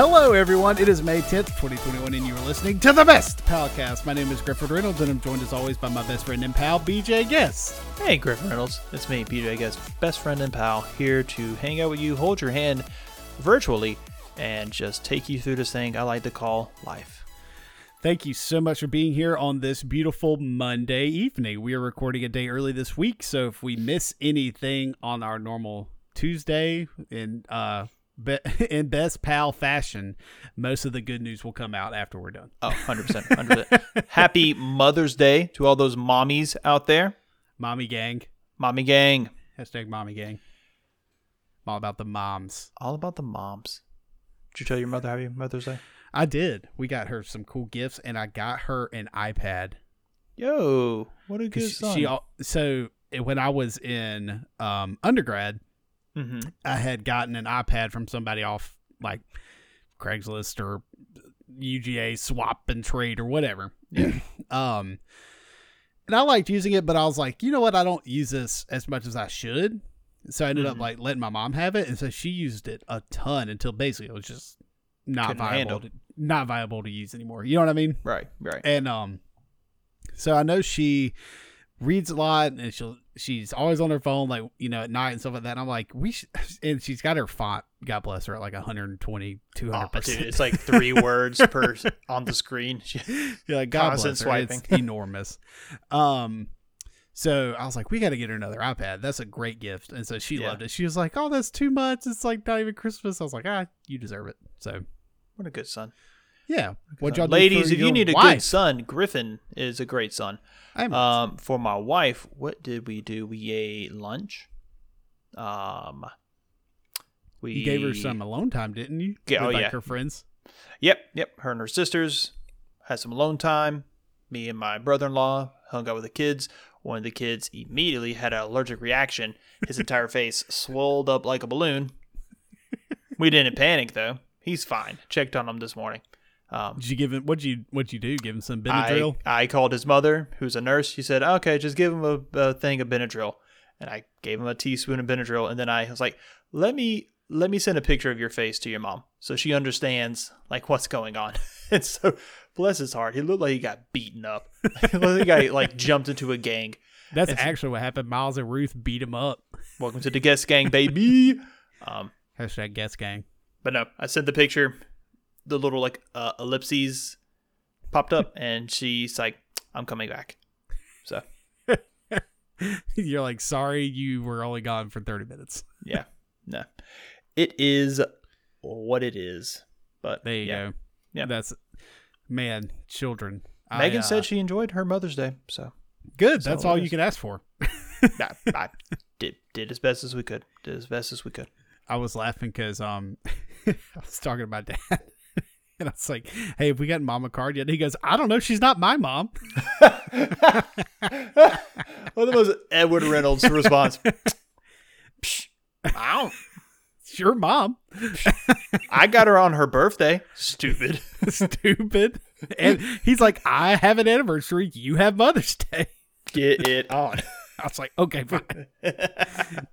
Hello, everyone. It is May 10th, 2021, and you are listening to the best Palcast. My name is Griffin Reynolds, and I'm joined as always by my best friend and pal, BJ Guest. Hey, Griffin Reynolds. It's me, BJ Guest, best friend and pal, here to hang out with you, hold your hand virtually, and just take you through this thing I like to call life. Thank you so much for being here on this beautiful Monday evening. We are recording a day early this week, so if we miss anything on our normal Tuesday and uh be- in best pal fashion, most of the good news will come out after we're done. Oh, 100%. 100%. Happy Mother's Day to all those mommies out there. Mommy gang. Mommy gang. Hashtag mommy gang. All about the moms. All about the moms. Did you tell your mother Happy Mother's Day? I did. We got her some cool gifts, and I got her an iPad. Yo, what a good son. She, al- so when I was in um, undergrad, hmm I had gotten an iPad from somebody off like Craigslist or UGA swap and trade or whatever. Yeah. um, and I liked using it, but I was like, you know what? I don't use this as much as I should. So I ended up Mhm. like letting my mom have it, and so she used it a ton until basically it was just not Couldn't viable, to, not viable to use anymore. You know what I mean? Right, right. And um, so I know she reads a lot, and she'll she's always on her phone, like you know, at night and stuff like that. And I'm like, we should, and she's got her font, God bless her, at like 120, 200 Oh, dude, it's like three words per on the screen. You're like, God bless her, it's enormous. Um, so I was like, we got to get her another iPad. That's a great gift, and so she Yeah. loved it. She was like, oh, that's too much. It's like not even Christmas. I was like, ah, you deserve it. So What a good son. Yeah, what y'all Ladies, if you need a good son, Griffin is a great son. I'm Um, for my wife, what did we do? We ate lunch. Um, we you gave her some alone time, didn't you? Yeah, With, oh, like yeah. her friends. Yep, yep. Her and her sisters had some alone time. Me and my brother-in-law hung out with the kids. One of the kids immediately had an allergic reaction. His entire face swelled up like a balloon. We didn't panic though. He's fine. Checked on him this morning. Um, Did you give him? What'd you What'd you do? Give him some Benadryl? I called his mother, who's a nurse. She said, "Okay, just give him a, a thing of Benadryl." And I gave him a teaspoon of Benadryl, and then I was like, "Let me let me send a picture of your face to your mom, so she understands like what's going on." and so, bless his heart, he looked like he got beaten up. He looked like he got like jumped into a gang. That's it's- actually what happened. Miles and Ruth beat him up. Welcome to the guest gang, baby. Um, Hashtag guest gang. but no, I sent the picture. The little like uh, ellipses popped up, and she's like, "I'm coming back." So. You're like, sorry, you were only gone for 30 minutes. yeah no it is what it is but There you yeah. go. Yeah. That's, man, children. I, megan uh, said she enjoyed her mother's day so good. so That's all you can ask for. I, I did did as best as we could did as best as we could I was laughing because um, I was talking to my dad. And I was like, hey, have we got mom a card yet? And he goes, I don't know. She's not my mom. well the most edward reynolds response Psh, I, don't, It's your mom. I got her on her birthday stupid Stupid. And he's like, I have an anniversary. You have Mother's Day. get it on I was like, okay, fine.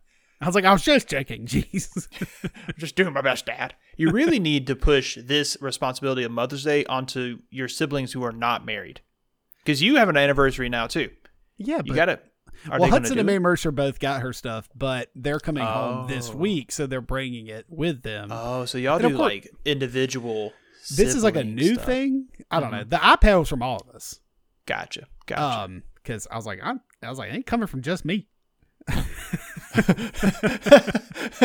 I was like, I was just checking. Jeez. I'm just doing my best, Dad. You really need to push this responsibility of Mother's Day onto your siblings who are not married, because you have an anniversary now too. Yeah, You got to. Are well, Hudson and May? Mercer both got her stuff, but they're coming home this Oh. week, so they're bringing it with them. Oh, so y'all And do like individual. this is like a new stuff. thing. I don't know. Mhm. The iPad was from all of us. Gotcha. Gotcha. Um, because I was like, I'm, I was like, it ain't coming from just me.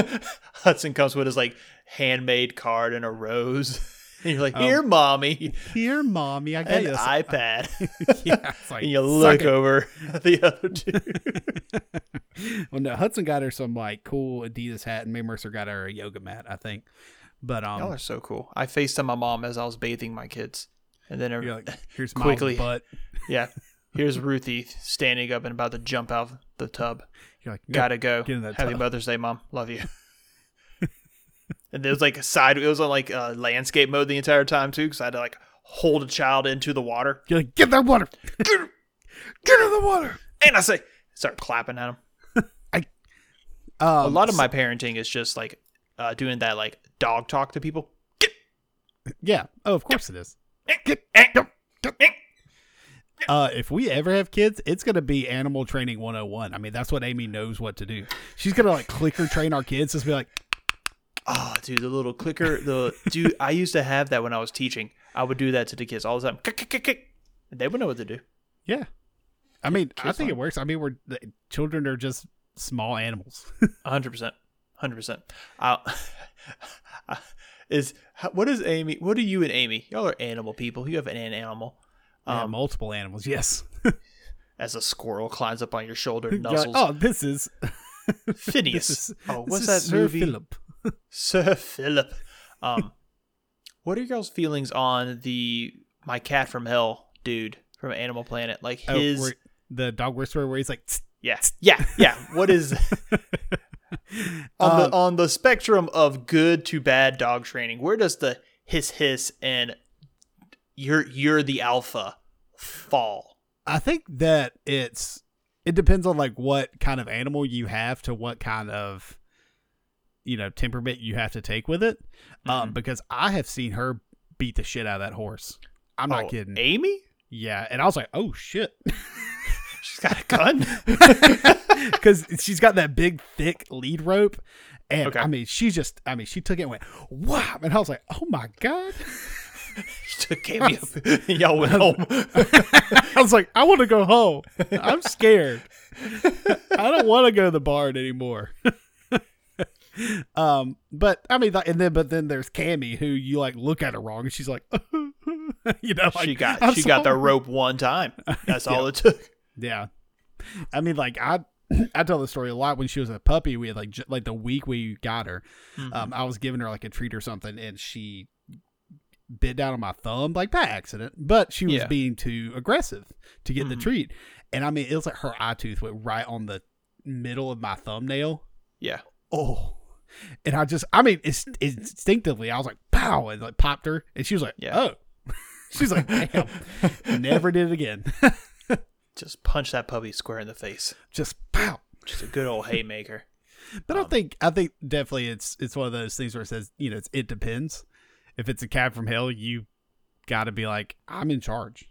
Hudson comes with his like handmade card and a rose, and you're like, Um, "Here, mommy, Here, mommy, I got an you. this." iPad." yeah, like, and you look over at the other two. well, no, Hudson got her some like cool Adidas hat, and May Mercer got her a yoga mat, I think. But um, Y'all are so cool. I FaceTime my mom as I was bathing my kids, and then you're like, here's my quickly- butt. yeah, here's Ruthie standing up and about to jump out of the tub. You're like, Gotta go. get in that Happy tub. Mother's Day, mom. Love you. and it was like a side. It was on like uh, landscape mode the entire time too, because I had to like hold a child into the water. You're like, get that water. Get, get in the water. And I say, start clapping at him. Um, a lot of my parenting is just like uh, doing that like dog talk to people. Get Yeah. Oh, of course it is. Uh, if we ever have kids, it's gonna be animal training 101. I mean, that's what Amy knows what to do. She's gonna like clicker train our kids. Just be like, Oh, dude, the little clicker. The dude, I used to have that when I was teaching. I would do that to the kids all the time. Kick, kick, kick, kick. They would know what to do. yeah. I mean, I think learn. it works. I mean, we're the children are just small animals. hundred percent, hundred percent. Is what is Amy? What are you and Amy? Y'all are animal people. You have an animal. Yeah, Um, multiple animals. Yes. as a squirrel climbs up on your shoulder, and nuzzles. oh, this is Phineas. this is- oh, what's that Sir movie? Philip. Sir Philip. Um, what are y'all's feelings on the my cat from hell dude from Animal Planet? Like Oh, his, where- the dog whisperer, where he's like, "Tsk." yeah, yeah, yeah. What is on Um, the on the spectrum of good to bad dog training? Where does the hiss hiss and you're you're the alpha fall? I think that it's it depends on like what kind of animal you have to what kind of you know temperament you have to take with it. Um, Mhm. because I have seen her beat the shit out of that horse. I'm not Oh, kidding. Amy, Yeah, and I was like, oh shit, she's got a gun. because she's got that big thick lead rope. And Okay. I mean, she just, I mean, she took it and went, wow. And I was like, oh my God. she took Amy up. and Y'all went home. I was like, I want to go home. I'm scared. I don't want to go to the barn anymore. um, but I mean, and then but then there's Cammy who you like look at her wrong, and she's like, you know, like, she got "I'm she got the rope one time. That's all it took. Yeah, I mean, like I. I tell the story a lot when she was a puppy. We had like j- like the week we got her, Mm-hmm. um, I was giving her like a treat or something, and she bit down on my thumb like by accident, but she was Yeah. being too aggressive to get the Mhm. treat, and I mean it was like her eye tooth went right on the middle of my thumbnail. Yeah. Oh, and I just I mean it's instinctively I was like pow and like popped her, and she was like Yeah. oh, she's like damn, never did it again, Just punch that puppy square in the face. just pow. Just a good old haymaker. But I Um, think I think definitely it's it's one of those things where it says you know it's, it depends. If it's a cat from hell, you got to be like I'm in charge.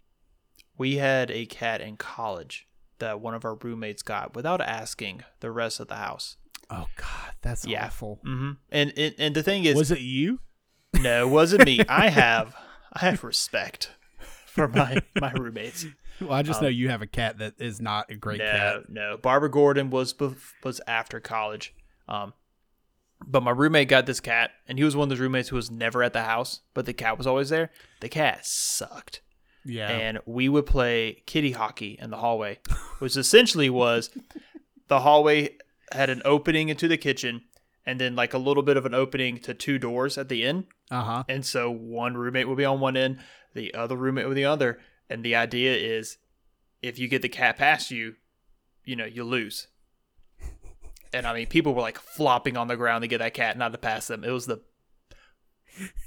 We had a cat in college that one of our roommates got without asking the rest of the house. Oh God, that's Yeah. awful. hmm And, and and the thing is, Was it you? no, it wasn't me. I have I have respect for my my roommates. Well, I just Um, know you have a cat that is not a great no, cat. no. Barbara Gordon was bef- was after college. Um, but my roommate got this cat, and he was one of those roommates who was never at the house, but the cat was always there. The cat sucked. Yeah, and we would play kitty hockey in the hallway, which essentially was the hallway had an opening into the kitchen and then like a little bit of an opening to two doors at the end. uh huh. And so one roommate would be on one end, the other roommate with the other. And the idea is if you get the cat past you, you know, you lose. And I mean, people were like flopping on the ground to get that cat not to pass them. It was the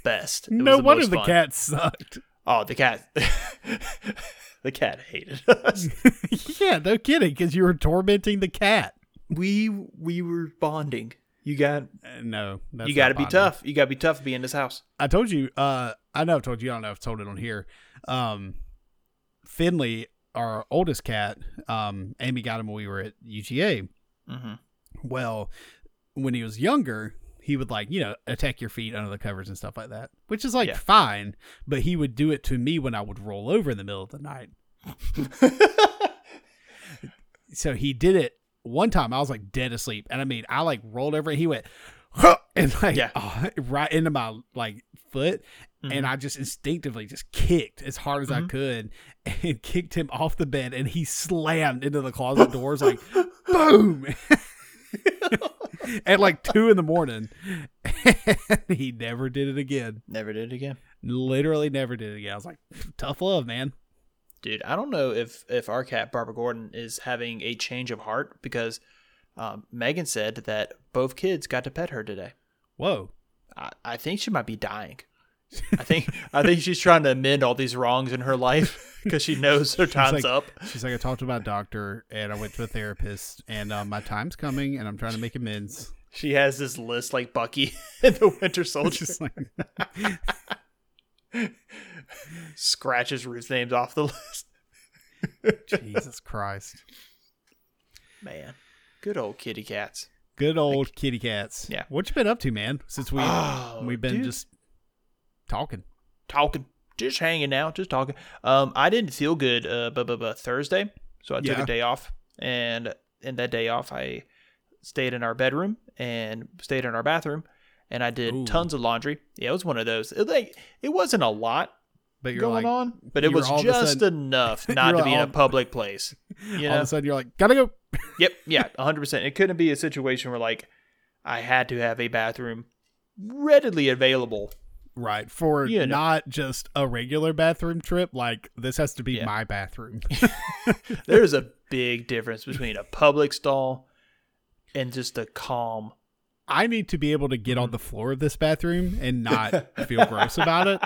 best. It No wonder the cat sucked. Oh, the cat. the cat hated us. yeah, no kidding, because you were tormenting the cat. we we were bonding. You got Uh, no, that's you got to be tough. You got to be tough to be in this house. I told you. Uh, I know I've told you. I don't know if I've told it on here. Um, Finley, our oldest cat, um, Amy got him when we were at UGA. Mm-hmm. Well, when he was younger, he would like, you know, attack your feet under the covers and stuff like that, which is like Yeah. fine, but he would do it to me when I would roll over in the middle of the night. So he did it one time. I was like dead asleep. And I mean, I like rolled over and he went, "Huh," and like Yeah. oh, right into my like foot. And I just instinctively just kicked as hard as I Mhm. could and kicked him off the bed and he slammed into the closet doors like boom at like two in the morning. and he never did it again. Never did it again, Literally never did it again. I was like, tough love, man. dude. I don't know if if our cat Barbara Gordon is having a change of heart because um, Megan said that both kids got to pet her today. Whoa. I, I think she might be dying. I think I think she's trying to amend all these wrongs in her life because she knows her time's like- up. She's like, I talked to my doctor and I went to a therapist and uh, my time's coming and I'm trying to make amends. She has this list like Bucky in the Winter Soldier. Like, Scratches Ruth's names off the list. Jesus Christ. Man, good old kitty cats. Good old kitty cats. Yeah. What you been up to, man? Since we Oh, we've been dude. just talking. talking, just hanging out, just talking. Um, I didn't feel good, uh, Thursday, so I took Yeah. a day off, and in that day off, I stayed in our bedroom and stayed in our bathroom, and I did Ooh. tons of laundry. Yeah, it was one of those. It, like it wasn't a lot But you're going like on, but it was all just sudden- enough not to be in a public place. You know? all of a sudden you're like, gotta go. yep, yeah, hundred percent. It couldn't be a situation where like I had to have a bathroom readily available. Right. For You know. not just a regular bathroom trip, like this has to be Yeah. my bathroom. There's a big difference between a public stall and just a calm. I need to be able to get on Mm-hmm. the floor of this bathroom and not feel gross about it.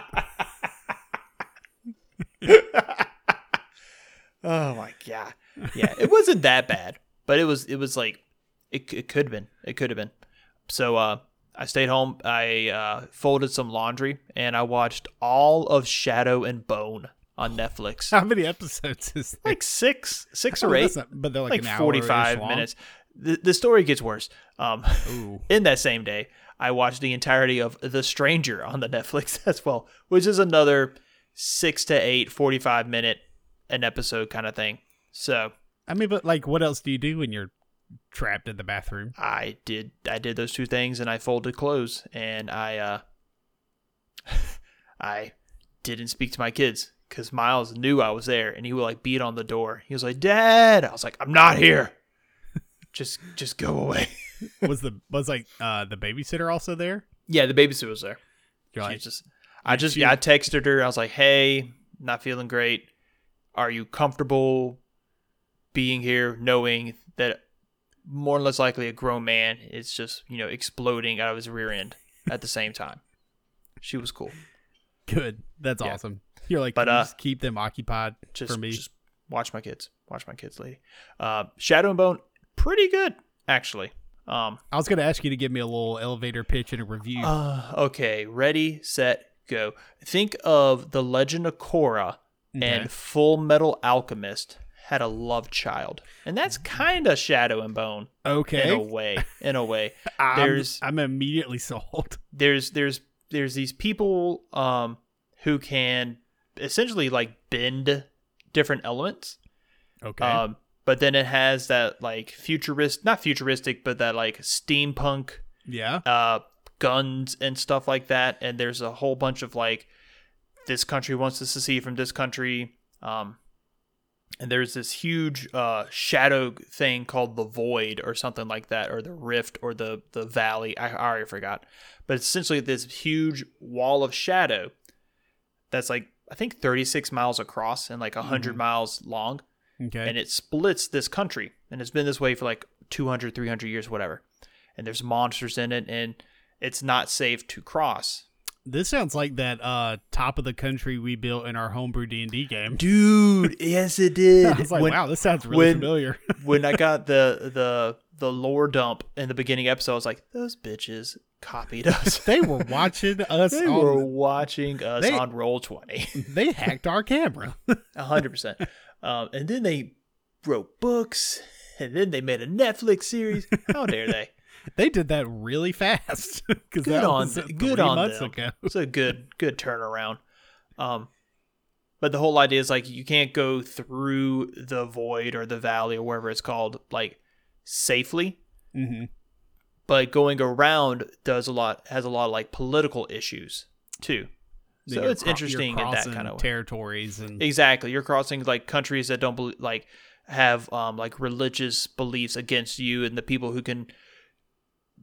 Oh my god. Yeah, it wasn't that bad, but it was it was like it it could have been. It could have been. So uh I stayed home. I uh, folded some laundry and I watched all of Shadow and Bone on Netflix. How many episodes is there? like six, six or eight, not- but they're like, like an hour forty-five minutes. The, the story gets worse. Um, in that same day, I watched the entirety of The Stranger on the Netflix as well, which is another six to eight, 45 minute an episode kind of thing. So I mean, but like, what else do you do when you're trapped in the bathroom? I did I did those two things and I folded clothes and I uh I didn't speak to my kids because Miles knew I was there and he would like beat on the door. He was like, Dad. I was like, I'm not here. just just go away. Was the was like uh the babysitter also there? yeah, the babysitter was there. Like, just I just she- yeah, I texted her. I was like, "Hey, not feeling great. Are you comfortable being here knowing that more or less likely a grown man is just, you know, exploding out of his rear end at the same time?" She was cool. good. That's Yeah. awesome. You're like, But, you uh, just keep them occupied Just for me. just watch my kids. Watch my kids, lady. Uh, Shadow and Bone pretty good actually. Um I was gonna ask you to give me a little elevator pitch and a review. uh, okay, ready, set, go. Think of The Legend of Korra Okay. and Fullmetal Alchemist had a love child, and that's kind of Shadow and Bone Okay, in a way. In a way, I'm, there's I'm immediately sold. there's there's there's these people um who can essentially like bend different elements. Okay, Um, but then it has that like futurist, not futuristic, but that like steampunk yeah. uh, guns and stuff like that. And there's a whole bunch of like, this country wants to secede from this country. Um, and there's this huge uh, shadow thing called the void or something like that, or the rift or the the valley. I, I already forgot, but it's essentially this huge wall of shadow that's like I think 36 miles across and like 100 miles long. Okay, and it splits this country. And it's been this way for like 200 300 years whatever. And there's monsters in it and it's not safe to cross this sounds like that uh top of the country we built in our homebrew D and D game. dude yes it did I was like, when, wow, this sounds really when- familiar. when i got the the the lore dump in the beginning episode i was like those bitches copied us they were watching us. they on, were watching us They- on roll 20 They hacked our camera. A hundred percent. Um, and then they wrote books, and then they made a Netflix series. How dare they? They did that really fast because Good on was th- three good on them. ago. It's a good good turnaround. Um, but the whole idea is like you can't go through the void or the valley or wherever it's called like safely. hmm But going around does a lot has a lot of like political issues too. So it's interesting in that kind of way. territories and Exactly. You're crossing like countries that don't believe, like have um like religious beliefs against you and the people who can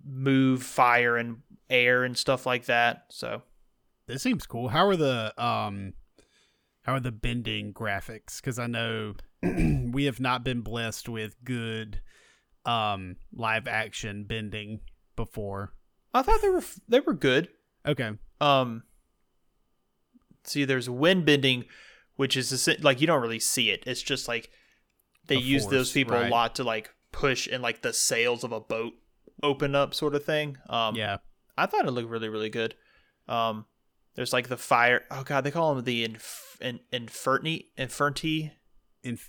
move fire and air and stuff like that. So this seems cool. How are the um how are the bending graphics? Because I know we have not been blessed with good um live action bending before. I thought they were they were good. Okay. Um see there's wind bending which is like you don't really see it. It's just like they A use those people right. a lot to like push and like the sails of a boat open up sort of thing. Um yeah. I thought it looked really, really good. Um, There's like the fire. Oh god, they call them the inf- in, inferni infernti, In,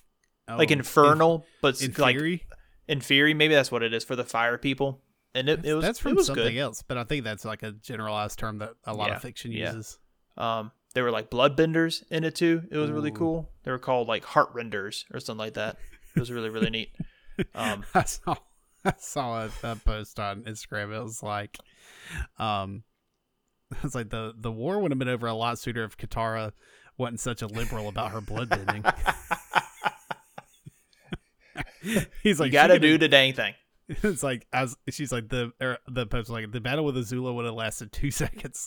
oh, like infernal, but in, like theory, inferi. Maybe that's what it is for the fire people. And it, it was that's from was something good. else, but I think that's like a generalized term that a lot Yeah, of fiction yeah. uses. Um, there were like bloodbenders in it too. It was really cool. They were called like heart renders or something like that. It was really really neat. Um, I saw I saw a, a post on Instagram. It was like, um, it's like the the war would have been over a lot sooner if Katara wasn't such a liberal about her bloodbending. He's like, you got to do the dang thing. It's like as she's like the er, the post like the battle with Azula would have lasted two seconds.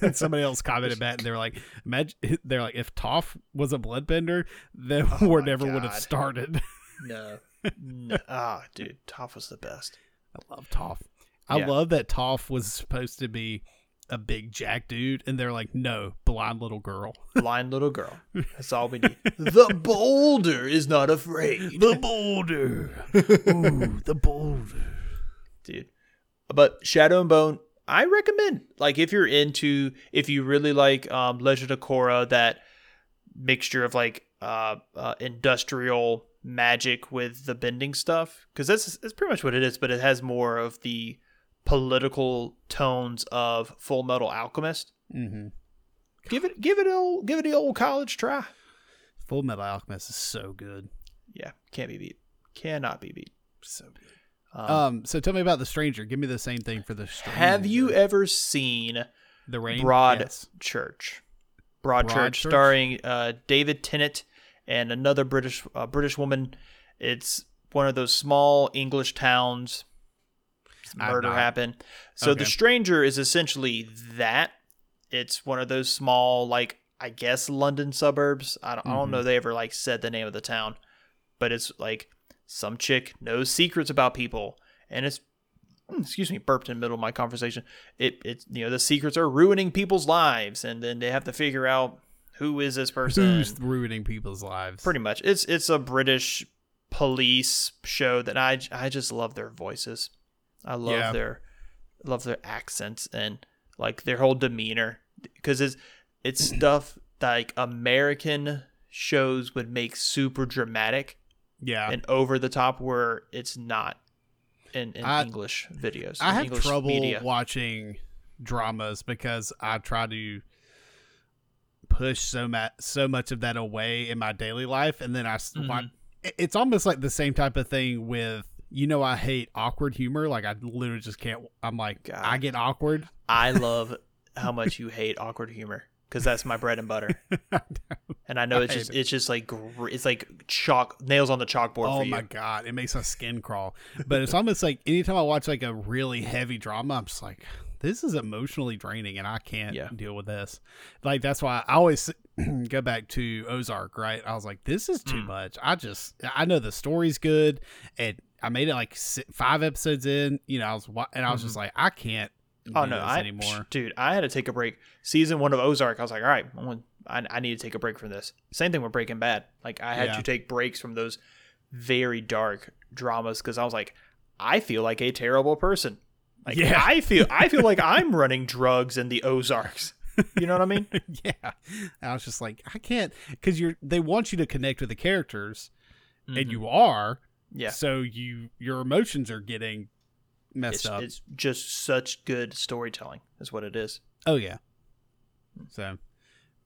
and somebody else commented back and they were like, imagine they're like if Toph was a bloodbender, the Oh war never would have started. No, no. ah, dude, Toph was the best. I love Toph. I Yeah. love that Toph was supposed to be a big jack dude, and they're like, no, blind little girl. Blind little girl. That's all we need. the boulder is not afraid. The boulder. Ooh, the boulder. dude. But Shadow and Bone, I recommend. Like if you're into, if you really like um, Legend of Korra, that mixture of like uh, uh, industrial magic with the bending stuff, because that's that's pretty much what it is. But it has more of the political tones of Fullmetal Alchemist. Mm-hmm. Give it, give it, a old, give it the old college try. Fullmetal Alchemist is so good. Yeah, can't be beat. Cannot be beat. So good. Um, Um, so tell me about the stranger. Give me the same thing for the stranger. have you ever seen the rain? Broad Yes. Church. Broad, Broadchurch, Church? starring uh, David Tennant and another British uh, British woman. It's one of those small English towns. Murder happened. So Okay. the stranger is essentially that. It's one of those small, like I guess London suburbs. I don't, I don't know. They ever like said the name of the town, but it's like some chick knows secrets about people, and it's hmm, excuse me, burped in the middle of my conversation. It it's you know the secrets are ruining people's lives, and then they have to figure out who is this person. Who's ruining people's lives? Pretty much, it's it's a British police show that I I just love their voices. I love Yeah. their love their accents and like their whole demeanor because it's it's stuff that like American shows would make super dramatic yeah. and over the top where it's not in, in I- English videos. I have English trouble media. watching dramas because I try to push so much so much of that away in my daily life, and then I s- Mhm. wa- it- It's almost like the same type of thing with you know I hate awkward humor. Like I literally just can't. I'm like God. I get awkward. I love how much you hate awkward humor because that's my bread and butter. And I know it's I just hate it's just like it's like chalk nails on the chalkboard oh for you. my god, it makes my skin crawl. But it's almost like anytime I watch like a really heavy drama, I'm just like, this is emotionally draining, and I can't Yeah. deal with this. Like that's why I always go back to Ozark. Right? I was like, this is too Mm. much. I just I know the story's good, and I made it like five episodes in. You know, I was and I was just like, I can't. Oh no, this I anymore. dude, I had to take a break. Season one of Ozark, I was like, all right, I'm gonna- I, I need to take a break from this. Same thing with Breaking Bad. Like I had Yeah. to take breaks from those very dark dramas because I was like, I feel like a terrible person. Like Yeah. I feel I feel like I'm running drugs in the Ozarks. You know what I mean? yeah, I was just like, I can't because you're. They want you to connect with the characters, and Mhm. you are. yeah. So you your emotions are getting messed It's, up. it's just such good storytelling, is what it is. oh yeah. So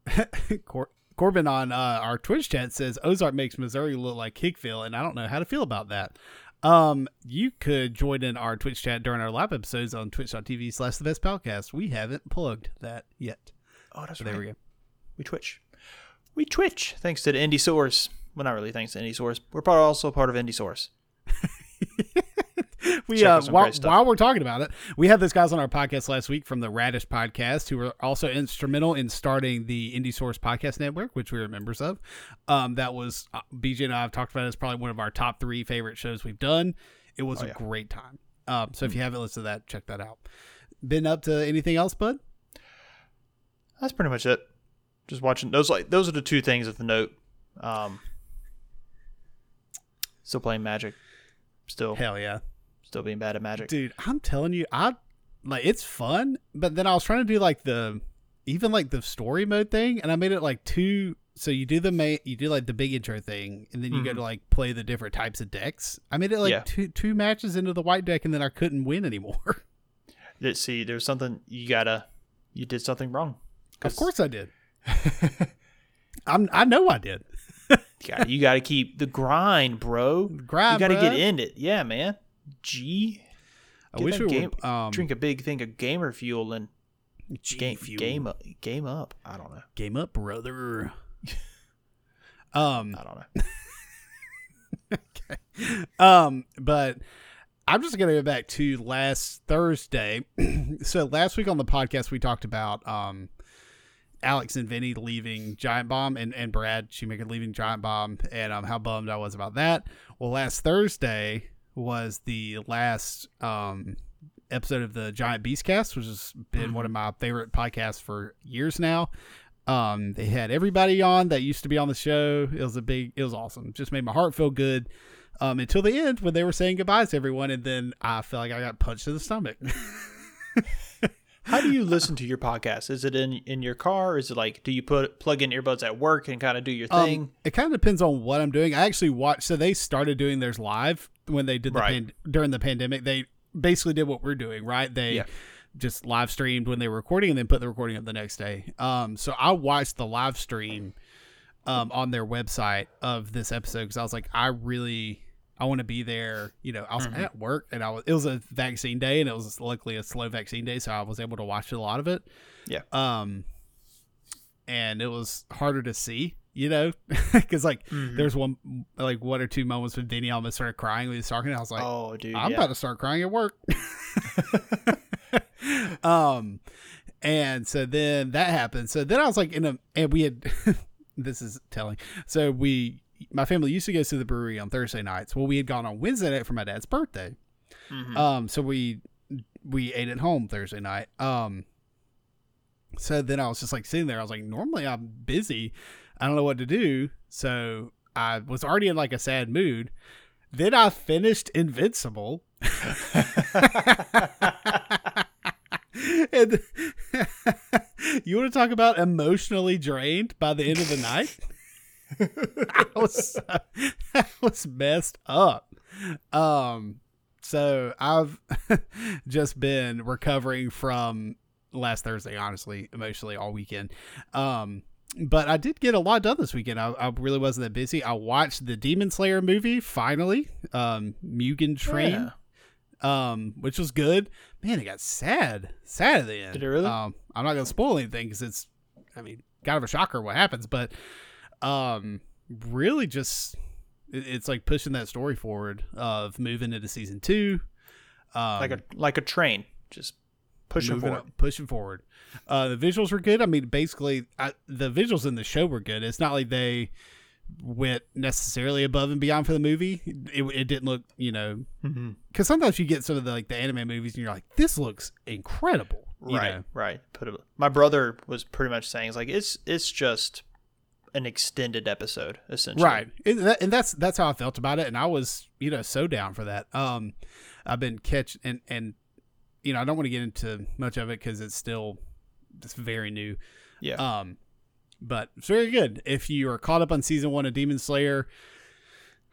Cor- Corbin on uh, our Twitch chat says Ozark makes Missouri look like Hickville, and I don't know how to feel about that. Um, you could join in our Twitch chat during our live episodes on twitch.tv slash the best podcast. We haven't plugged that yet. Oh, that's So right. there we go. We Twitch. We Twitch. Thanks to the Indiesaurus. Well, not really thanks to Indiesaurus. We're part, also part of Indiesaurus. we uh, while, while we're talking about it, we had those guys on our podcast last week from the Radish podcast who were also instrumental in starting the Indiesaurus Podcast Network, which we are members of. Um, that was uh, BJ and I have talked about. it. It's probably one of our top three favorite shows we've done. It was Oh, a yeah. great time. Um, so if you haven't listened to that, check that out. Been up to anything else, bud? That's pretty much it. Just watching those like those are the two things of the note. Um, still playing Magic. Still, Hell yeah, still being bad at Magic. dude! I'm telling you, I like it's fun, but then I was trying to do like the even like the story mode thing, and I made it like two. So you do the main, you do like the big intro thing, and then you go Mhm. to like play the different types of decks. I made it like Yeah. two two matches into the white deck, and then I couldn't win anymore. Let's see. There's something you gotta. You did something wrong. of course I did. I'm I know I did. You gotta, you gotta keep the grind, bro. Grind, you gotta bruh. get in it. Yeah, man. G. I Get wish we game- would um, Drink a big thing of gamer fuel and G game Fuel. game up. Game up. I don't know. game up, brother. um, I don't know. Okay. Um, but I'm just gonna go back to last Thursday. so last week on the podcast we talked about um Alex and Vinny leaving Giant Bomb and, and Brad Shoemaker leaving Giant Bomb and um how bummed I was about that. Well last Thursday was the last um episode of the Giant Beastcast, which has been one of my favorite podcasts for years now. Um, they had everybody on that used to be on the show. It was a big, it was awesome. Just made my heart feel good. Um, until the end when they were saying goodbyes to everyone, and then I felt like I got punched in the stomach. How do you listen to your podcast? Is it in in your car? Is it like do you put plug in earbuds at work and kind of do your thing? Um, it kind of depends on what I'm doing. I actually watched. So they started doing theirs live when they did the Right. pan, during the pandemic. They basically did what we're doing, right? They Yeah. just live streamed when they were recording and then put the recording up the next day. Um, so I watched the live stream um, on their website of this episode because I was like, I really. I want to be there. You know, I was Mhm. at work and I was. It was a vaccine day, and it was luckily a slow vaccine day, so I was able to watch a lot of it. Yeah. Um, and it was harder to see, you know, because like Mhm. there's one like one or two moments when Danny almost started crying when he was talking. And I was like, oh, dude, I'm yeah. about to start crying at work. um, and so then that happened. So then I was like, in a, and we had, this is telling. So we, my family used to go to the brewery on Thursday nights. Well, we had gone on Wednesday night for my dad's birthday. Mhm. Um, so we we ate at home Thursday night. Um, so then I was just like sitting there. I was like, normally I'm busy. I don't know what to do. So I was already in like a sad mood. Then I finished Invincible. and you want to talk about emotionally drained by the end of the night? I was I was messed up. Um, so I've just been recovering from last Thursday, honestly, emotionally all weekend. Um, but I did get a lot done this weekend. I, I really wasn't that busy. I watched the Demon Slayer movie finally, um, Mugen Train, um, which was good. Man, it got sad, sad at the end. Did it really? Um, I'm not gonna spoil anything because it's, I mean, kind of a shocker what happens, but um, really just it- it's like pushing that story forward of moving into season two. Um, like a like a train, just pushing moving forward. up- pushing forward. Uh, the visuals were good. I mean, basically, I, the visuals in the show were good. It's not like they went necessarily above and beyond for the movie. It, it didn't look, you know, because sometimes you get some of the like the anime movies and you're like, this looks incredible. Right, know? right. Put. My brother was pretty much saying it's like it's it's just an extended episode essentially. right and, that, and that's that's how i felt about it and i was you know so down for that um i've been catch and and you know i don't want to get into much of it because it's still it's very new Yeah. um but it's very good if you are caught up on season one of demon slayer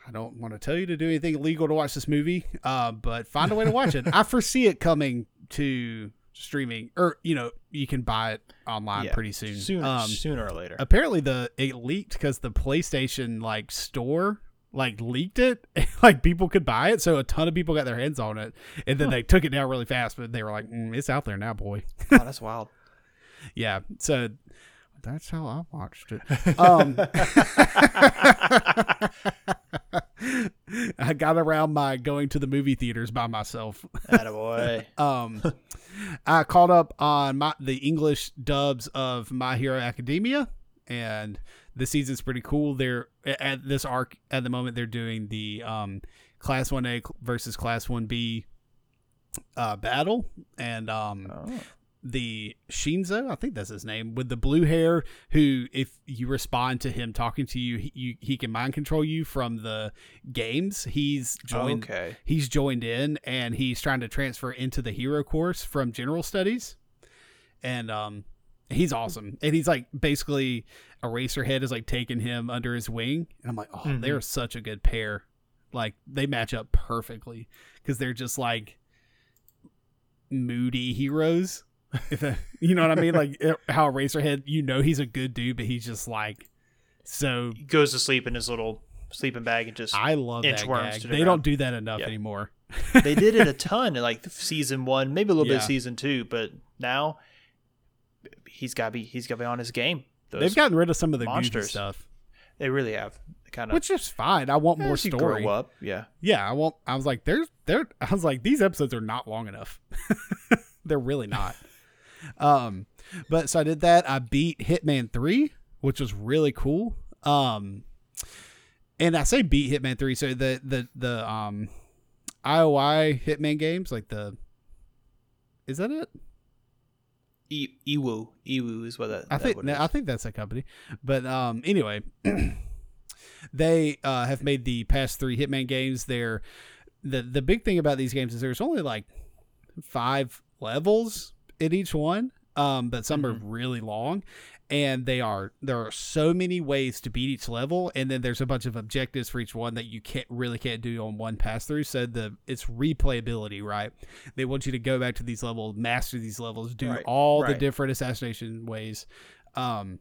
i don't want to tell you to do anything illegal to watch this movie uh, but find a way to watch it i foresee it coming to streaming or you know you can buy it online Yeah. pretty soon Sooner, um sooner or later. apparently the it leaked because the PlayStation like store like leaked it, like people could buy it, so a ton of people got their hands on it, and then Huh. they took it down really fast. But they were like, mm, "It's out there now, boy." oh, that's wild. Yeah, so that's how I watched it. Um, I got around my going to the movie theaters by myself. Attaboy. Um, I caught up on my the English dubs of My Hero Academia, and the season's pretty cool. They're at this arc at the moment. They're doing the um, Class One A versus Class One B uh, battle, and um, Oh. the Shinso, I think that's his name, with the blue hair, who if you respond to him talking to you, he, you, he can mind control you from the games. He's joined Okay. he's joined in and he's trying to transfer into the hero course from general studies and um He's awesome, and he's like basically Eraserhead is like taking him under his wing, and I'm like, oh, Mhm. they're such a good pair. Like they match up perfectly because they're just like moody heroes. If that- you know what I mean, like how Eraserhead, you know, he's a good dude, but he's just like so. He goes to sleep in his little sleeping bag and just. I love that Inchworms gag. to They the don't do that enough Yeah. anymore. they did it a ton in like season one, maybe a little Yeah. bit season two, but now he's got to be he's got to be on his game. They've gotten rid of some of the goofy monsters. stuff, they really have kind of which is fine. I want more story. grow up. Yeah, Yeah, I want. I was like, there's there. I was like, these episodes are not long enough. They're really not. um, but so I did that. I beat Hitman three, which was really cool. Um, and I say beat Hitman three. So the the the um, IOI Hitman games, like the. Is that it? E- Ewu Ewu is what that. I that think what no, is. I think that's a company. But um, anyway, they uh, have made the past three Hitman games. They're the the big thing about these games is there's only like five levels in each one, um, but some are really long. And they are there are so many ways to beat each level, and then there's a bunch of objectives for each one that you can't really can't do on one pass through. So the it's replayability, right? They want you to go back to these levels, master these levels, do Right, all the different assassination ways. Um,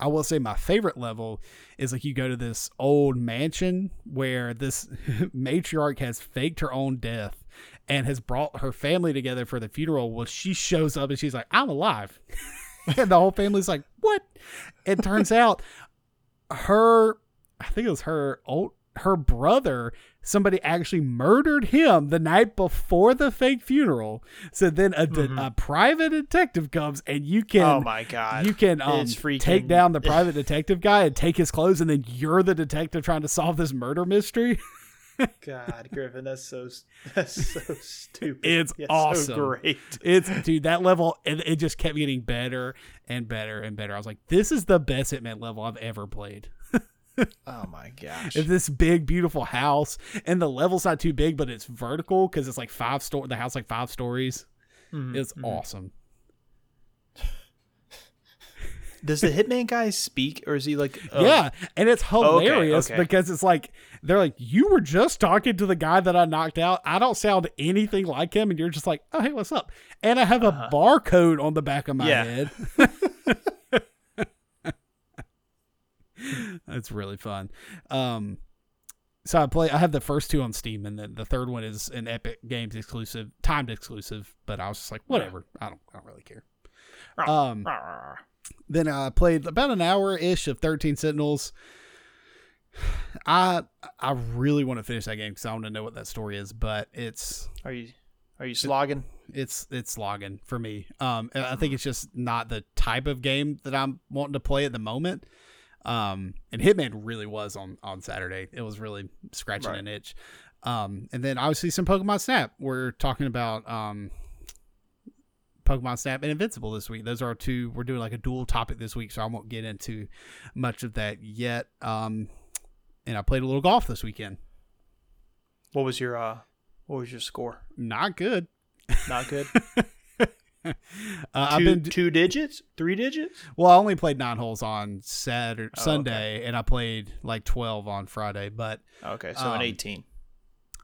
I will say my favorite level is like you go to this old mansion where this matriarch has faked her own death and has brought her family together for the funeral. Well, she shows up and she's like, I'm alive. and the whole family's like, What? It turns out her, I think it was her old, her brother, somebody actually murdered him the night before the fake funeral. So then a, de- a private detective comes and you can oh my god, you can um, freaking- take down the private detective guy and take his clothes, and then you're the detective trying to solve this murder mystery. God, Griffin, that's so that's so stupid. It's Yeah, awesome. So great. It's dude, that level it, it just kept getting better and better and better. I was like, this is the best Hitman level I've ever played. Oh my gosh. It's this big, beautiful house, and the level's not too big, but it's vertical because it's like five store. The house like five stories. Mhm, It's mhm. awesome. Does the hitman guy speak, or is he like? uh, Yeah, and it's hilarious okay. because it's like they're like, "You were just talking to the guy that I knocked out. I don't sound anything like him," and you're just like, "Oh, hey, what's up?" And I have a barcode on the back of my Yeah. head. That's really fun. Um, so I play. I have the first two on Steam, and then the third one is an Epic Games exclusive, timed exclusive. But I was just like, whatever. I don't. I don't really care. Um, then I played about an hour ish of Thirteen Sentinels. I I really want to finish that game because I want to know what that story is, but it's Are you are you slogging? it's it's slogging for me. Um, I think it's just not the type of game that I'm wanting to play at the moment. Um, and Hitman really was on on Saturday. It was really scratching Right. an itch. Um, and then obviously some Pokemon Snap. We're talking about um, Pokemon Snap and Invincible this week. Those are our two. We're doing like a dual topic this week, so I won't get into much of that yet. Um, and I played a little golf this weekend. What was your uh? What was your score? Not good. Not good. Uh, I've two, been two digits, three digits. Well, I only played nine holes on Saturday, Oh, okay. Sunday, and I played like twelve on Friday. But Okay, so Um, an eighteen.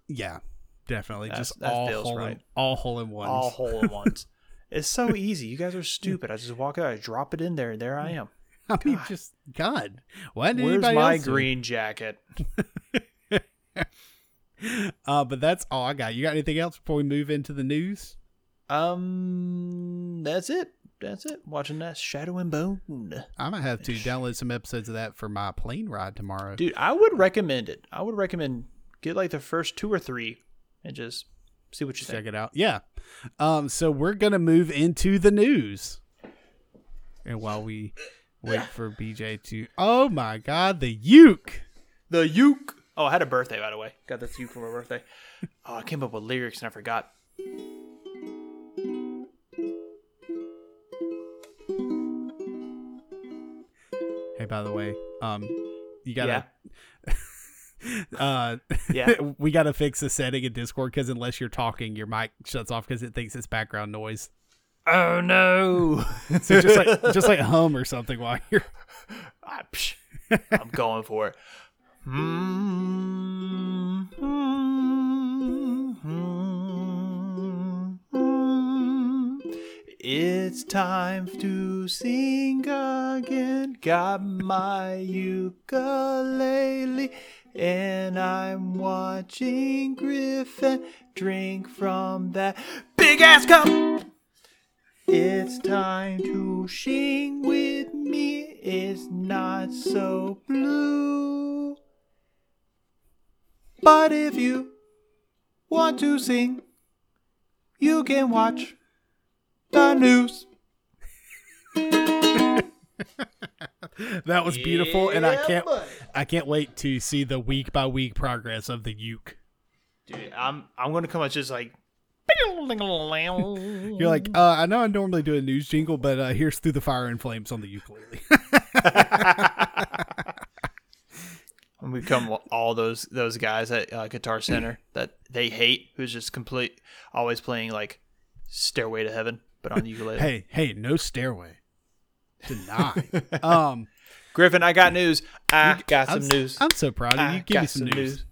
yeah, definitely That's- just all hole in, right. all hole in ones. All hole in ones. It's so easy. You guys are stupid. I just walk out, I drop it in there, and there I am. I mean, God. just God. Why did Where's anybody my else green jacket? Uh, but that's all I got. You got anything else before we move into the news? Um, that's it. That's it. Watching that Shadow and Bone. I might have to download some episodes of that for my plane ride tomorrow. Dude, I would recommend it. I would recommend get like the first two or three and just see what you Check think. it out. Yeah. Um, so we're gonna move into the news, and while we wait for BJ to, oh my God, the uke. The uke. Oh, I had a birthday by the way. Got this uke for my birthday. Oh, I came up with lyrics and I forgot. Hey, by the way, um, you gotta, uh, Yeah. we gotta fix the setting in Discord because unless you're talking, your mic shuts off because it thinks it's background noise. Oh no! So just like just like hum or something while you're. Ah, I'm going for it. It's time to sing again. Got my ukulele, and I'm watching Griffin drink from that big ass cup. It's time to sing with me. It's not so blue. But if you want to sing, you can watch the news. That was beautiful, and I can't buddy. I can't wait to see the week by week progress of the uke. Dude, I'm I'm gonna come out just like You're like, uh, I know I normally do a news jingle, but uh, here's through the fire and flames on the ukulele. And we become all those those guys at uh, Guitar Center that they hate, who's just complete, always playing like Stairway to Heaven, but on the ukulele. hey, hey, no stairway. Deny. um, Griffin, I got news. I got I'm, some news. I'm so proud of you. I Give me got some news.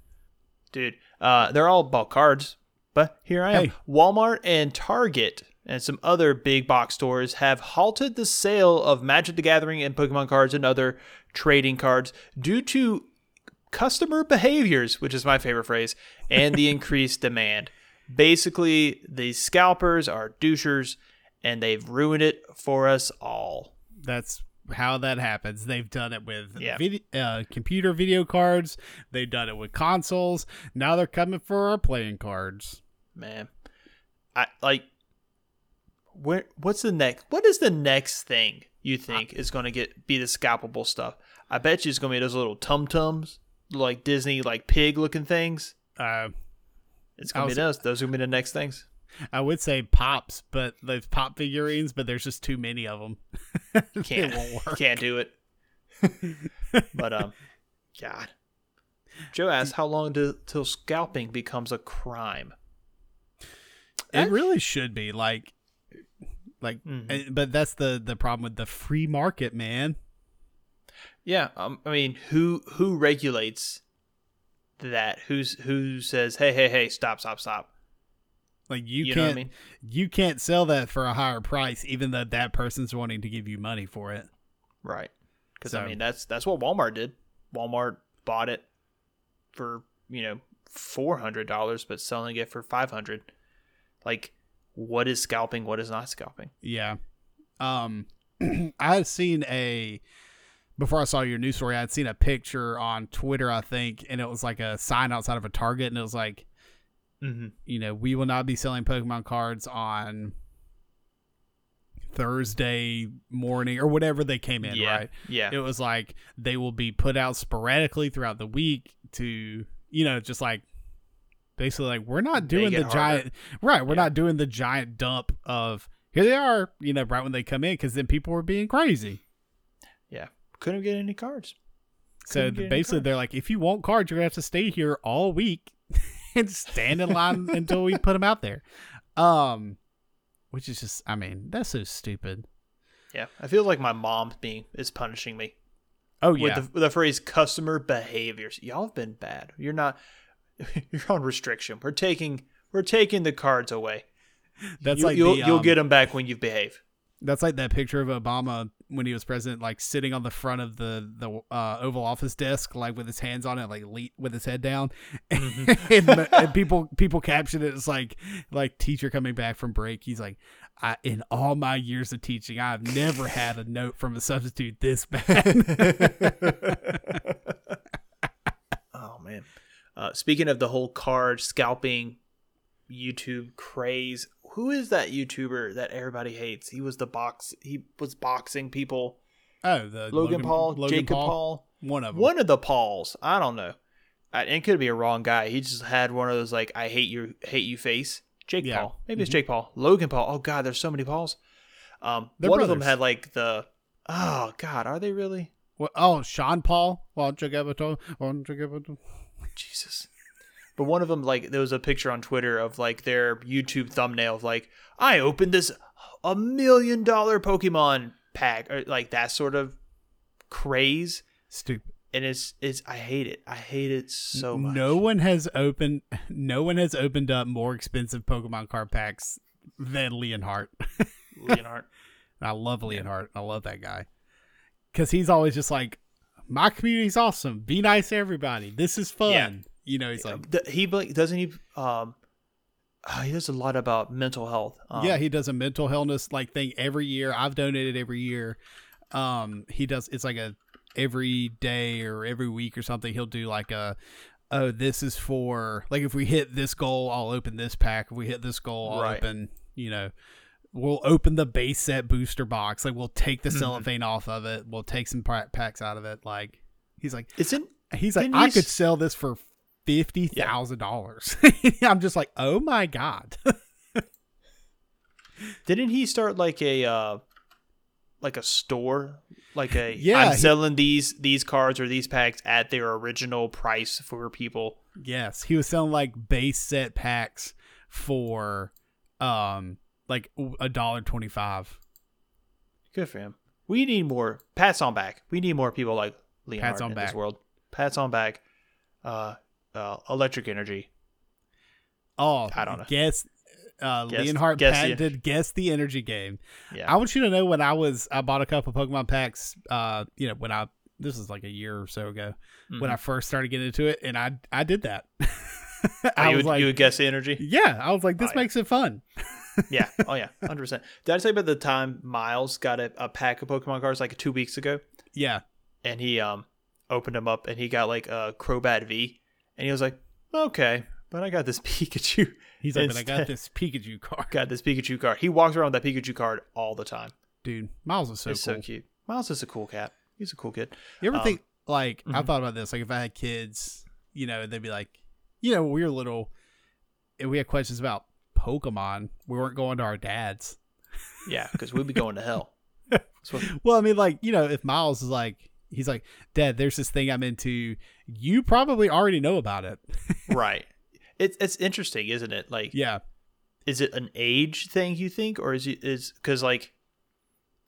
dude. Uh, they're all about cards, but here I am. Hey. Walmart and Target and some other big box stores have halted the sale of Magic the Gathering and Pokemon cards and other trading cards due to customer behaviors, which is my favorite phrase, and the increased demand. Basically, these scalpers are douchers, and they've ruined it for us all. That's how that happens. They've done it with Yeah. vid- uh, computer video cards. They've done it with consoles. Now they're coming for our playing cards. man. I like where what's the next what is the next thing you think is going to get be the scalpable stuff? I bet you it's going to be those little Tsum Tsums, like Disney like pig looking things. Uh, It's going to be those. Those are going to be the next things. I would say pops, but those pop figurines, but there's just too many of them. Can't won't work. can't do it. but um god. Joe asked how long do, till scalping becomes a crime. It really should be like, like, Mhm. eh, but that's the the problem with the free market, man. Yeah, um, I mean, who who regulates that? Who's who says, "Hey, hey, hey, stop, stop, stop"? Like you, You can't I mean? you can't sell that for a higher price, even though that person's wanting to give you money for it. Right. Because So- I mean, that's that's what Walmart did. Walmart bought it for you know four hundred dollars, but selling it for five hundred. Like, what is scalping? What is not scalping? Yeah. Um I had seen a before I saw your news story, I had seen a picture on Twitter, I think, and it was like a sign outside of a Target and it was like, Mm-hmm. you know, we will not be selling Pokemon cards on Thursday morning or whatever they came in, yeah, right? yeah, It was like they will be put out sporadically throughout the week to, you know, just like basically like we're not doing the harder. giant right, we're Yeah. not doing the giant dump of here they are, you know, right when they come in cuz then people were being crazy. yeah. Couldn't get any cards. So Couldn't any basically cards. they're like if you want cards, you're going to have to stay here all week and stand in line until we put them out there. Um which is just I mean, that's so stupid. Yeah, I feel like my mom being is punishing me Oh yeah. the, with the phrase customer behaviors. Y'all have been bad. You're not. You're on restriction. We're taking we're taking the cards away. that's you, like you'll the, you'll um, get them back when you behave. That's like that picture of Obama when he was president, like sitting on the front of the the uh, Oval Office desk, like with his hands on it, like le- with his head down, and, and people people caption it as like like teacher coming back from break. He's like, I, in all my years of teaching, I've never had a note from a substitute this bad. Oh man. Uh, speaking of the whole card scalping YouTube craze, who is that YouTuber that everybody hates? He was the box. He was boxing people. oh, the Logan, Paul, Logan Jacob Paul. one of them. One of the Pauls. I don't know. I, it could be a wrong guy. He just had one of those like I hate you, hate you face. Jake Yeah. Paul. Maybe it's Mhm. Jake Paul. Logan Paul. Oh God, there's so many Pauls. Um, They're one of them had like the. Oh God, are they really? What- oh, Sean Paul. Well, Jagabato. Well, Jagabato. Jesus. But one of them, like, there was a picture on Twitter of like their YouTube thumbnail of like, I opened this a million dollar Pokemon pack or like that sort of craze. Stupid. And it's it's I hate it. I hate it so much. No one has opened. No one has opened up more expensive Pokemon card packs than Leonhart. Leonhart. I love Leonhart. I love that guy because he's always just like, my community's awesome. Be nice to everybody. This is fun. Yeah. You know, he's like, The- he doesn't he um uh, he does a lot about mental health. Um, yeah, he does a mental illness like thing every year. I've donated every year. Um, he does. It's like a every day or every week or something. He'll do like a. Oh, this is for like if we hit this goal, I'll open this pack. If we hit this goal, I'll Right. open. You know, we'll open the base set booster box. Like we'll take the Mhm. cellophane off of it. We'll take some packs out of it. Like he's like Isn't he's like I he could sell this for fifty thousand dollars. I'm just like, oh my god. didn't he start like a uh like a store? Like a Yeah, I'm he- selling these these cards or these packs at their original price for people. Yes, he was selling like base set packs for um like a dollar twenty five. Good for him. We need more pats on back. We need more people like Leonard on in this world. Pats on back. Uh, uh, electric energy. Oh, I don't know. Guess uh, Guess- Leonhart guess the- guess the energy game. Yeah. I want you to know when I was I bought a couple Pokemon packs. Uh, you know when I this is like a year or so ago when Mhm. I first started getting into it, and I I did that. Oh, I you, was would, like, you would guess the energy. yeah, I was like, this Oh, yeah. makes it fun. yeah. Oh yeah. Hundred percent. Did I tell you about the time Miles got a, a pack of Pokemon cards like two weeks ago, Yeah, and he um opened them up and he got like a Crobat V, and he was like, okay, but I got this Pikachu. he's like, but I got this Pikachu card, Got this Pikachu card. He walks around with that Pikachu card all the time. dude. Miles is so it's cool. so cute. Miles is a cool cat. He's a cool kid. You ever Um, think like I mhm. thought about this? Like if I had kids, you know, they'd be like, you know, when we were little, and we had questions about Pokemon. We weren't going to our dads. Yeah, because we'd be going to hell. Well, I mean, like you know, if Miles is like, he's like, Dad, there's this thing I'm into. You probably already know about it. right. It's it's interesting, isn't it? Like, yeah, is it an age thing you think, or is it is because like,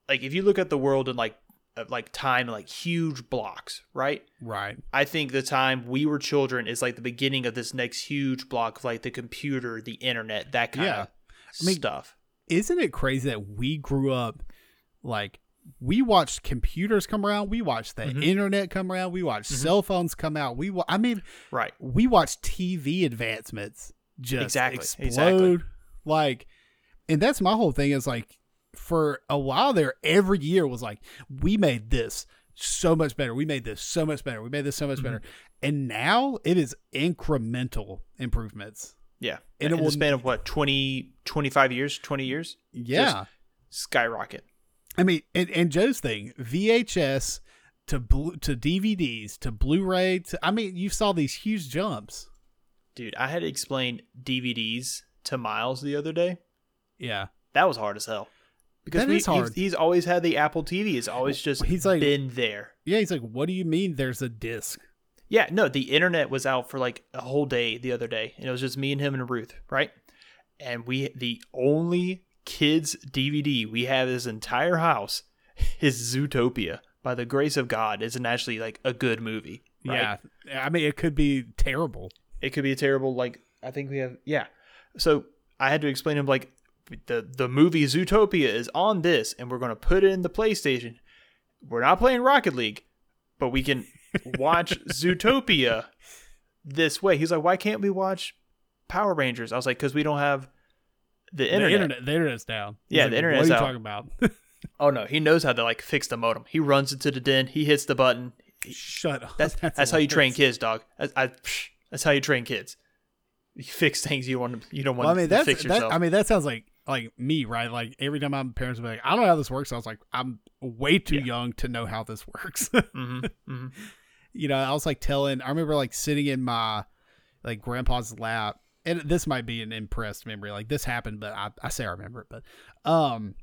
like if you look at the world in like uh, like time like huge blocks, right? right. I think the time we were children is like the beginning of this next huge block of like the computer, the internet, that kind Yeah. of I mean, stuff. Isn't it crazy that we grew up like we watched computers come around, we watched the Mhm. internet come around, we watched Mhm. cell phones come out. We, wa- I mean, Right. we watched TV advancements just Exactly, explode. exactly. Like, and that's my whole thing is like, for a while there, every year was like, we made this so much better. We made this so much better. We made this so much Mhm. better. And now it is incremental improvements. Yeah. And And it in will- the span of what 20, 25 years, 20 years, Yeah. skyrocket. I mean, and, and Joe's thing, VHS to to DVDs to Blu-ray to I mean, you saw these huge jumps. Dude, I had to explain DVDs to Miles the other day. Yeah. That was hard as hell. Because That we, is hard. He's, he's always had the Apple TV. It's always just He's like- been there. Yeah, he's like, "What do you mean there's a disc. Yeah, no, the internet was out for like a whole day the other day, and it was just me and him and Ruth, right? And we, the only kids DVD we have this entire house is Zootopia. By the grace of God, isn't actually like a good movie. Right? Yeah. I mean, it could be terrible. it could be a terrible like i think we have yeah so i had to explain to him like the the movie zootopia is on this and we're going to put it in the playstation we're not playing rocket league but we can watch zootopia this way he's like why can't we watch power rangers i was like because we don't have the internet. The internet, the internet's down. He's Yeah, like, the internet's out. What are you out. talking about? oh no he knows how to like fix the modem he runs into the den he hits the button Shut up. that's that's, how you train kids dog I, I, that's how you train kids you fix things you want to you don't want Well, I mean, to that's fix that. yourself I mean, that sounds like like me, right? Like every time I'm parents will be like, I don't know how this works. I was like, I'm way too Yeah. young to know how this works. hmm hmm you know, I was like telling. I remember like sitting in my like grandpa's lap, and this might be an impressed memory. Like this happened, but I, I say I remember it. But um,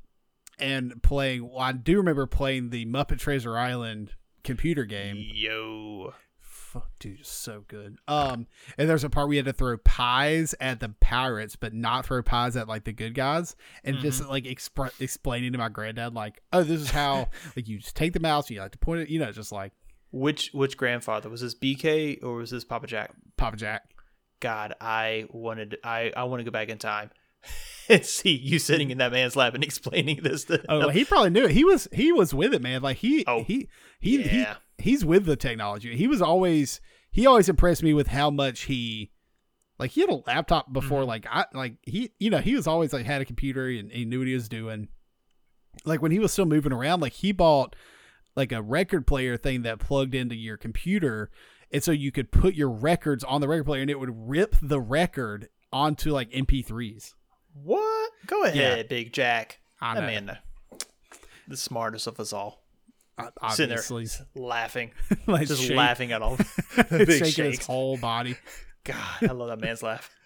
and playing. Well, I do remember playing the Muppet Treasure Island computer game. Yo. fuck, dude, so good. Um, and there's a part we had to throw pies at the pirates, but not throw pies at like the good guys, and just like expre- explaining to my granddad like, oh, this is how like you just take the mouse, and you like to point it, you know, just like Which which grandfather was this? BK or was this Papa Jack? Papa Jack. God, I wanted I I want to go back in time and see you sitting in that man's lap and explaining this to Oh, he probably knew it. He was he was with it, man. Like he Oh, he he, yeah. he he's with the technology. He was always he always impressed me with how much he like he had a laptop before Mm-hmm. like I like he you know he was always like had a computer and he knew what he was doing. Like when he was still moving around, like he bought like a record player thing that plugged into your computer, and so you could put your records on the record player, and it would rip the record onto like MP3s. What? Go ahead, yeah. Big Jack. I know. man, the, smartest of us all, O- sitting Obviously, there laughing, like just shake- laughing at all the big shaking his whole body. God, I love that man's laugh.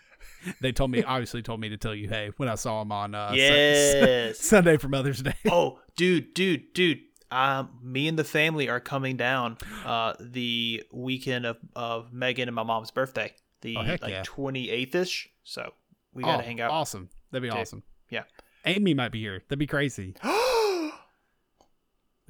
They told me, obviously, told me to tell you, hey, when I saw him on uh, Yes. Sunday for Mother's Day. oh, dude, dude, dude. Um, me and the family are coming down uh the weekend of, of Megan and my mom's birthday, the Oh, like yeah. twenty eighth ish. So we gotta Oh, hang out. Awesome. That'd be Dude. awesome. Yeah. Amy might be here. That'd be crazy. That'd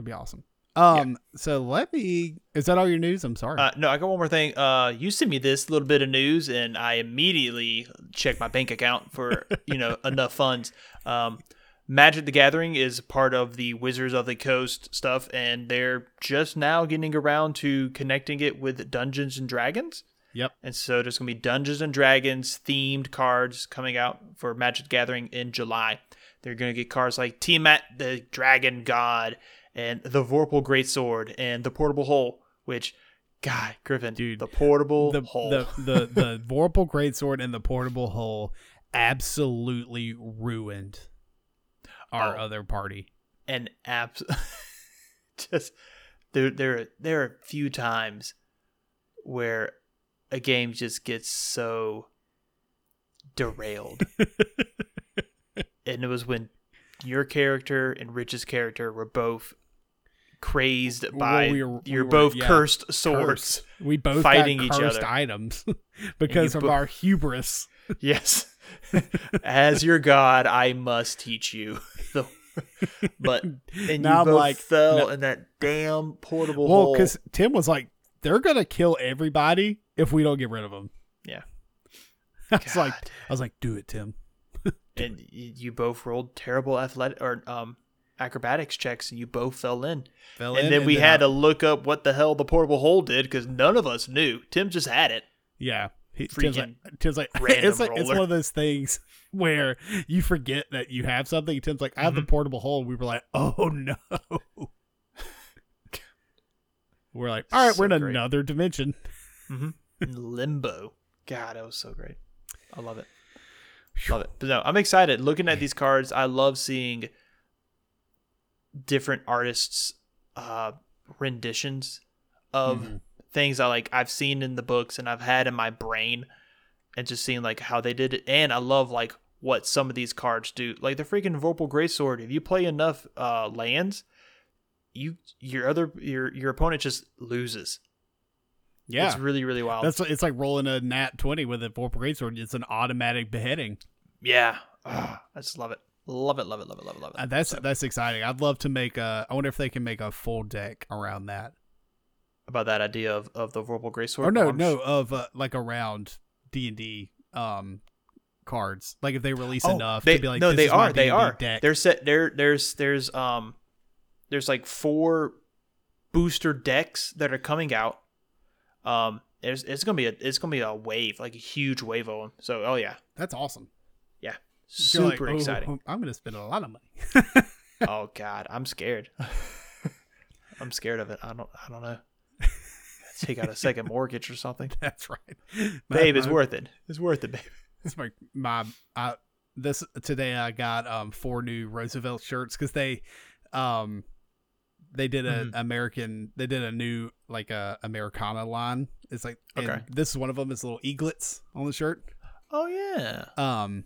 be awesome. Um. So let me. Is that all your news? I'm sorry. Uh, no, I got one more thing. Uh, you sent me this little bit of news, and I immediately checked my bank account for you know enough funds. Um, Magic the Gathering is part of the Wizards of the Coast stuff, and they're just now getting around to connecting it with Dungeons and Dragons. yep. And so there's going to be Dungeons and Dragons themed cards coming out for Magic the Gathering in July. They're going to get cards like Tiamat the Dragon God and the Vorpal Greatsword and the Portable Hole, which, God, Griffin, Dude, the Portable The Hole. the the the Vorpal Greatsword and the Portable Hole absolutely ruined our Oh. other party. and abs just there there there are a few times where a game just gets so derailed and it was when your character and rich's character were both crazed by we were- you're were- both yeah, cursed swords Cursed. We both Fighting each other. items because of bo- our hubris. yes as your god i must teach you The- but and Now you both like- fell no. in that damn portable Well, hole because Tim was like, they're gonna kill everybody if we don't get rid of them. Yeah. I was like, I was like, do it, Tim. and y- you both rolled terrible athletic or um acrobatics checks and you both fell in Fell and in, then we had I- to look up what the hell the portable hole did because none of us knew tim just had it yeah. He, Tim's like, Tim's like, it's like it's one of those things where you forget that you have something. Tim's like, I have the portable hole. We were like, oh no. We're like, all right, we're in great. another dimension. limbo god that was so great i love it love it but no i'm excited looking at these cards i love seeing different artists uh renditions of Mhm. Things i like i've seen in the books and i've had in my brain and just seeing like how they did it and i love like what some of these cards do like the freaking vorpal greatsword if you play enough uh lands you your other your your opponent just loses Yeah. it's really really wild That's it's like rolling a nat twenty with a Vorpal Greatsword. It's an automatic beheading. Yeah. Ah, I just love it. Love it, love it, love it, love it, love it. Uh, that's that's exciting. I'd love to make a. I wonder if they can make a full deck around that. About that idea of, of the Vorpal Greatsword. or no, arms. no, of uh, like around D and D um cards. Like if they release Oh, enough they, to be like, no, they are. They are. Set there. There's there's um there's like four booster decks that are coming out. Um, there's it's gonna be a it's gonna be a wave like a huge wave of them. So oh yeah, That's awesome. yeah, You're like, super "Oh, exciting. I'm gonna spend a lot of money. oh god, I'm scared. I'm scared of it. I don't I don't know. Take out a second mortgage or something. That's right, Babe, it's worth it. It's worth it, babe. It's my my I, this today I got um four new Roosevelt shirts because they um they did a Mhm. American they did a new like a Americana line. It's like Okay. this is one of them. It's little eaglets on the shirt. Oh yeah. Um,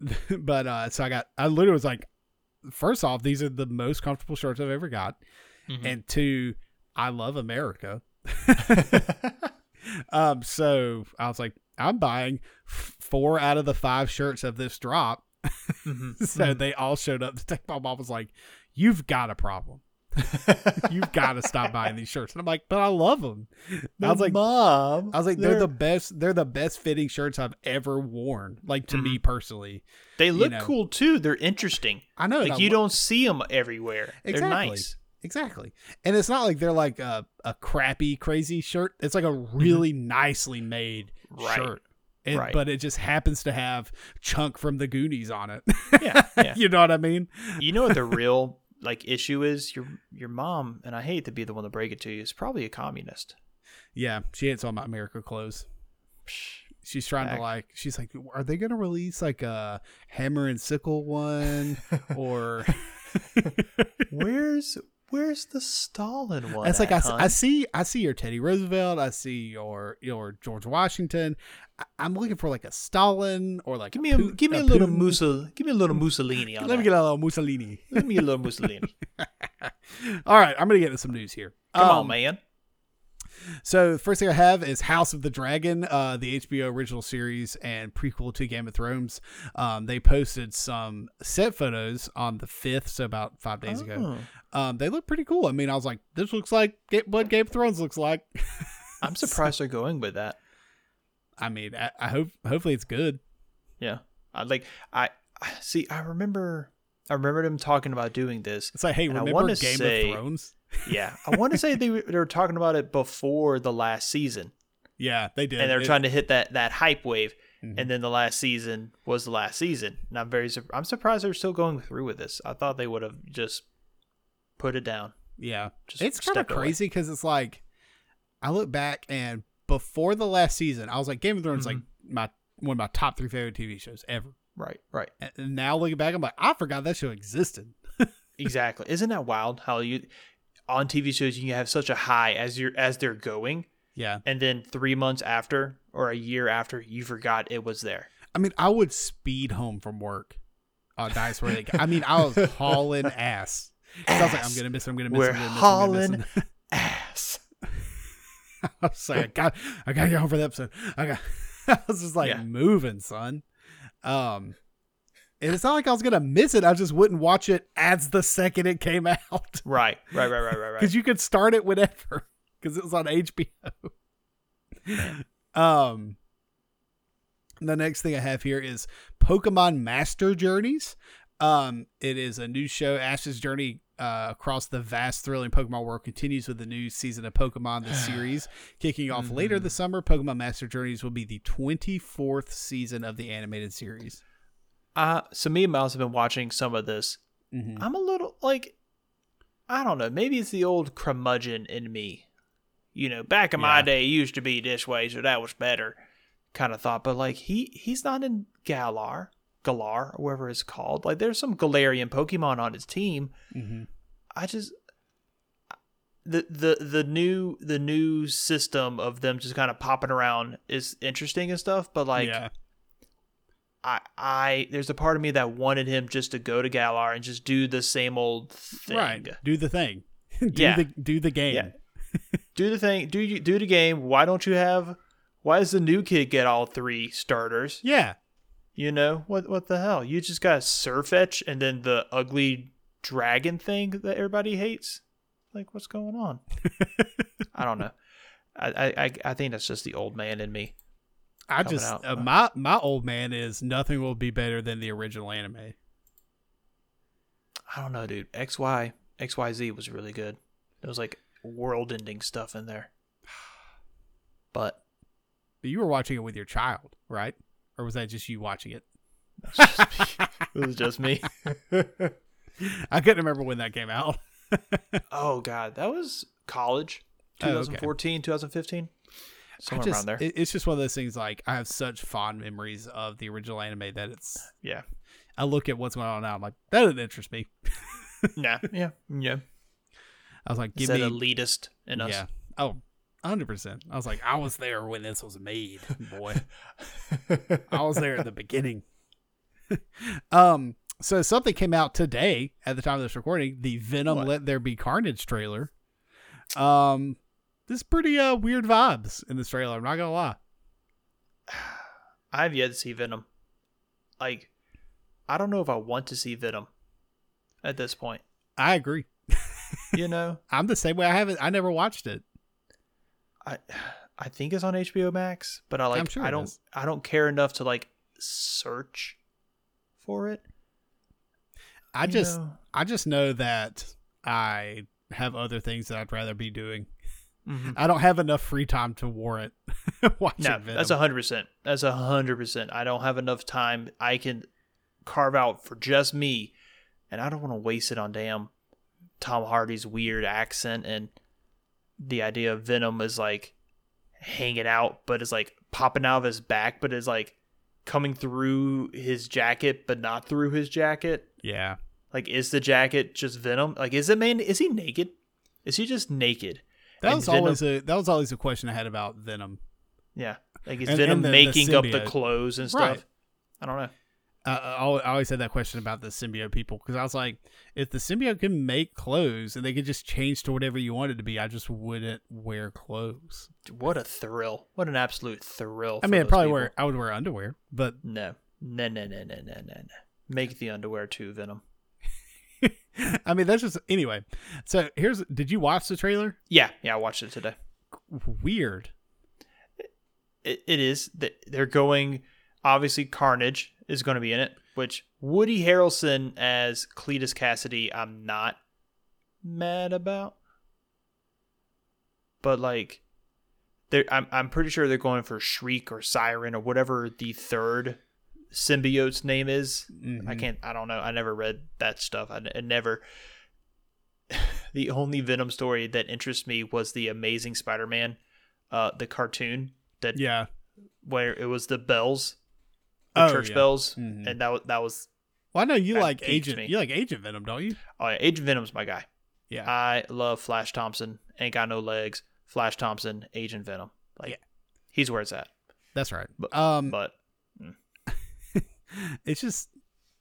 but uh, so I got I literally was like, first off, these are the most comfortable shirts I've ever got, Mhm. and two, I love America. um, so I was like, I'm buying f- four out of the five shirts of this drop. Mhm. so they all showed up my mom was like, You've got a problem. You've got to stop buying these shirts. And I'm like, but I love them. I was like, mom. I was like, they're, the best. They're the best fitting shirts I've ever worn. Like to me personally, they look know. cool too. They're interesting. I know Like I you lo- don't see them everywhere. They're nice. Exactly. And it's not like they're like a, a crappy, crazy shirt. It's like a really nicely made Mm-hmm. Right. shirt. And, Right. But it just happens to have Chunk from the Goonies on it. Yeah, yeah. you know what I mean? You know what the real like issue is? Your your mom, and I hate to be the one to break it to you, is probably a communist. Yeah, she hates all my America clothes. She's trying Back. to like. She's like, are they gonna release like a hammer and sickle one or? Where's where's the Stalin one? It's like I, at, hun? I see I see your Teddy Roosevelt. I see your your George Washington. I, I'm looking for like a Stalin or like Give me a Pu- give me a, little Putin. Mussol, give me a little Mussolini on Let me get a little Mussolini. Let me get a little Mussolini. All right, I'm gonna get into some news here. Come Um, on, man. So the first thing I have is House of the Dragon, uh, the HBO original series and prequel to Game of Thrones. Um, they posted some set photos on the fifth, so about five days ago. Oh. Um, they look pretty cool. I mean, I was like, this looks like what Game of Thrones looks like. I'm surprised they're going with that. I mean, I, I hope hopefully it's good. Yeah, I like I- see. I remember I remember them talking about doing this. It's like, hey, remember Game say- of Thrones? Yeah, I want to say they were, they were talking about it before the last season, Yeah, they did. and they're trying to hit that that hype wave. Mhm. And then the last season was the last season, and I'm very I'm surprised they're still going through with this. I thought they would have just put it down. Yeah, Just it's kind of crazy because it's like I look back and before the last season, I was like, Game of Thrones like Mm-hmm. my one of my top three favorite TV shows ever. Right, right. And now looking back, I'm like, I forgot that show existed. Exactly. Isn't that wild how you on TV shows you have such a high as you're as they're going, Yeah, and then three months after or a year after you forgot it was there. I mean, I would speed home from work. Uh, Dice where I mean, I was hauling ass. 'Cause I was like, I'm gonna miss. it, I'm gonna miss. We're I'm it, I'm gonna miss hauling it. ass. I was like, I got, I gotta get home for the episode. I got, I was just like Yeah. moving, son. Um, and it's not like I was gonna miss it. I just wouldn't watch it as the second it came out Right, right, right, right, right, right. because you could start it whenever because it was on HBO. um, the next thing I have here is Pokemon Master Journeys. Um, it is a new show. Ash's journey uh, across the vast, thrilling Pokemon world continues with the new season of Pokemon, the series. Kicking off later this summer, Pokemon Master Journeys will be the 24th season of the animated series. Uh, so me and Miles have been watching some of this. Mhm. I'm a little like, I don't know. Maybe it's the old curmudgeon in me. You know, back in my day, it used to be this way, so that was better, kind of thought. But like, he he's not in Galar, Galar, or whoever it's called. Like, there's some Galarian Pokemon on his team. Mhm. I just the the the new the new system of them just kind of popping around is interesting and stuff. But like, yeah, I I there's a part of me that wanted him just to go to Galar and just do the same old thing. right. Do the thing. do Yeah. the do the game. Yeah. do the thing. Do you do the game? Why don't you have? Why does the new kid get all three starters? yeah. You know what? What the hell? You just got a Sirfetch'd and then the ugly dragon thing that everybody hates. Like, what's going on? I don't know. I, I I- think that's just the old man in me. I just uh, my my old man is nothing will be better than the original anime. I don't know, dude. X Y X Y Z was really good. There was like world-ending stuff in there. But But you were watching it with your child, right? Or was that just you watching it? it was just me. I couldn't remember when that came out. oh god, that was college. Oh, okay. 2014, 2015. Somewhere just, around there. it- it's just one of those things. Like I have such fond memories of the original anime that it's. yeah. I look at what's going on now. I'm like, that doesn't interest me. Nah. Yeah. Yeah. I was like, give Said me elitist in us. Yeah. Oh, 100%. I was like, I was there when this was made, boy. I was there at the beginning. um, so something came out today at the time of this recording, the Venom What? Let There Be Carnage trailer. Um, this pretty uh weird vibes in this trailer. I'm not gonna lie. I have yet to see Venom. Like, I don't know if I want to see Venom at this point. I agree. You know, I'm the same way. I haven't. I never watched it. I I think it's on HBO Max, but I like sure I don't is. I don't care enough to like search for it. I you just know? I just know that I have other things that I'd rather be doing. Mhm. I don't have enough free time to warrant watching No, Venom. that's a hundred percent. That's a hundred percent. I don't have enough time I can carve out for just me, and I don't want to waste it on damn Tom Hardy's weird accent and the idea of Venom is like hanging out, but is like popping out of his back, but is like coming through his jacket, but not through his jacket. yeah. Like, is the jacket just Venom? Like, is it man? Is he naked? Is he just naked? That And was Venom- always a that was always a question I had about Venom. Yeah. Like, is And- Venom and the- the making up the clothes and stuff? Right. I don't know. Uh, I always had that question about the symbiote people because I was like, if the symbiote can make clothes and they could just change to whatever you want it to be, I just wouldn't wear clothes. What a thrill! What an absolute thrill! I mean, I'd those probably people. wear I would wear underwear, but no, no, no, no, no, no, no, no. Make the underwear too, Venom. I mean that's just anyway. So here's did you watch the trailer? Yeah, yeah, I watched it today. Weird. It, it is that they're going. Obviously, Carnage is going to be in it. Which Woody Harrelson as Cletus Kasady, I'm not mad about. But like, they're I'm I'm pretty sure they're going for Shriek or Siren or whatever the third symbiote's name is. I Mhm. can't. I don't know. I never read that stuff. I, I never. the only Venom story that interests me was the Amazing Spider-Man, uh, the cartoon that Yeah. where it was the bells, Oh, church yeah. bells, Mhm. and that was that was. Well, I know you like Agent. me. You like Agent Venom, don't you? Oh yeah, Agent Venom's my guy. Yeah. I love Flash Thompson. Ain't got no legs. Flash Thompson, Agent Venom. Like, Yeah. he's where it's at. That's right. But- um, But it's just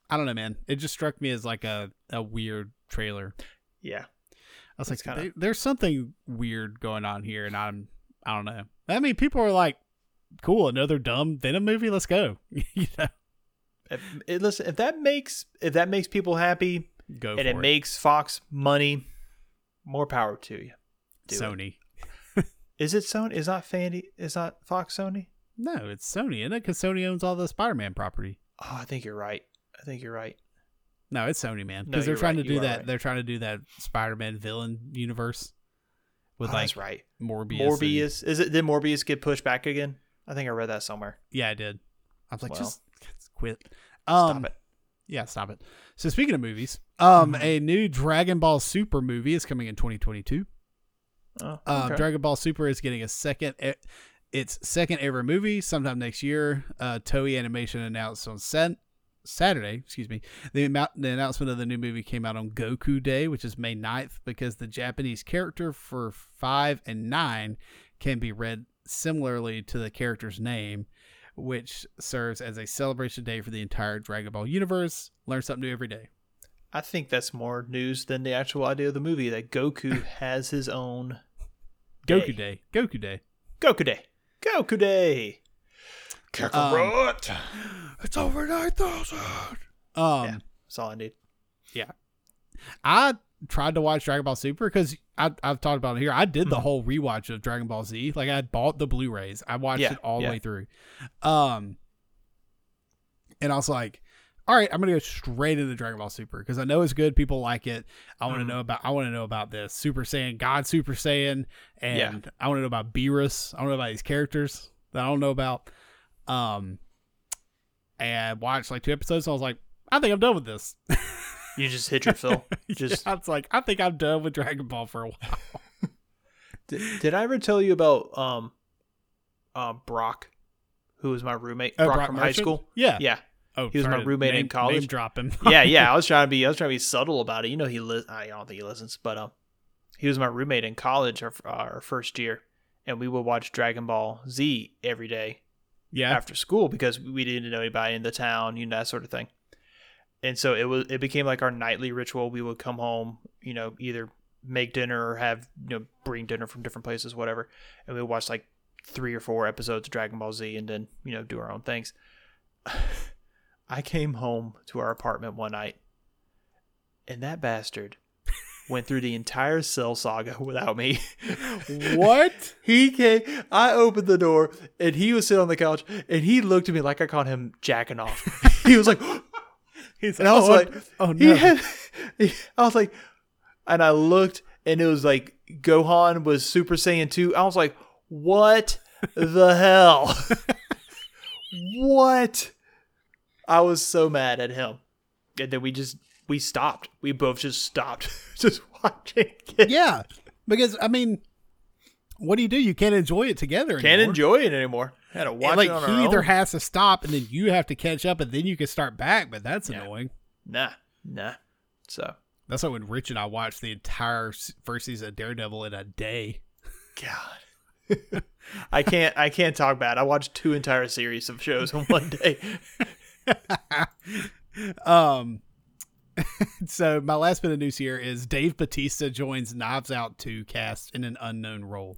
I don't know, man. It just struck me as like a a weird trailer. yeah, I was It's like, kinda- there, there's something weird going on here, and I'm I don't know. I mean, people are like, cool, another dumb Venom movie. Let's go. you know, if, it, listen, if that makes if that makes people happy, go and it, it. makes Fox money, more power to you. do. Sony. Is it Sony? Is not Fanny? Is not Fox Sony? No, it's Sony, isn't it? Because Sony owns all the Spider-Man property. Oh, I think you're right. I think you're right. No, it's Sony, man. No, Because they're trying right. to do that. right. They're trying to do that Spider-Man villain universe with Oh, like that's right. Morbius. and- Morbius. Is it? Did Morbius get pushed back again? I think I read that somewhere. yeah, I did. I was like, Well, just, quit. Um, Stop it. Yeah, stop it. So speaking of movies, um, Mhm. a new Dragon Ball Super movie is coming in 2022. Oh, Um. Dragon Ball Super is getting a second, e- its second ever movie sometime next year. Uh, Toei Animation announced on Sat- Saturday, excuse me, the, amount, the announcement of the new movie came out on Goku Day, which is May 9th, because the Japanese character for five and nine can be read similarly to the character's name, which serves as a celebration day for the entire Dragon Ball universe. Learn something new every day. I think that's more news than the actual idea of the movie that Goku has his own Goku Day. Day. Goku Day. Goku Day. Goku Day. Kakarot. It's over 9,000. Um, Yeah. That's all I need. Yeah. I tried to watch Dragon Ball Super because I've talked about it here. I did the Mhm. whole rewatch of Dragon Ball Z. Like I bought the Blu-rays. I watched Yeah, it all the way through. Um, and I was like, all right, I'm gonna go straight into Dragon Ball Super because I know it's good. People like it. I want to Mhm. know about. I want to know about this Super Saiyan, God Super Saiyan, and Yeah. I want to know about Beerus. I want to know about these characters that I don't know about. Um, and watched like two episodes. And I was like, I think I'm done with this. You just hit your fill. Just yeah, it's like I think I'm done with Dragon Ball for a while. did, did I ever tell you about um uh Brock, who was my roommate, Oh, Brock, Brock from high school? Yeah. Yeah. Oh, He was my sorry to roommate in college. Name drop him. yeah, yeah. I was trying to be, I was trying to be subtle about it. You know, he li- I don't think he listens, but um, he was my roommate in college, our, our first year, and we would watch Dragon Ball Z every day yeah. after school because we didn't know anybody in the town, you know, that sort of thing. And so it was, it became like our nightly ritual. We would come home, you know, either make dinner or have you know bring dinner from different places, whatever, and we watch like three or four episodes of Dragon Ball Z, and then you know do our own things. I came home to our apartment one night, and that bastard went through the entire Cell saga without me. What? he came. I opened the door, and he was sitting on the couch, and he looked at me like I caught him jacking off. he was like, He's and I was oh, like, oh he no. had, I was like, and I looked, and it was like Gohan was Super Saiyan 2. I was like, what the hell? what? I was so mad at him. And then we just, we stopped. We both just stopped just watching it. yeah, because I mean, what do you do? You can't enjoy it together. Can't enjoy it anymore. Had to watch like it on he either own. has to stop and then you have to catch up and then you can start back. But that's Yeah. annoying. nah, nah. So, That's like when Rich and I watched the entire first season of Daredevil in a day. God. I can't I can't talk bad. I watched two entire series of shows in one day. Um, so my last bit of news here is Dave Batista joins Knives Out 2 cast in an unknown role.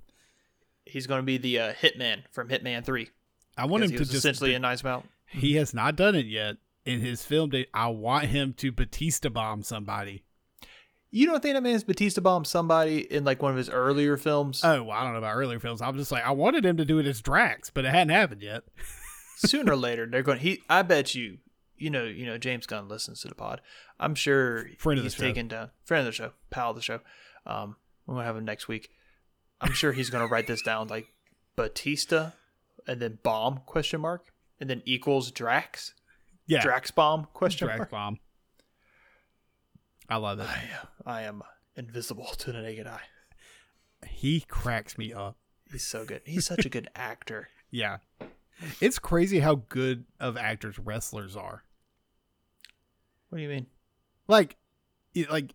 He's going to be the uh, hitman from Hitman 3. I want him he to was just. essentially a nice mount. he has not done it yet in his film date. I want him to Batista bomb somebody. You don't think that man's Batista bombed somebody in like one of his earlier films? Oh, well, I don't know about earlier films. I'm just like, I wanted him to do it as Drax, but it hadn't happened yet. Sooner or later, they're going. He, I bet you, you know, you know, James Gunn listens to the pod. I'm sure Friend of the he's show. taken down friend of the show, pal of the show. Um, we're gonna have him next week. I'm sure he's gonna write this down like Batista, and then bomb question mark, and then equals Drax. Yeah. Drax bomb question mark. Drax mark. bomb. I love it. I am, I am invisible to the naked eye. He cracks me up. He's so good. He's such a good actor. Yeah. It's crazy how good of actors wrestlers are. What do you mean? Like like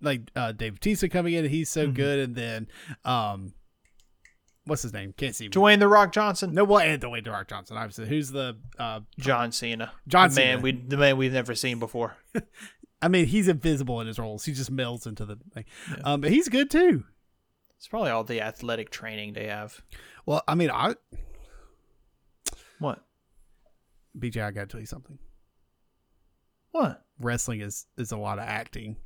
like uh Dave Bautista coming in, he's so Mhm. good and then um what's his name? Can't see. Dwayne the Rock Johnson. No, well, and Dwayne The Rock Johnson, obviously. Who's the uh John Cena. John the Cena. man we the man we've never seen before. I mean, he's invisible in his roles. He just melts into the thing. Um but he's good too. It's probably all the athletic training they have. Well, I mean, I What? BJ, I gotta tell you something. What? Wrestling is is a lot of acting.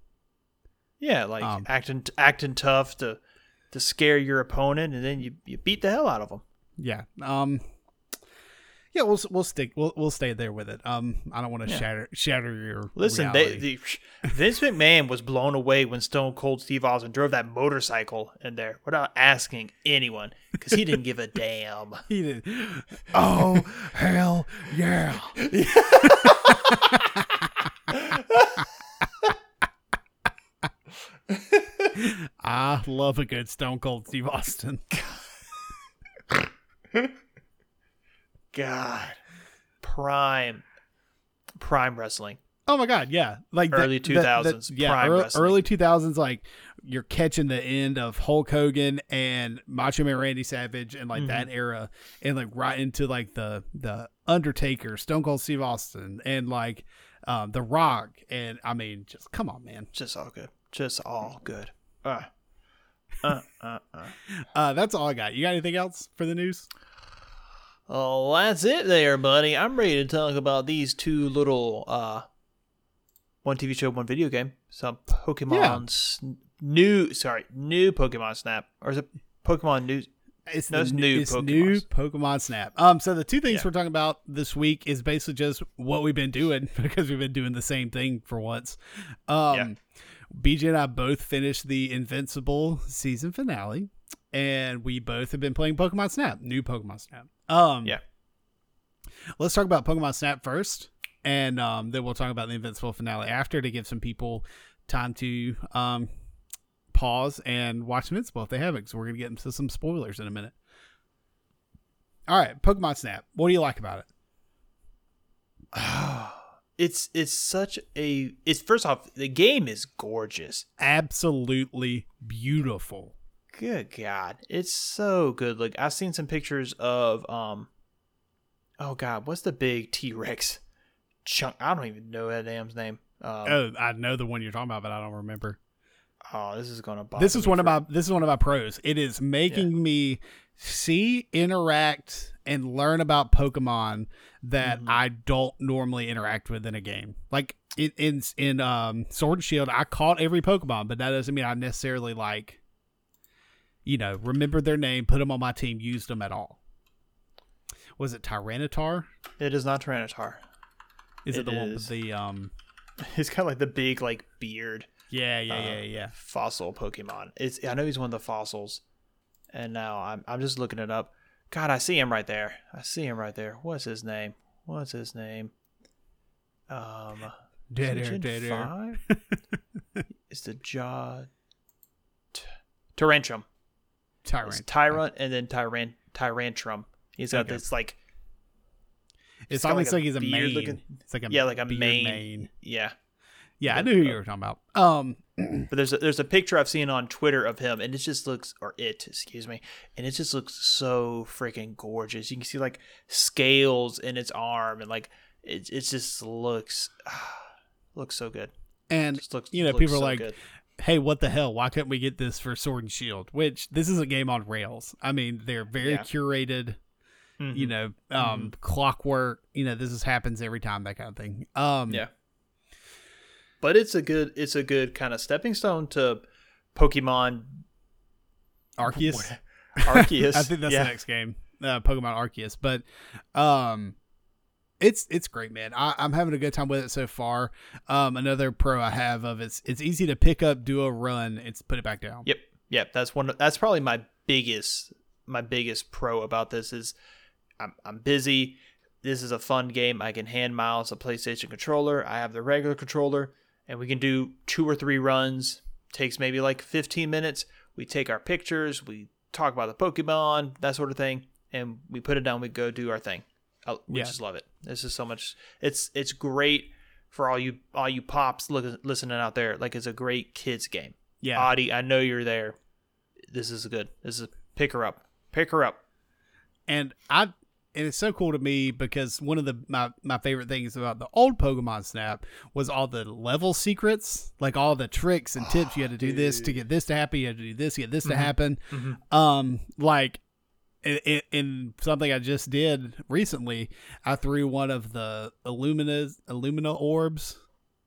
Yeah, like Um, acting acting tough to to scare your opponent, and then you, you beat the hell out of them. Yeah. Um. Yeah, we'll we'll stick we'll we'll stay there with it. Um, I don't want to Yeah. shatter shatter your Listen, they, reality. the, Vince McMahon was blown away when Stone Cold Steve Austin drove that motorcycle in there without asking anyone because he didn't give a damn. he did. Oh hell yeah! I love a good Stone Cold Steve Austin. God, prime, prime wrestling. Oh my god, yeah, like Early the- 2000s, yeah, prime early, early two thousands. Like you're catching the end of Hulk Hogan and Macho Man Randy Savage and like that Mm-hmm. era, and like right into like the the Undertaker, Stone Cold Steve Austin, and like um, the Rock, and I mean, just come on, man. Just all good. Just all good. Uh, uh, uh, uh. Uh, that's all I got. You got anything else for the news? Oh, that's it there, buddy. I'm ready to talk about these two little uh one TV show, one video game. Some Pokemon sn- new sorry, new Pokemon Snap. Or is it Pokemon New It's No, the new, it's new Pokemon Snap. Um, so the two things Yeah. we're talking about this week is basically just what we've been doing because we've been doing the same thing for once. Um, Yeah. BJ and I both finished the Invincible season finale, and we both have been playing Pokemon Snap, new Pokemon Snap. Um, Yeah. Let's talk about Pokemon Snap first, and um, then we'll talk about the Invincible finale after to give some people time to um, pause and watch Invincible if they haven't, because we're gonna get into some spoilers in a minute. All right, Pokemon Snap. What do you like about it? It's it's such a it's first off, the game is gorgeous. Absolutely beautiful. Good God, it's so good. Look, I've seen some pictures of um. Oh God, what's the big T Rex? Chunk. I don't even know that damn's name. Um, Oh, I know the one you're talking about, but I don't remember. Oh, this is gonna. Bother this is me one of my this is one of my pros. It is making me see, interact, and learn about Pokemon that Mhm. I don't normally interact with in a game. Like in in in um Sword and Shield, I caught every Pokemon, but that doesn't mean I necessarily like you know, remember their name, put them on my team, used them at all. Was it Tyranitar? It is not Tyranitar. Is it, It the one with the um He's got like the big like beard yeah, yeah, Uh, yeah, yeah. fossil Pokemon. It's I know he's one of the fossils, and now I'm I'm just looking it up. God, I see him right there. I see him right there. What's his name? What's his name? Um, Dead is air, dead air. 5? It's the jaw. T- Tyrantrum. It's Tyrant. Tyrant and then Tyrant Tyrantrum. He's got Okay. this like It's almost like like he's a main. looking- It's like a yeah, like a beard mane. yeah. Yeah, I knew who you uh, were talking about. Um, But there's a, there's a picture I've seen on Twitter of him, and it just looks, or it, excuse me, and it just looks so freaking gorgeous. You can see like scales in its arm, and like it, it just looks, looks so good. and Just looks, you know, looks people are like, good. hey, what the hell? Why couldn't we get this for Sword and Shield? Which this is a game on rails. I mean, they're very Yeah. curated. You Mhm. know, um, clockwork. You know, this is happens every time. That kind of thing. Um, yeah. But it's a good, it's a good kind of stepping stone to Pokemon Arceus. Arceus. I think that's yeah. the next game, uh, Pokemon Arceus. But um, it's it's great, man. I, I'm having a good time with it so far. Um, another pro I have of it's it's easy to pick up, do a run, it's put it back down. Yep, yep. That's one. That's probably my biggest, my biggest pro about this is, I'm I'm busy. This is a fun game. I can hand Miles a PlayStation controller. I have the regular controller, and we can do two or three runs. Takes maybe like 15 minutes. We take our pictures. We talk about the Pokemon, that sort of thing, and we put it down. We go do our thing. I, we Yeah. just love it. This is so much. It's it's great for all you all you pops look, listening out there. Like it's a great kids game. Yeah, Audie, I know you're there. This is good. This is pick her up. Pick her up. and I and it's so cool to me because one of the my, my favorite things about the old Pokemon Snap was all the level secrets, like all the tricks and tips. You had to do this to get this to happen. You had to do this to get this to happen. Um, like in, in, in something I just did recently, I threw one of the Illumina Illumina orbs,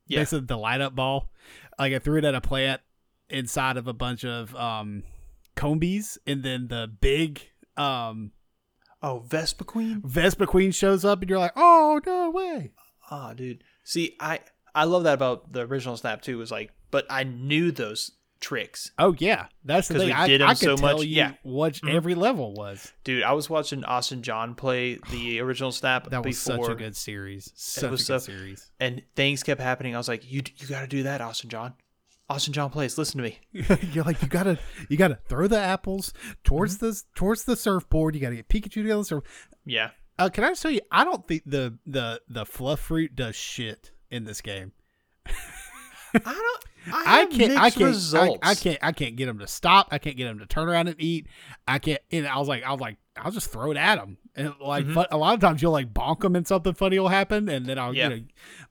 Yeah. basically the light up ball. Like I threw it at a plant inside of a bunch of um Combees, and then the big um Oh, Vespiquen. Vespa Queen shows up, and you're like, oh no way. Oh, dude. See, I I love that about the original Snap too. Was like, but I knew those tricks, Oh yeah, that's the 'Cause thing. we I, did 'em I could so tell much- you yeah. what mm-hmm. every level was. dude. I was watching Austin John play the original Snap That was before, such a good series. Such was a good series. and things kept happening. I was like, you you got to do that, Austin John. Austin John plays. Listen to me. You're like you gotta you gotta throw the apples towards Mm-hmm. the towards the surfboard. You gotta get Pikachu to the other surf. Yeah. Uh, can I just tell you? I don't think the the the fluff fruit does shit in this game. I don't. I, I can't. I can't. I, Results. I can't. I can't get him to stop. I can't get him to turn around and eat. I can't. And I was like, I was like, I'll just throw it at him. And like, Mhm. fu- a lot of times you'll like bonk them and something funny will happen, and then I'll, Yeah. you know,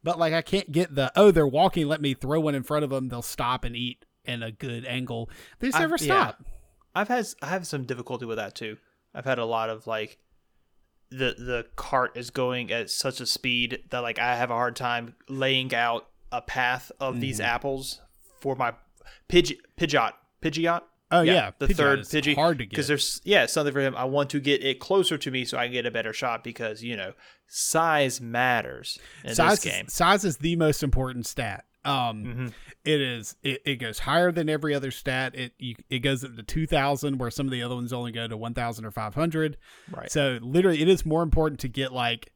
but like I can't get the oh they're walking. Let me throw one in front of them. They'll stop and eat in a good angle. They just I- never yeah. stop. I've had I have some difficulty with that too. I've had a lot of like the the cart is going at such a speed that like I have a hard time laying out a path of these Mm-hmm. apples for my Pidge Pidgeot Pidgeot. Oh yeah, the Pidgeot third Pidgey hard to get because there's yeah something for him. I want to get it closer to me so I can get a better shot because you know size matters in size. this game. Is, size is the most important stat. Um, Mhm. it is. It, it goes higher than every other stat. It you, it goes up to two thousand, where some of the other ones only go to one thousand or five hundred. Right. So literally, it is more important to get like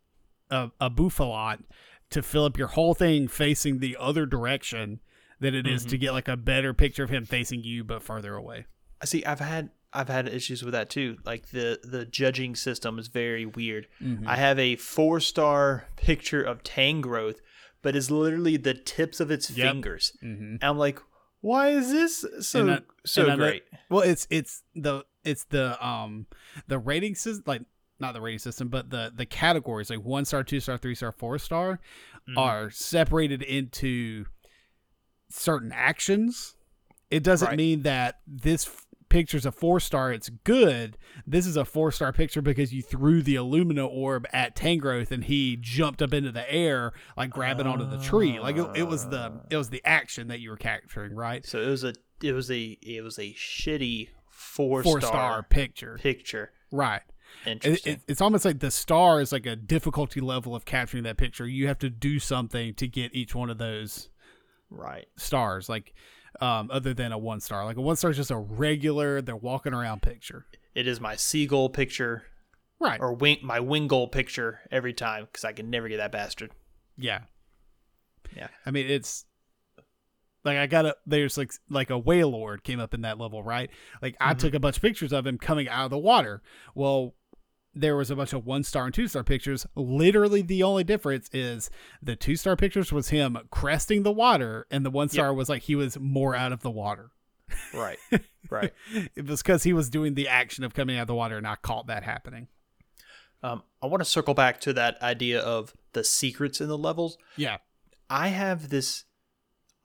a, a Bouffalant to fill up your whole thing facing the other direction than it is Mm-hmm. to get like a better picture of him facing you but farther away. I see, I've had I've had issues with that too. Like the the judging system is very weird. Mm-hmm. I have a four star picture of Tangrowth, but it's literally the tips of its Yep. fingers. Mm-hmm. And I'm like, why is this so And I- so and I know- great? Well, it's it's the it's the um the rating system like not the rating system, but the the categories like one star, two star, three star, four star Mhm. are separated into certain actions It doesn't Right. mean that this f- picture's a four star. It's good. This is a four star picture because you threw the Illumina orb at Tangrowth and he jumped up into the air, like grabbing onto the tree. Like it, it was the it was the action that you were capturing, right? So it was a it was a it was a shitty four, Four star, star picture, picture. right? It, it, it's almost like the star is like a difficulty level of capturing that picture. You have to do something to get each one of those right. stars, like um, other than a one star. Like a one star is just a regular, they're walking around picture. It is my seagull picture Right. or wing my wingull picture every time because I can never get that bastard. yeah. Yeah. I mean, it's like I got a there's like like a Wailord came up in that level, right? Like I Mm-hmm. took a bunch of pictures of him coming out of the water. Well, there was a bunch of one star and two star pictures. Literally, the only difference is the two star pictures was him cresting the water, and the one star was like he was more out of the water. Right. right. It was because he was doing the action of coming out of the water, and I caught that happening. Um, I want to circle back to that idea of the secrets in the levels. Yeah. I have this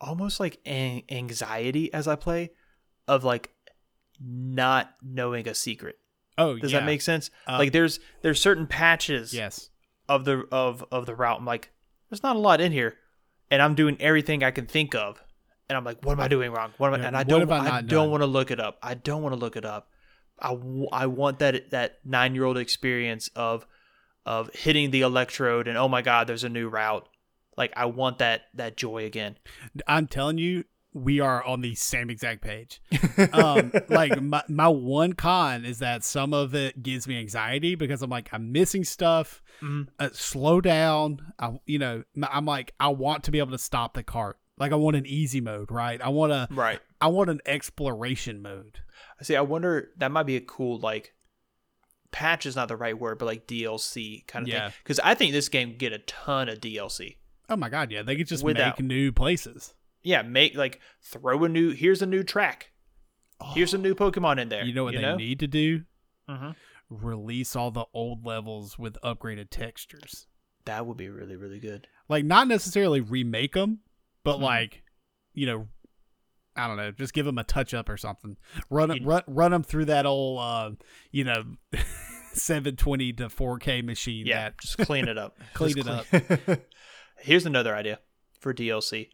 almost like an- anxiety as I play of like not knowing a secret. Oh, Does yeah. that make sense? Uh, like there's there's certain patches Yes. of the of of the route. I'm like, there's not a lot in here, and I'm doing everything I can think of, and I'm like, what am I doing wrong? What am I? And I don't I I, don't want to look it up. I don't want to look it up. I, w- I want that that nine year old experience of of hitting the electrode and oh my god, there's a new route. Like I want that that joy again. I'm telling you, we are on the same exact page. um, like my, my one con is that some of it gives me anxiety because I'm like I'm missing stuff. Mhm. Uh, slow down. I, you know, I'm like I want to be able to stop the cart. Like I want an easy mode, right? I want a Right. I want an exploration mode. I see. I wonder that might be a cool like patch is not the right word, but like DLC kind of Yeah. thing. Because I think this game get a ton of DLC. Oh my god, yeah, they could just Without- make new places. Yeah, make like throw a new. Here's a new track. Here's a new Pokemon in there. You know what they need to do? Mhm. Release all the old levels with upgraded textures. That would be really really good. like not necessarily remake them, but Mhm. like you know, I don't know, just give them a touch up or something. Run You- run run them through that old uh, you know, 720 to 4K machine. Yeah, that just clean it up. Clean Just it clean- Here's another idea for DLC.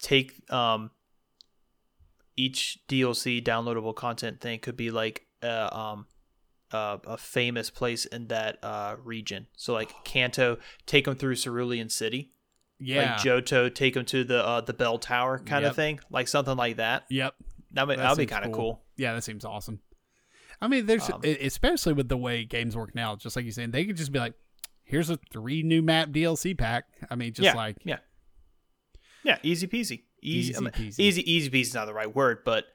Take um each DLC downloadable content thing could be like uh, um uh, a famous place in that uh region. So like Kanto, take them through Cerulean City. yeah, Like Johto, take them to the uh, the bell tower kind Yep. of thing, like something like that. yep, That would That be kind of cool. cool. yeah, that seems awesome. I mean, there's Um, especially with the way games work now, just like you're saying, they could just be like, "Here's a three new map DLC pack." I mean, just yeah, like yeah, yeah, easy peasy, easy, Easy I mean, peasy. easy, easy peasy is not the right word, but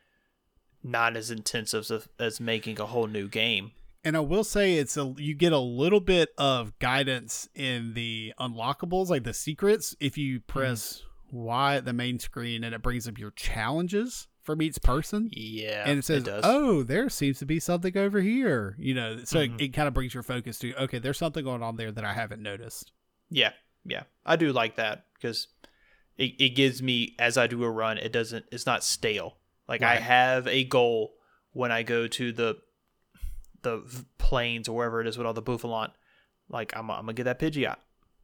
not as intensive as, as making a whole new game. And I will say it's a you get a little bit of guidance in the unlockables, like the secrets, if you press mm. Y at the main screen and it brings up your challenges from each person. Yeah, and it says, does. "Oh, there seems to be something over here." You know, so Mhm. it, it kind of brings your focus to, "Okay, there's something going on there that I haven't noticed." yeah, yeah, I do like that because it, it gives me as I do a run, it doesn't, it's not stale. Like I have a goal when I go to the the plains or wherever it is with all the Bouffalant. Like I'm, I'm gonna get that Pidgeot,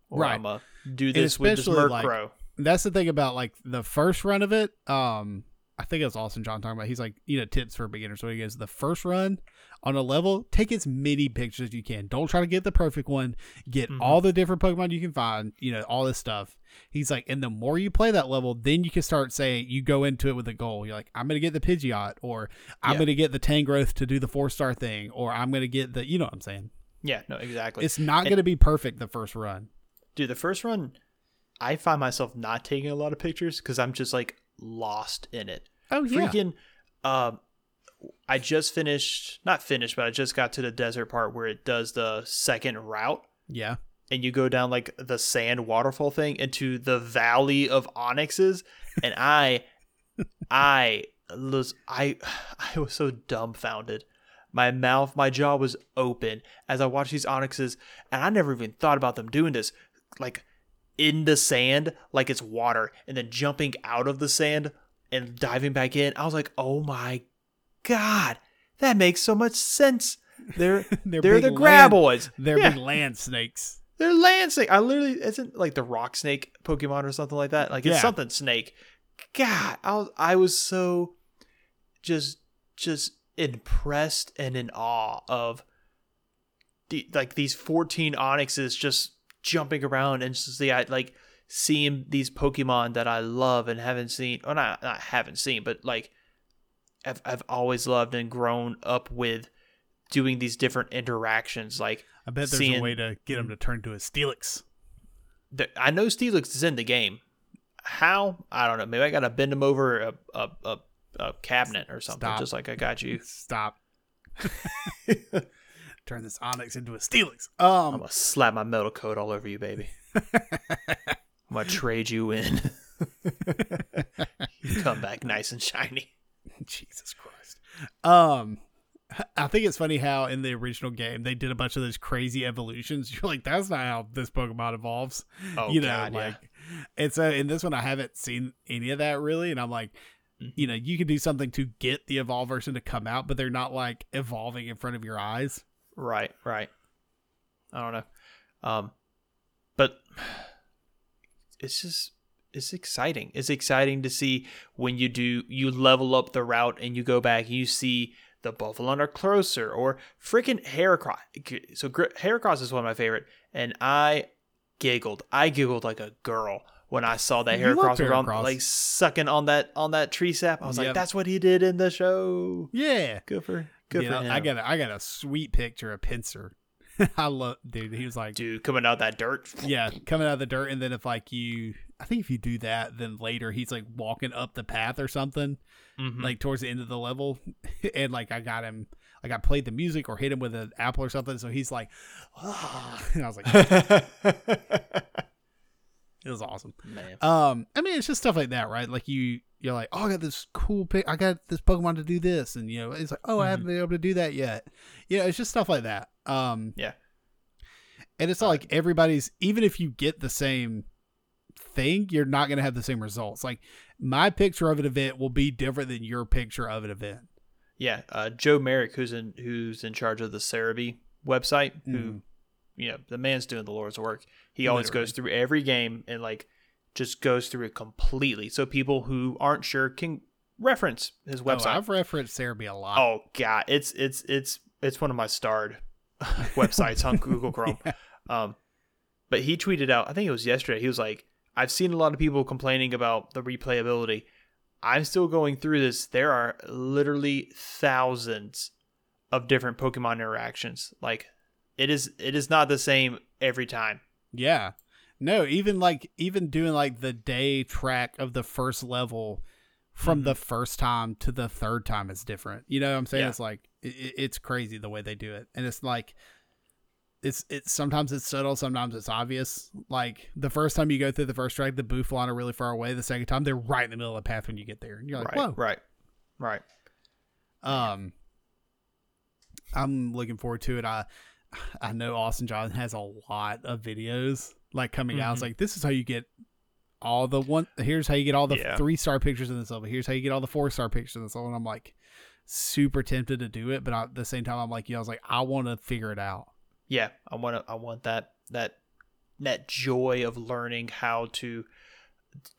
or Right. I'm gonna do this with this especially, like, Murkrow. That's the thing about like the first run of it. Um, I think it was Austin John talking about. He's like, you know, tips for beginners. So he goes, the first run on a level, take as many pictures as you can. Don't try to get the perfect one. Get Mhm. all the different Pokemon you can find. You know, all this stuff. He's like, and the more you play that level, then you can start saying you go into it with a goal. You're like, I'm gonna get the Pidgeot, or I'm Yeah. gonna get the Tangrowth to do the four star thing, or I'm gonna get the, you know what I'm saying. Yeah, no, exactly. It's not And- gonna be perfect the first run. Dude, the first run, I find myself not taking a lot of pictures because I'm just like lost in it. Oh yeah. Freaking, um, I just finished, not finished, but I just got to the desert part where it does the second route, yeah. and you go down like the sand waterfall thing into the valley of Onixes, and I, I was, I, I was so dumbfounded. My mouth, my jaw was open as I watched these Onixes, and I never even thought about them doing this, like in the sand, like it's water, and then jumping out of the sand and diving back in, I was like, "Oh my god, that makes so much sense." They're They're they're, the graboids. They're yeah, big land snakes. they're land snake. I literally isn't like the rock snake Pokemon or something like that. Like it's Yeah. something snake. God, I was I was so just just impressed and in awe of the like these 14 Onixes just jumping around and just the I like seeing these Pokemon that I love and haven't seen or not not haven't seen, but like I've I've always loved and grown up with doing these different interactions. Like I bet there's a way to get him to turn to a Steelix. the, I know Steelix is in the game. How I don't know. Maybe I gotta bend him over a a, a, a cabinet or something, Stop. just like I got you. Stop. Turn this Onix into a Steelix. I'm Um, gonna slap my metal coat all over you, baby. I'm gonna trade you in. you come back nice and shiny. Jesus Christ. Um, I think it's funny how in the original game they did a bunch of those crazy evolutions. You're like, that's not how this Pokemon evolves. Oh you know, God, yeah. and so in this one I haven't seen any of that really, and I'm like, Mhm. you know, you can do something to get the evolve version to come out, but they're not like evolving in front of your eyes. Right, right. I don't know. Um but it's just it's exciting. It's exciting to see when you do you level up the route and you go back and you see the Buffalo are closer or freaking Heracross. So Heracross is one of my favorite and I giggled. I giggled like a girl when I saw that You love Heracross around Heracross. like sucking on that on that tree sap. I was Yep. like that's what he did in the show. Yeah. Good for good You for know, him. I got a, I got a sweet picture of Pinsir. I love dude. He was like, dude coming out of that dirt. yeah, coming out of the dirt, and then if like you, I think if you do that, then later he's like walking up the path or something, Mhm. like towards the end of the level, and like I got him, like I played the music or hit him with an apple or something, so he's like, and I was like, it was awesome. Man. Um, I mean, it's just stuff like that, right? Like you, you're like, oh, I got this cool pick. I got this Pokemon to do this, and you know, it's like, oh, I haven't been able to do that yet. You know, it's just stuff like that. Um, Yeah. and it's not like everybody's. Even if you get the same thing, you're not gonna have the same results. Like my picture of an event will be different than your picture of an event. Yeah, uh, Joe Merrick, who's in who's in charge of the Serebii website, who Mhm. You know the man's doing the Lord's work. He always goes through every game and like just goes through it completely, so people who aren't sure can reference his Oh, website. I've referenced Serebii a lot. Oh, god, it's it's it's it's one of my starred websites on Google Chrome. Um, but he tweeted out, I think it was yesterday. He was like, "I've seen a lot of people complaining about the replayability. I'm still going through this. There are literally thousands of different Pokemon interactions. Like, it is it is not the same every time. Yeah. No, even like even doing like the day track of the first level from the first time to the third time is different. You know what I'm saying? Yeah. It's like it, it's crazy the way they do it. And it's like it's it's sometimes it's subtle, sometimes it's obvious. Like the first time you go through the first track, the Bouffalant are really far away. The second time they're right in the middle of the path when you get there. And you're like, right, whoa. right, right. Um, I'm looking forward to it. I I know Austin John has a lot of videos like coming out. It's Mhm. like this is how you get all the one. Here's how you get all the Yeah. three star pictures in this level. Here's how you get all the four star pictures in this level. And I'm like super tempted to do it, but at the same time, I'm like, you know, I was like, I want to figure it out. Yeah, I want to. I want that that that joy of learning how to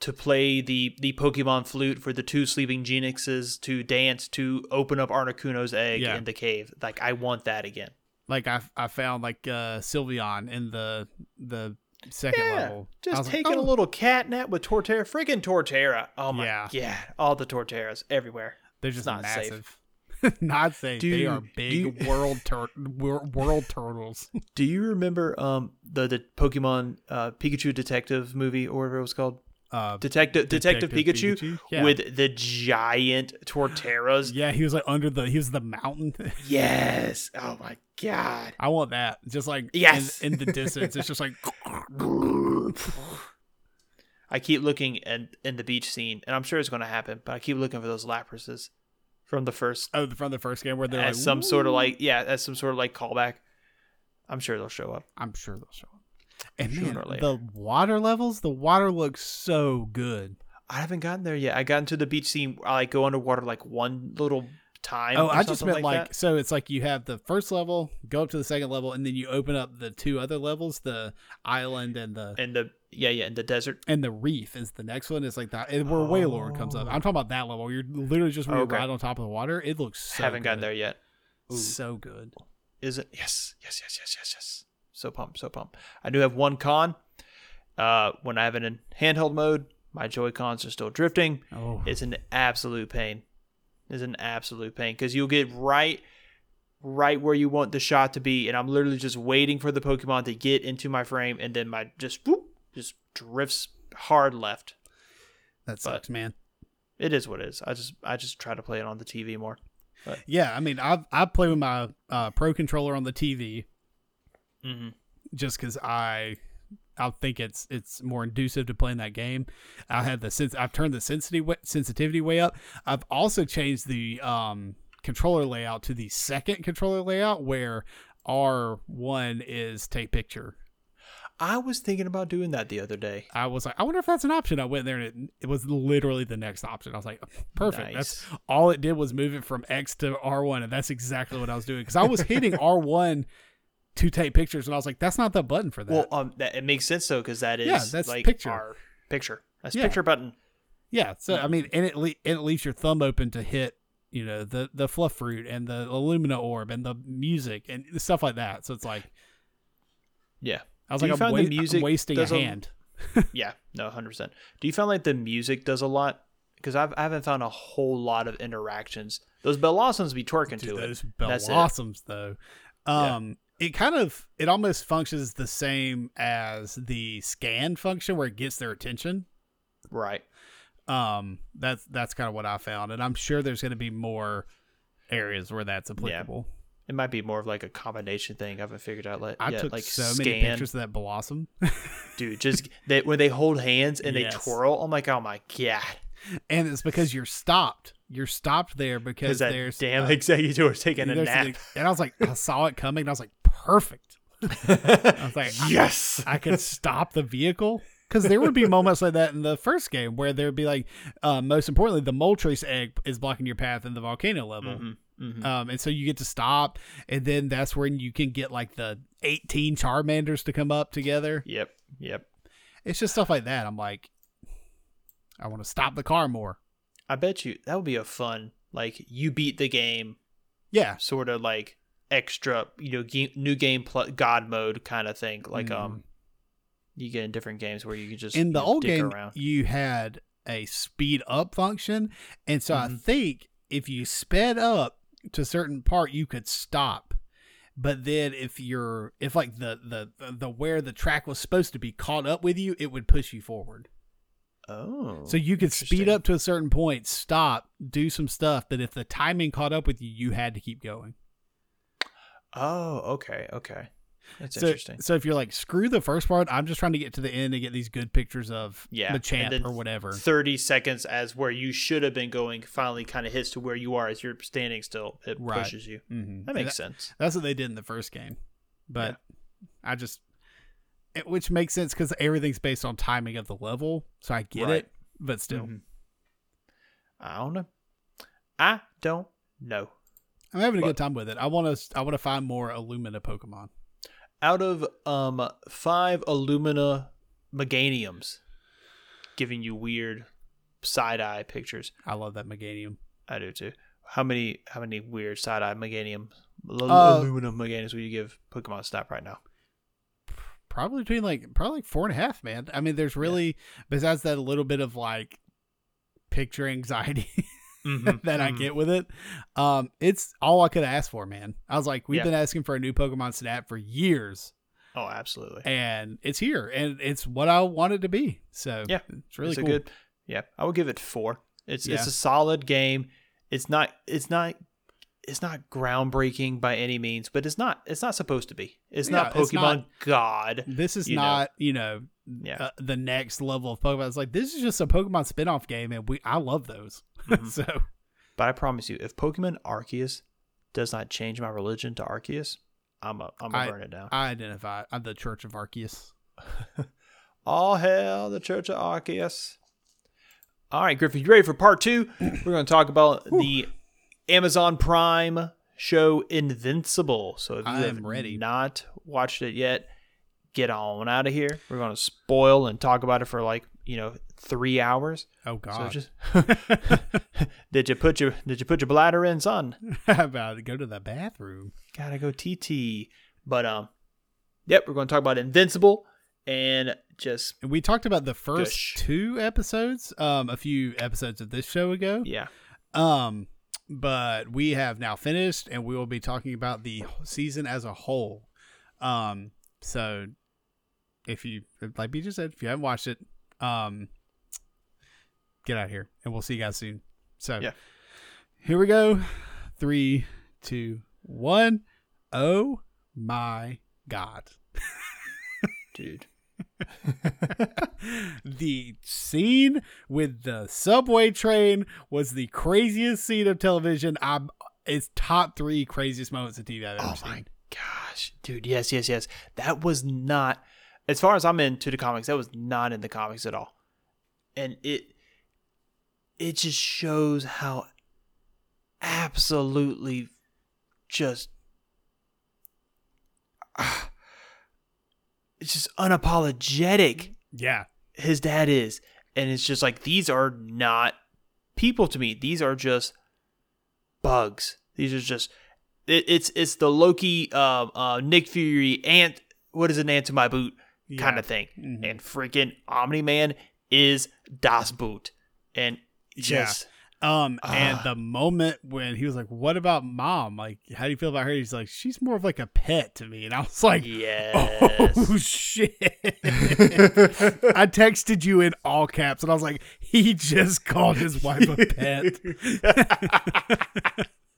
to play the the Pokemon flute for the two sleeping Jynxes, to dance, to open up Articuno's egg Yeah. in the cave. Like I want that again. Like I I found like uh Sylveon in the the second Yeah, level. Just was like, taking oh. a little cat nap with Torterra, freaking Torterra. Oh my Yeah. god, all the Torterras everywhere. They're just not safe. not safe. they are big you- world tur- world turtles. Do you remember um the the Pokemon uh, Pikachu Detective movie or whatever it was called? Uh, Detective Detective, Pikachu, Pikachu? Yeah. with the giant Torterras. yeah, he was like under the he was the mountain. Yes. Oh my god. I want that. Just like Yes. in, in the distance, it's just like I keep looking at in the beach scene, and I'm sure it's going to happen. But I keep looking for those Laprases from the first, oh from the first game where they're as like some sort of like yeah, as some sort of like callback. I'm sure they'll show up. I'm sure they'll show up. And man, the water levels, the water looks so good. I haven't gotten there yet. I got into the beach scene. I like go underwater like one little time. Oh, I just meant like, that. so it's like you have the first level, go up to the second level, and then you open up the two other levels, the island and the in the yeah yeah in the desert. and the reef is the next one. It's like that and where Wailord comes up. I'm talking about that level. You're literally just Oh. Okay. you're right on top of the water. It looks so haven't gotten there yet. Ooh. So good. Is it? Yes, yes, yes, yes, yes, yes. So pumped, so pumped. I do have one con. Uh, when I have it in handheld mode, my Joy Cons are still drifting. Oh, It's an absolute pain. It's an absolute pain because you'll get right, right where you want the shot to be, and I'm literally just waiting for the Pokemon to get into my frame, and then my just whoop, just drifts hard left. that sucks, man. It is what it is. I just I just try to play it on the TV more. Yeah, I mean, I I play with my uh, pro controller on the TV Mm-hmm. just because I I think it's it's more inducive to playing that game. I have the sense I've turned the sensitivity sensitivity way up. I've also changed the um, controller layout to the second controller layout where R one is take picture. I was thinking about doing that the other day. I was like, I wonder if that's an option. I went there and it, it was literally the next option. I was like, perfect. That's all it did was move it from X to R1, and that's exactly what I was doing because I was hitting R1 to take pictures, and I was like, that's not the button for that. Well, um, that it makes sense though because that is Yeah, that's like picture. our picture. That's Yeah. picture button. yeah, so I mean, and it le- and it leaves your thumb open to hit, you know, the the fluff fruit and the Illumina orb and the music and stuff like that. So it's like Yeah, I was Do like, I'm, wa- the I'm wasting a does a- hand. yeah, no, hundred percent. Do you find like the music does a lot? Because I've I haven't found a whole lot of interactions. Those Bellossums be twerking Dude, to those it. That's it. blossoms though. Um it kind of it almost functions the same as the scan function where it gets their attention. Right. Um that's that's kind of what I found and I'm sure there's going to be more areas where that's applicable. It might be more of like a combination thing. I haven't figured out like I yet. took like so scan, many pictures of that blossom. dude. Just they, when they hold hands and Yes. they twirl. I'm like, oh my god, and it's because you're stopped. You're stopped there because that there's damn uh, Exeggutor is taking a nap. the- and I was like I saw it coming and I was like perfect. I was like yes. I could stop the vehicle. Because there would be moments like that in the first game where there would be like, uh, most importantly, the Moltres egg is blocking your path in the volcano level. Mhm, mhm. Um, and so you get to stop, and then that's when you can get like the 18 Charmanders to come up together. Yep. Yep. It's just stuff like that. I'm like, I want to stop the car more. I bet you that would be a fun like you beat the game Yeah. sort of like extra you know game, new game pl- god mode kind of thing like um you get in different games where you can just Mm. In the old game, around. you had a speed up function. And so I Mhm. think if you sped up to a certain part, you could stop. But then if you're if like the the the where the track was supposed to be caught up with you, it would push you forward. oh So you could speed up to a certain point, stop, do some stuff, but if the timing caught up with you, you had to keep going. Oh okay okay that's so, interesting So if you're like, screw the first part, I'm just trying to get to the end and get these good pictures of Yeah, the champ or whatever. 30 seconds as where you should have been going finally kind of hits to where you are as you're standing still it Right. pushes you Mm-hmm. that makes sense That's what they did in the first game, but I just, it, which makes sense because everything's based on timing of the level, so I get Right. it. But still, Mhm. i don't know i don't know I'm having a But- good time with it. I want to, I want to find more Illumina Pokemon. out of um five Illumina Meganiums, giving you weird side eye pictures. I love that Meganium. I do too. How many how many weird side eye Meganium Uh, Illumina Meganiums will you give Pokemon Snap right now? Probably between like probably like four and a half, man. I mean, there's really besides that a little bit of like picture anxiety Mm-hmm. that I get with it. Um, it's all I could ask for, man. I was like, we've Yeah. been asking for a new Pokemon Snap for years, Oh, absolutely. and it's here, and it's what I wanted it to be. So Yeah, it's really it's cool. good. Yeah, I would give it four. It's it's a solid game. It's not it's not it's not groundbreaking by any means, but it's not it's not supposed to be. It's not Yeah, it's Pokemon not- God. This is you know. not, you know, Yeah. uh, the next level of Pokemon. It's like this is just a Pokemon spin-off game, and we I love those. Mhm. so But I promise you, if Pokemon Arceus does not change my religion to Arceus, I'm a, I'm gonna burn it down. I identify. I'm the Church of Arceus. All hail the Church of Arceus. All right, Griffin, you ready for part two? We're going to talk about the Amazon Prime show Invincible. So if you have ready. not watched it yet, get on out of here. We're going to spoil and talk about it for like you know three hours. Oh So God! just did you put your did you put your bladder in, son? How about to go to the bathroom? Gotta go TT. But um, yep, we're going to talk about Invincible and just And we talked about the first Gush. two episodes, um, a few episodes of this show ago. yeah. Um, but we have now finished, and we will be talking about the season as a whole. Um, so if you like B just said, if you haven't watched it, um, get out of here, and we'll see you guys soon. So Yeah. here we go. Three, two, one. Oh my god. Dude. the scene with the subway train was the craziest scene of television. I'm it's top three craziest moments of TV I've ever Oh seen. my gosh, dude! Yes, yes, yes. That was not, as far as I'm into the comics, that was not in the comics at all, and it, it just shows how absolutely, just, ah, it's just unapologetic Yeah, his dad is, and it's just like these are not people to me. These are just bugs. These are just it, it's it's the Loki, uh, uh, Nick Fury, ant. What is an ant to my boot kind of thing, Mhm. and freaking Omni Man is Das Boot, and just Um, and Ah. the moment when he was like, "What about mom? Like, how do you feel about her?" He's like, "She's more of like a pet to me," and I was like, yes. "Oh shit!" I texted you in all caps, and I was like, "He just called his wife a pet."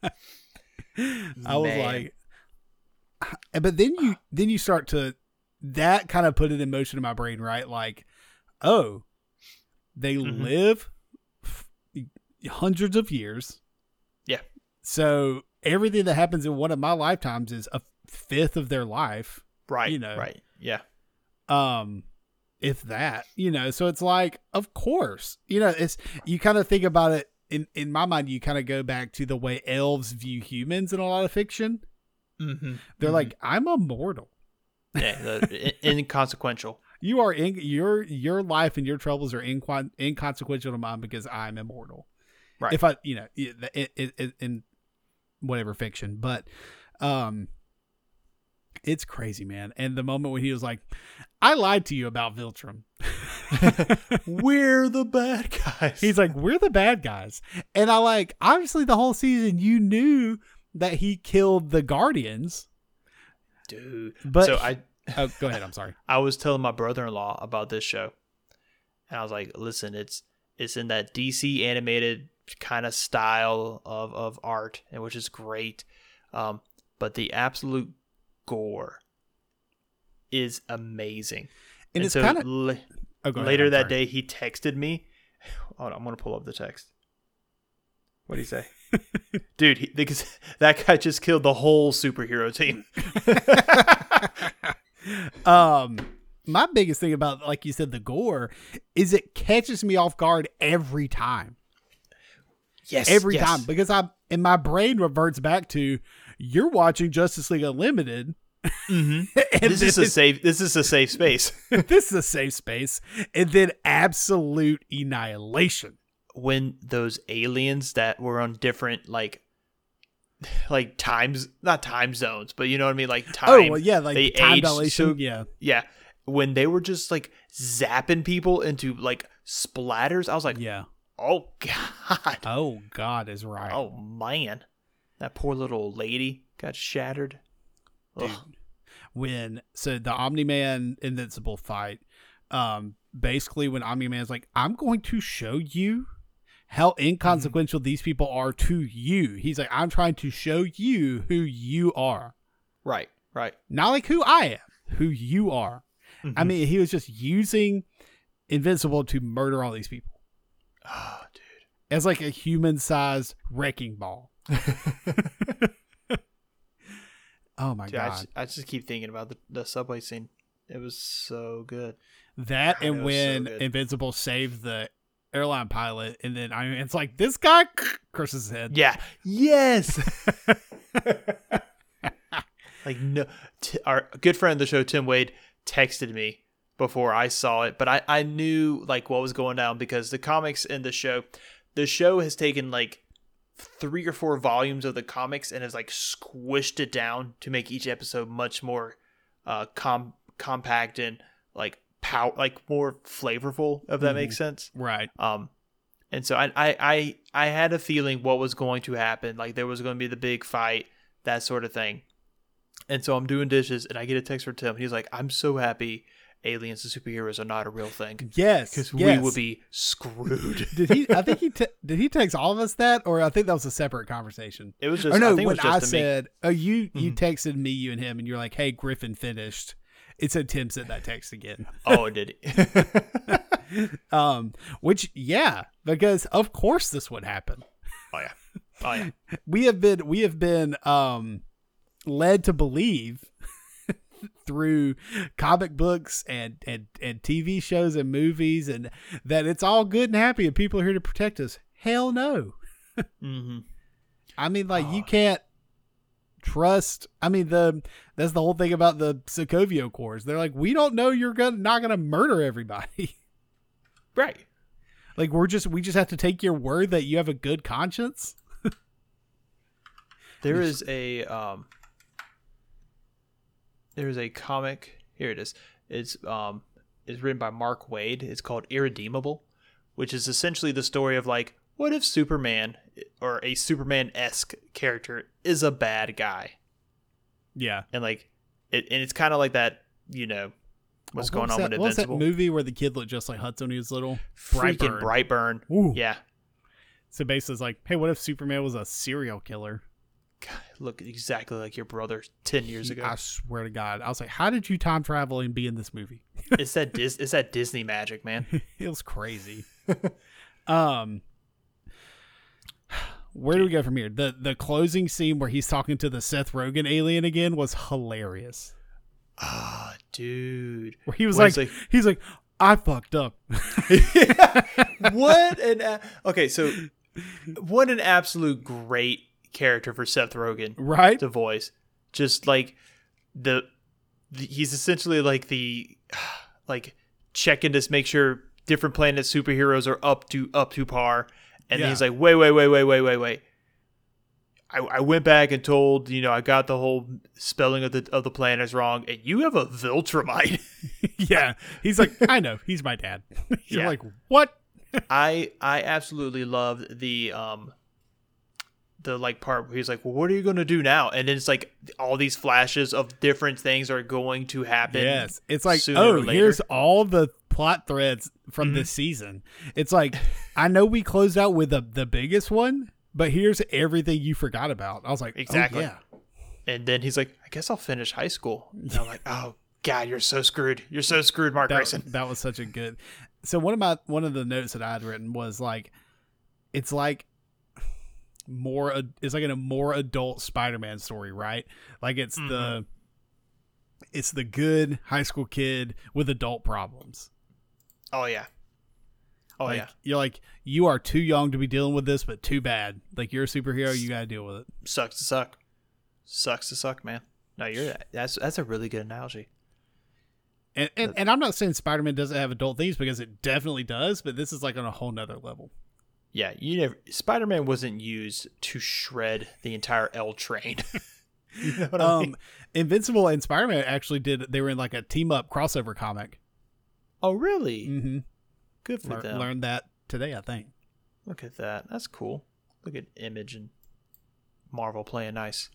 I was Man. like, but then you then you start to that kind of put it in motion in my brain, right? Like, oh, they Mhm. live hundreds of years. Yeah. So everything that happens in one of my lifetimes is a fifth of their life. right, you know. right, yeah, Um, if that, you know, so it's like, of course, you know, it's you kind of think about it in in my mind. You kind of go back to the way elves view humans in a lot of fiction. mm-hmm. They're like, I'm immortal. yeah, the, in- inconsequential. You are in your your life and your troubles are inquan- inconsequential to mine because I'm immortal. Right. If I, you know, i- i- i- i- in whatever fiction, but um, it's crazy, man. And the moment when he was like, "I lied to you about Viltrum," We're the bad guys. he's like, "We're the bad guys," and I like obviously the whole season you knew that he killed the Guardians, dude. but so I oh, go ahead. I'm sorry. I was telling my brother-in-law about this show, and I was like, "Listen, it's it's in that DC animated kind of style of of art, and which is great, um, but the absolute gore is amazing." And, it's so kind of la- oh, go ahead, later that day, he texted me. Hold on, I'm gonna pull up the text. What do you say, dude? He, because that guy just killed the whole superhero team. um my biggest thing about like you said the gore is it catches me off guard every time Yes, every yes. time because i'm and my brain reverts back to you're watching justice league unlimited Mhm. and This is a safe. This is a safe space. this is a safe space and then absolute annihilation when those aliens that were on different like like times not time zones but you know what i mean like time oh well yeah like they time aged dilation so- yeah yeah when they were just like zapping people into like splatters i was like yeah oh god oh god is right oh man that poor little lady got shattered dude. Ugh. When so the Omni Man Invincible fight, um, basically when Omni Man's like, I'm going to show you how inconsequential these people are to you. He's like, I'm trying to show you who you are. right right Not like who I am, who you are. I Mhm. mean, he was just using Invincible to murder all these people oh dude. as like a human sized wrecking ball. Oh my Dude, I, god. just, I just keep thinking about the, the subway scene it was so good That God, and so when good. Invincible saved the airline pilot, and then I it's like this guy curses his head. Yeah. Yes. like no, t- our good friend of the show Tim Wade texted me before I saw it, but I I knew like what was going down because the comics in the show, the show has taken like three or four volumes of the comics and has like squished it down to make each episode much more uh com- compact and like pow like more flavorful if that makes sense. Right. um and so I, I i i had a feeling what was going to happen like there was going to be the big fight that sort of thing. And so i'm doing dishes and i get a text from tim he's like i'm so happy aliens and superheroes are not a real thing Yes. because yes. we would be screwed Did he? I think he te- did. He text all of us that, or I think that was a separate conversation. it was just or no, i think when I to me said, "Oh, you you Mhm. texted me, you and him, and you're like, hey, Griffin finished." It said Tim sent that text again. oh did he Um, which yeah, because of course this would happen. oh yeah oh yeah We have been we have been um led to believe through comic books and, and and TV shows and movies and that it's all good and happy and people are here to protect us. Hell no. hmm I mean, like you Oh. can't trust. I mean, the that's the whole thing about the Sokovia Accords. They're like, we don't know you're gonna not gonna murder everybody. right like we're just we just have to take your word that you have a good conscience. There is a um there is a comic here it is. It's um it's written by Mark Waid. It's called Irredeemable, which is essentially the story of like what if Superman or a Superman esque character is a bad guy? Yeah. And like it and it's kinda like that, you know, what's What going was on that, with what was that movie where the kid looked just like Hudson when he was little? Freaking Brightburn. Ooh. Yeah. So basically, it's like, hey, what if Superman was a serial killer? God, look exactly like your brother ten years ago. I swear to God, I was like, how did you time travel and be in this movie? it's that Dis- it's that Disney magic, man. it was crazy. um, where do we go from here? The the closing scene where he's talking to the Seth Rogen alien again was hilarious. Ah, dude. Where he was like, like- he's like, I fucked up. what an a- okay so what an absolute great character for seth rogen right? to voice just like the, the he's essentially like the like checking to make sure different planet superheroes are up to up to par and Yeah. he's like wait wait wait wait wait wait wait I, I went back and told you know I got the whole spelling of the of the planets wrong and you have a Viltrumite yeah. He's like, I know, he's my dad. You're Yeah. like, what? I I absolutely loved the um the like part where he's like, "Well, what are you going to do now?" And then it's like all these flashes of different things are going to happen. Yes. It's like, oh, or later. here's all the plot threads from this mm-hmm. season. It's like, I know we closed out with the, the biggest one, but here's everything you forgot about. I was like, oh, Exactly. yeah. And then he's like, "I guess I'll finish high school." And I'm like, "Oh God, you're so screwed. You're so screwed, Mark That, Grayson." that was such a good. So one of my one of the notes that I had written was like, it's like more. It's like in a more adult Spider-Man story, right? Like it's the, Mm-hmm. it's the good high school kid with adult problems. Oh yeah. Oh like, yeah. You're like, you are too young to be dealing with this, but too bad. Like you're a superhero, you got to deal with it. Sucks to suck. Sucks to suck, man. No, you're that's that's a really good analogy. And, and, and I'm not saying Spider Man doesn't have adult themes because it definitely does, but this is like on a whole nother level. Yeah, you never. Spider-Man wasn't used to shred the entire L train. you know what I mean? Um, Invincible and Spider Man actually did. They were in like a team up crossover comic. Oh, really? Mm-hmm. Good for Lear- them. learned that today, I think. Look at that. That's cool. Look at Image and Marvel playing nice.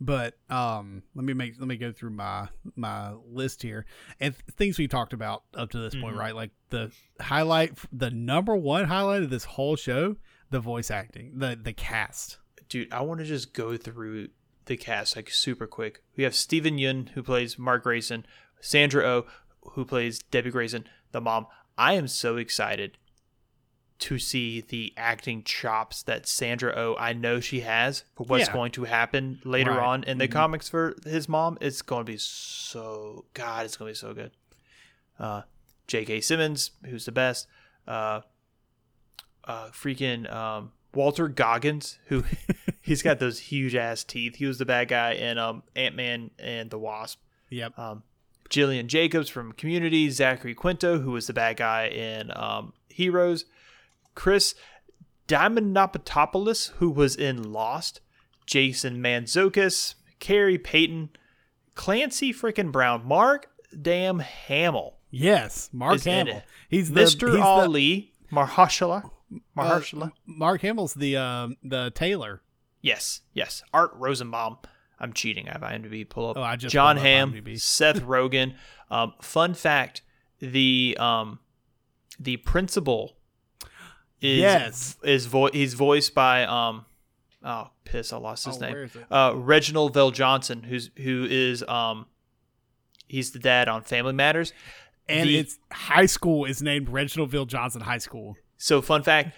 But um, let me make let me go through my my list here and th- things we talked about up to this point, Mhm. right? Like the highlight, the number one highlight of this whole show, the voice acting, the the cast. Dude, I want to just go through the cast like super quick. We have Steven Yeun who plays Mark Grayson, Sandra Oh who plays Debbie Grayson, the mom. I am so excited to see the acting chops that Sandra Oh I know she has for what's Yeah. going to happen later Right. on in the Mhm. comics for his mom. It's going to be so God, it's going to be so good. Uh, J.K. Simmons, who's the best. Uh, uh, freaking um, Walton Goggins, who he's got those huge ass teeth. He was the bad guy in um, Ant Man and the Wasp. Yep. Um, Gillian Jacobs from Community, Zachary Quinto, who was the bad guy in um, Heroes, Chris Diamantopoulos, who was in Lost, Jason Mantzoukas, Khary Payton, Clancy freaking Brown, Mark Damn Hamill, yes, Mark Hamill. He's the Mr. he's the- Ali, Mahershala, uh, Mark Hamill's the um the tailor. Yes, yes. Art Rosenbaum. I'm cheating. I have IMDb pull up. Oh, I just Jon Hamm, Seth Rogen. Um, fun fact: the um, the principal is Yes. is vo- he's voiced by um, oh piss, I lost his Oh, name. where is it? Uh, Reginald VelJohnson, who's who is um, he's the dad on Family Matters. And The- it's high school is named Reginald VelJohnson High School. So fun fact: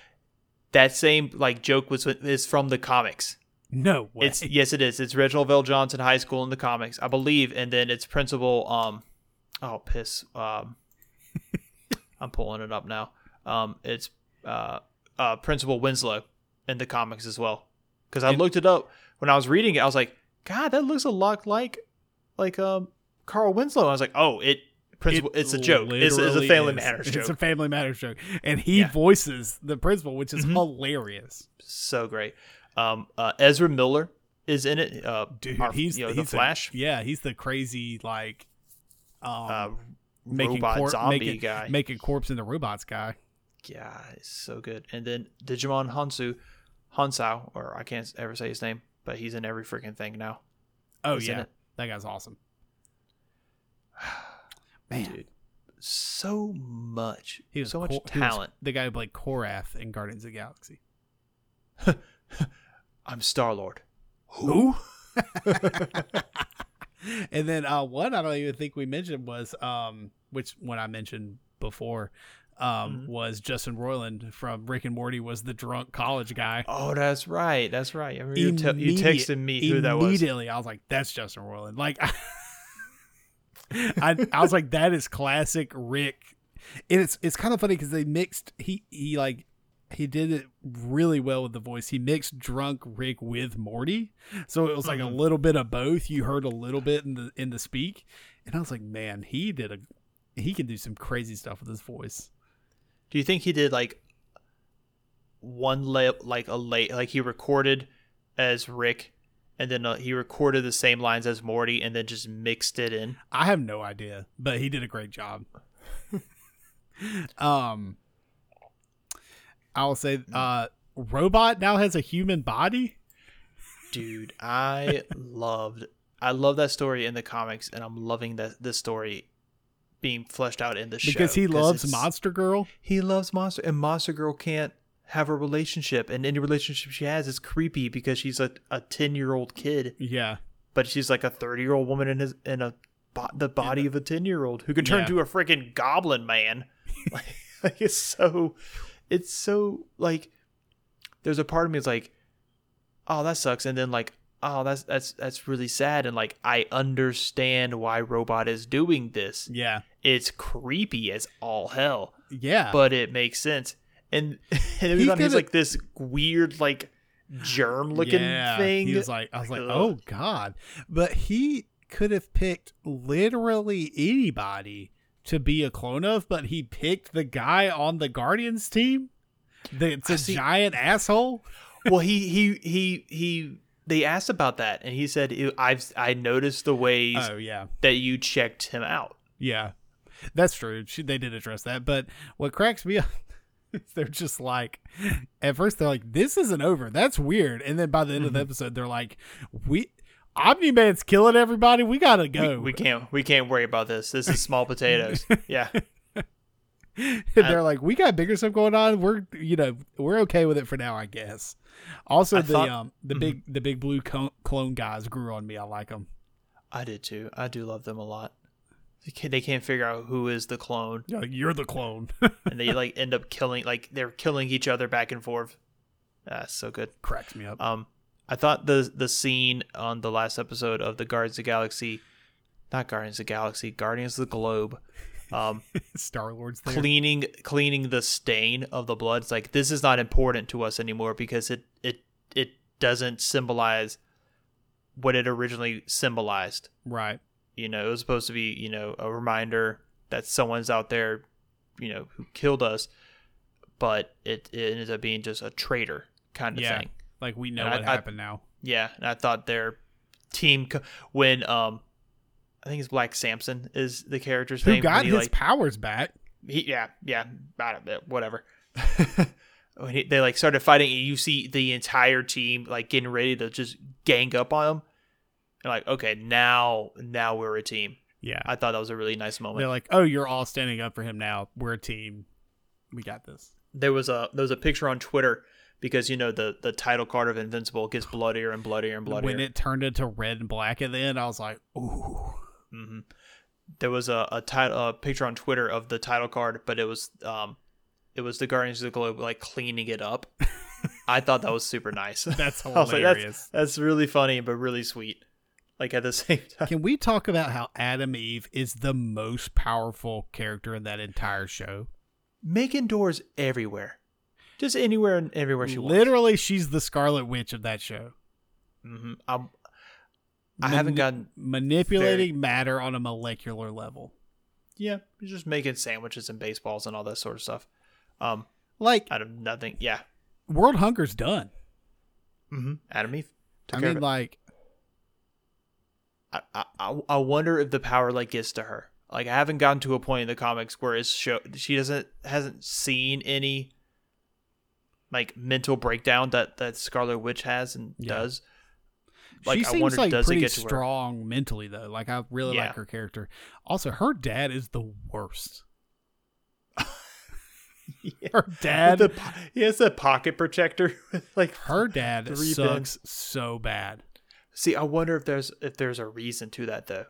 that same like joke was is from the comics. No way. It's yes, it is. It's Reginald VelJohnson High School in the comics, I believe, and then it's principal. Um, oh piss. Um, I'm pulling it up now. Um, it's uh, uh, Principal Winslow in the comics as well. Because I And- looked it up when I was reading it, I was like, God, that looks a lot like like um Carl Winslow. I was like, oh, it principal. It it's a joke. It's, it's a Family is. Matters It's a Family Matters joke, and he Yeah. voices the principal, which is Mhm. hilarious. so great. Um, uh, Ezra Miller is in it. Uh, Dude, our- he's you know, he's the Flash. yeah, he's the crazy like um uh, making robot cor- zombie making, guy. making corpse into robots guy. Yeah, it's so good. And then Djimon Hounsou, Hansao, or I can't ever say his name, but he's in every freaking thing now. Oh He's in yeah, it. that guy's awesome. Man, Dude, so much, he was so much Cor- talent. the guy who played Korath in Guardians of the Galaxy. I'm Star Lord. Who? and then uh, one I don't even think we mentioned was um, which one I mentioned before um, Mhm. was Justin Roiland from Rick and Morty was the drunk college guy. Oh, that's right. That's right. I remember you, te- you texted me who that was. Immediately, I was like, "That's Justin Roiland." Like, I, I was like, "That is classic Rick." And it's it's kind of funny because they mixed he he like he did it really well with the voice. He mixed drunk Rick with Morty, so it was like a little bit of both. You heard a little bit in the in the speak, and I was like, "Man, he did a he can do some crazy stuff with his voice." Do you think he did like one lay like a late like he recorded as Rick, and then uh, he recorded the same lines as Morty, and then just mixed it in? I have no idea, but he did a great job. um, I will say, uh, robot now has a human body. Dude, I loved I love that story in the comics, and I'm loving that this story being fleshed out in the show because he loves Monster Girl. He loves Monster, and Monster Girl can't have a relationship, and any relationship she has is creepy because she's a a ten year old kid, Yeah, but she's like a thirty year old woman in his in a bo- the body of a ten year old who can turn Yeah. into a freaking goblin man. like, like it's so, it's so like. There's a part of me that's like, oh that sucks, and then like. Oh, that's that's that's really sad, and like I understand why Robot is doing this. yeah, It's creepy as all hell yeah. but it makes sense. And, and it was He he's like this weird, like germ looking yeah, thing. He was like, I was like, oh, Ugh. oh god, but he could have picked literally anybody to be a clone of, but he picked the guy on the Guardians team. That's a see. giant asshole. well, he he he he. They asked about that, and he said, "I've I noticed the ways Oh yeah, that you checked him out." Yeah, that's true. She, they did address that. But what cracks me up, is they're just like, at first they're like, "This isn't over. That's weird," and then by the end of the Mhm. episode, they're like, "We." Omni Man's killing everybody. We gotta We, go. we can't we can't worry about this. This is small potatoes. Yeah, and they're like, "We got bigger stuff going on. We're, you know, we're okay with it for now, I guess." Also, I the thought- um, the Mhm. big, the big blue clone, clone guys grew on me. I like them. I did too. I do love them a lot. They can't, they can't figure out who is the clone, You're, You're the clone. and they like end up killing like they're killing each other back and forth. That's so good. Cracks me up. Um, I thought the the scene on the last episode of the Guardians of the Galaxy, not Guardians of the Galaxy, Guardians of the Globe, um, Star Lord's cleaning cleaning the stain of the blood. It's like this is not important to us anymore because it it it doesn't symbolize what it originally symbolized. Right. You know, it was supposed to be you know a reminder that someone's out there, you know, who killed us, but it, it ends up being just a traitor kind of Yeah. thing. Like we know And what I- happened now. Yeah, and I thought their team co- when um I think it's Black Samson is the character's Who name. got when he, his like, powers back? he, yeah, yeah, I don't whatever. when he, they like started fighting, and you see the entire team like getting ready to just gang up on him. And like, okay, now now we're a team. Yeah. I thought that was a really nice moment. They're like, oh, you're all standing up for him now. We're a team. We got this. there was a there was a picture on Twitter because you know the the title card of Invincible gets bloodier and bloodier and bloodier. When it turned into red and black at the end, I was like, ooh. Hmm There was a a, title, a picture on Twitter of the title card, but it was um, it was the Guardians of the Globe like cleaning it up. I thought that was super nice. That's was like, hilarious. that's that's really funny, but really sweet. Like at the same time, Can we talk about how Adam Eve is the most powerful character in that entire show? making doors everywhere, just anywhere and everywhere she wants. Literally, she's the Scarlet Witch of that show. hmm I'm, I haven't gotten. manipulating matter on a molecular level. Yeah, he's just making sandwiches and baseballs and all that sort of stuff. Um, Like out of nothing. Yeah. world hunger's done. Mm-hmm. Adam Eve. Took I mean, like I, I- I I wonder if the power like gets to her. Like I haven't gotten to a point in the comics where it's show she doesn't hasn't seen any like mental breakdown that that Scarlet Witch has and Yeah. does. Like she I seems wonder like pretty to her? strong mentally though. Like I really Yeah. like her character. Also, her dad is the worst. Yeah. Her dad, The he has a pocket protector like her dad sucks so bad. See, I wonder if there's if there's a reason to that though.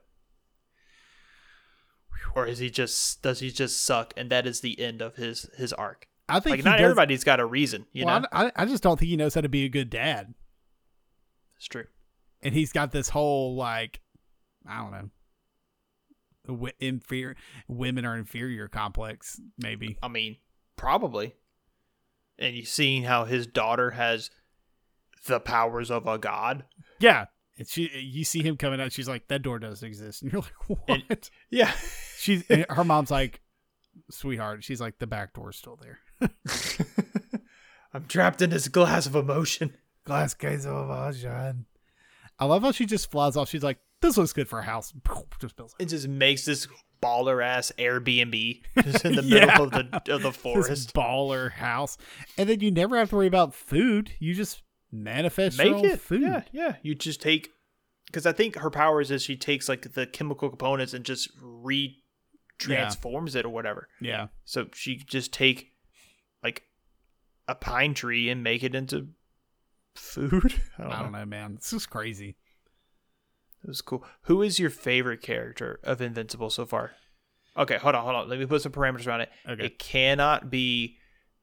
Or is he just does he just suck and that is the end of his his arc? I think Like not does- everybody's got a reason, you well, know. I I just don't think he knows how to be a good dad, It's true. And he's got this whole like, I don't know, wi- inferior women are inferior complex. Maybe I mean, probably. And you seeing how his daughter has the powers of a god. yeah. And she, you see him coming out. She's like, "That door doesn't exist," and you're like, "What?" And- Yeah. She's her mom's like, "Sweetheart," she's like, "The back door's still there." I'm trapped in this glass of emotion. Glass case of emotion. I love how she just flies off. She's like, "This looks good for a house." Just builds It just makes this baller ass Airbnb just in the middle of the of the this forest. baller house, and then you never have to worry about food. You just manifest your make own it food. yeah yeah you just take because i think her powers is she takes like the chemical components and just re transforms it or whatever Yeah. so she just take like a pine tree and make it into food i don't, I know. don't know, man. This is crazy. it was cool who is your favorite character of invincible so far okay hold on hold on let me put some parameters around it Okay. it cannot be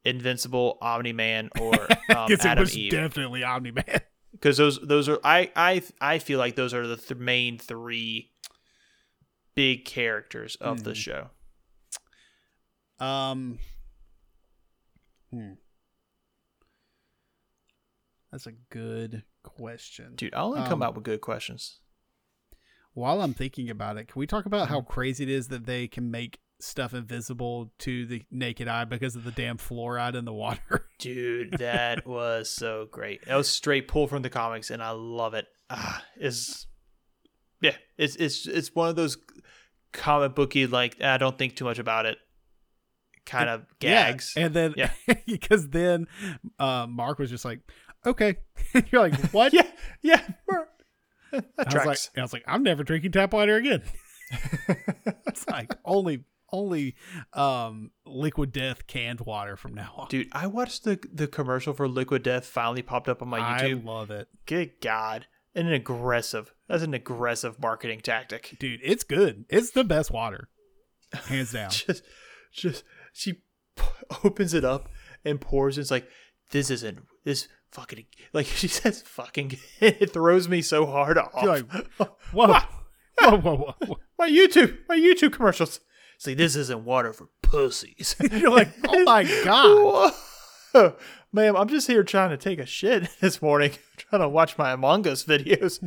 invincible omni-man or um, adam eve definitely Omni Man. because those those are I I I feel like those are the th- main three big characters of the Hmm. show. Um. Hmm. That's a good question. Dude, I only come Um, out with good questions. While I'm thinking about it, can we talk about Mm-hmm. how crazy it is that they can make stuff invisible to the naked eye because of the damn fluoride in the water? Dude, that was so great. That was straight pull from the comics, and I love it. Ah, is yeah, it's it's it's one of those comic booky like I don't think too much about it kind of gags. Yeah. And then, Yeah. because then uh, Mark was just like, okay. You're like, what? yeah, yeah, that I was, like. I was like, I'm never drinking tap water again. it's like only only um liquid death canned water from now on. Dude, I watched the the commercial for Liquid Death finally popped up on my YouTube. I love it. Good God. And an aggressive. That's an aggressive marketing tactic. Dude, it's good. It's the best water. Hands down. Just, just, she p- opens it up and pours. It's like, this isn't, this fucking, like she says fucking, it throws me so hard off. You're like, Whoa. whoa, whoa, whoa, whoa. my YouTube, my YouTube commercials. See, this isn't water for pussies. You're like, oh my god. Whoa. Ma'am, I'm just here trying to take a shit this morning, trying to watch my Among Us videos.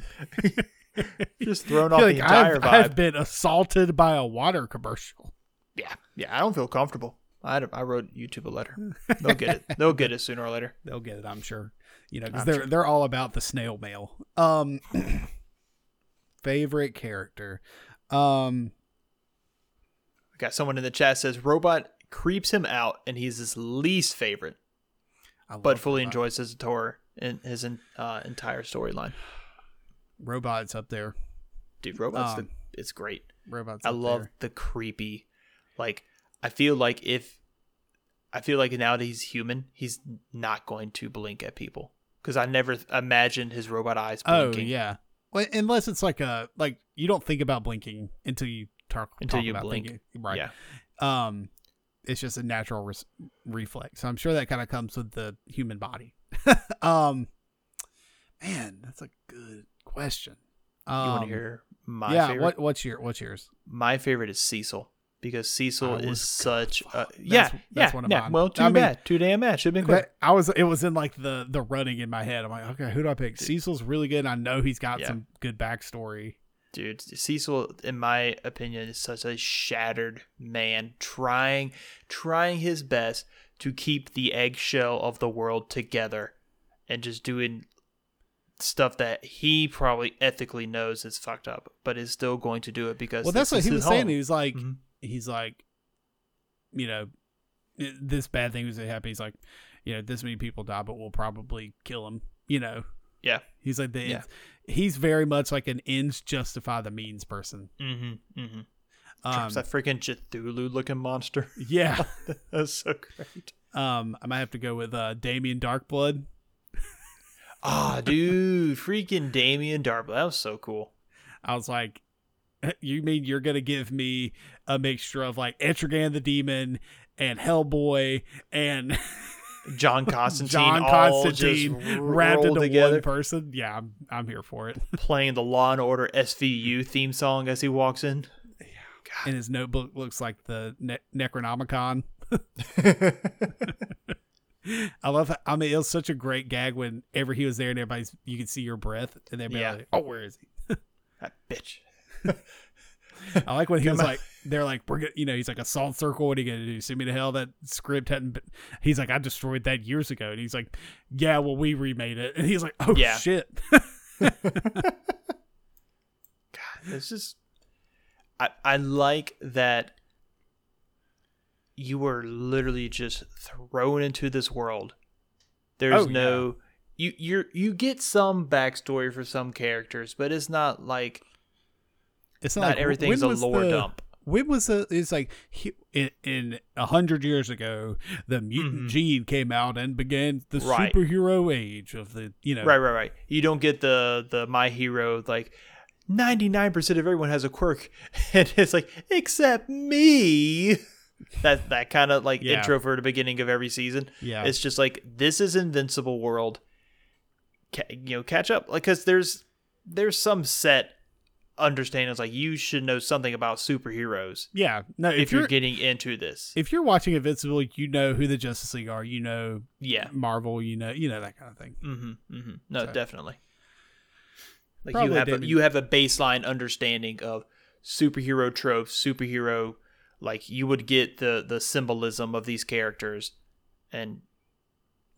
just thrown off You're the like, entire I've, vibe. I've been assaulted by a water commercial. Yeah, yeah, I don't feel comfortable. I, I wrote YouTube a letter. They'll get it. They'll get it sooner or later. They'll get it, I'm sure. You know, because they're sure. they're all about the snail mail. Um, favorite character. Um, We got someone in the chat says robot creeps him out, and he's his least favorite, but fully Robot. enjoys his tour and his uh, entire storyline. Robots up there. Dude, robots, Um, the, it's great. Robots. I love there. the creepy. Like, I feel like if I feel like now that he's human, he's not going to blink at people because I never imagined his robot eyes blinking. Oh blinking. yeah. Well, unless it's like a like you don't think about blinking until you talk Until talk you about blink. thinking. right? Yeah. Um, it's just a natural res- reflex. So I'm sure that kind of comes with the human body. um, man, that's a good question. You Um, want to hear my yeah. favorite? What what's your what's yours? My favorite is Cecil because Cecil is such. A, That's- yeah, that's yeah, one of yeah. mine. Well, too I mean- bad. Too damn bad. Should have been quick. I was it was in like the the running in my head. I'm like, okay, who do I pick? Cecil's really good. I know he's got Yeah. some good backstory. dude cecil in my opinion is such a shattered man trying trying his best to keep the eggshell of the world together and just doing stuff that he probably ethically knows is fucked up but is still going to do it because Well, that's what he was saying. He was like, Mhm. He's like, you know, this bad thing was to happen. He's like, you know, this many people die, but we'll probably kill him. You know, yeah he's like the Yeah. he's very much like an ends justify the means person. mm-hmm mm-hmm Um, that freaking Cthulhu looking monster yeah. that's so great Um, I might have to go with uh, Damien Darkblood. ah dude freaking damien Darkblood. That was so cool I was like, you mean you're gonna give me a mixture of like Etrigan the Demon and Hellboy and john constantine John all Constantine wrapped into together. one person? Yeah, I'm I'm here for it. playing the Law and Order SVU theme song as he walks in. and his notebook looks like the ne- Necronomicon. I love. How, I mean, it was such a great gag whenever he was there, and everybody's you could see your breath, and they'd be Yeah. like, "Oh, where is he?" that bitch. I like when he was like, "They're like, we're gonna, you know, he's like a assault circle. What are you gonna do? Send me to hell? That script hadn't. Been, he's like, I destroyed that years ago, and he's like, Yeah, well, we remade it, and he's like, Oh Yeah. shit. God, it's just. I I like that. You were literally just thrown into this world. There's Oh, yeah. no. You you you get some backstory for some characters, but it's not like It's not like, everything's a lore the- dump. When was the? It's like he, in a hundred years ago, the mutant Mhm. gene came out and began the Right. superhero age of the you know Right, right, right. You don't get the the my hero like ninety nine percent of everyone has a quirk, and it's like except me. That that kind of like Yeah. intro for the beginning of every season. yeah It's just like this is Invincible World. Ca- you know, catch up like because there's there's some set understandings like you should know something about superheroes yeah no if, if, you're, you're getting into this. if you're watching Invincible, you know who the Justice League are. You know yeah. Marvel. You know you know that kind of thing. Mm-hmm. mm-hmm. No, So- definitely. Like you Probably have a, you have a baseline understanding of superhero tropes, superhero like you would get the the symbolism of these characters, and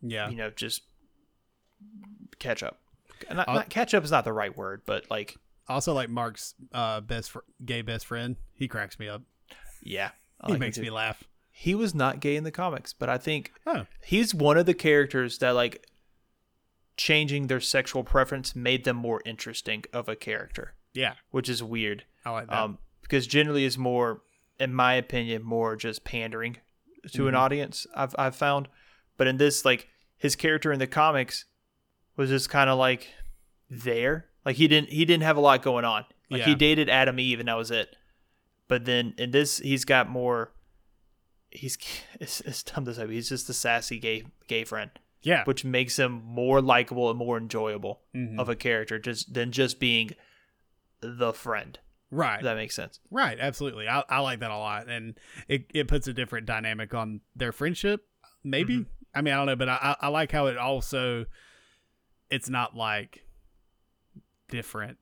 Yeah, you know just catch up. Not, Uh, not catch up is not the right word, but like also like Mark's uh, best fr- gay best friend. He cracks me up. yeah, I he like makes me laugh. He was not gay in the comics, but I think Oh, he's one of the characters that like changing their sexual preference made them more interesting of a character, yeah, which is weird. I like that. um, because generally is more, in my opinion, more just pandering to an Mhm. audience. I've I've found, but in this, like his character in the comics was just kind of like there, like he didn't he didn't have a lot going on. Like he dated Adam Eve and that was it. But then in this, he's got more. He's it's, it's dumb to say, he's just a sassy gay gay friend, yeah, which makes him more likable and more enjoyable Mhm. of a character just than just being the friend. Right. That makes sense. Right, absolutely. I, I like that a lot, and it, it puts a different dynamic on their friendship. Maybe Mhm. I mean I don't know, but I I like how it also it's not like different,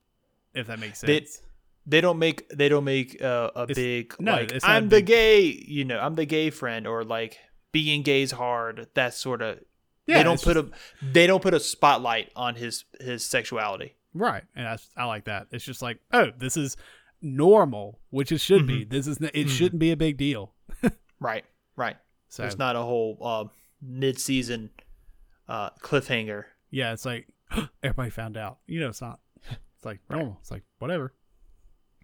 if that makes sense. They don't make they don't make uh, a It's- big no, like I'm the gay you know I'm the gay friend or like being gay's hard that sort of yeah, they don't put just- a they don't put a spotlight on his his sexuality. right, and I, I like that. It's just like oh, this is normal, which it should Mm-hmm. be. This is it shouldn't be a big deal. Right. Right. So it's not a whole uh, mid-season uh, cliffhanger. yeah, it's like everybody found out. You know, it's not. It's like normal. It's like whatever.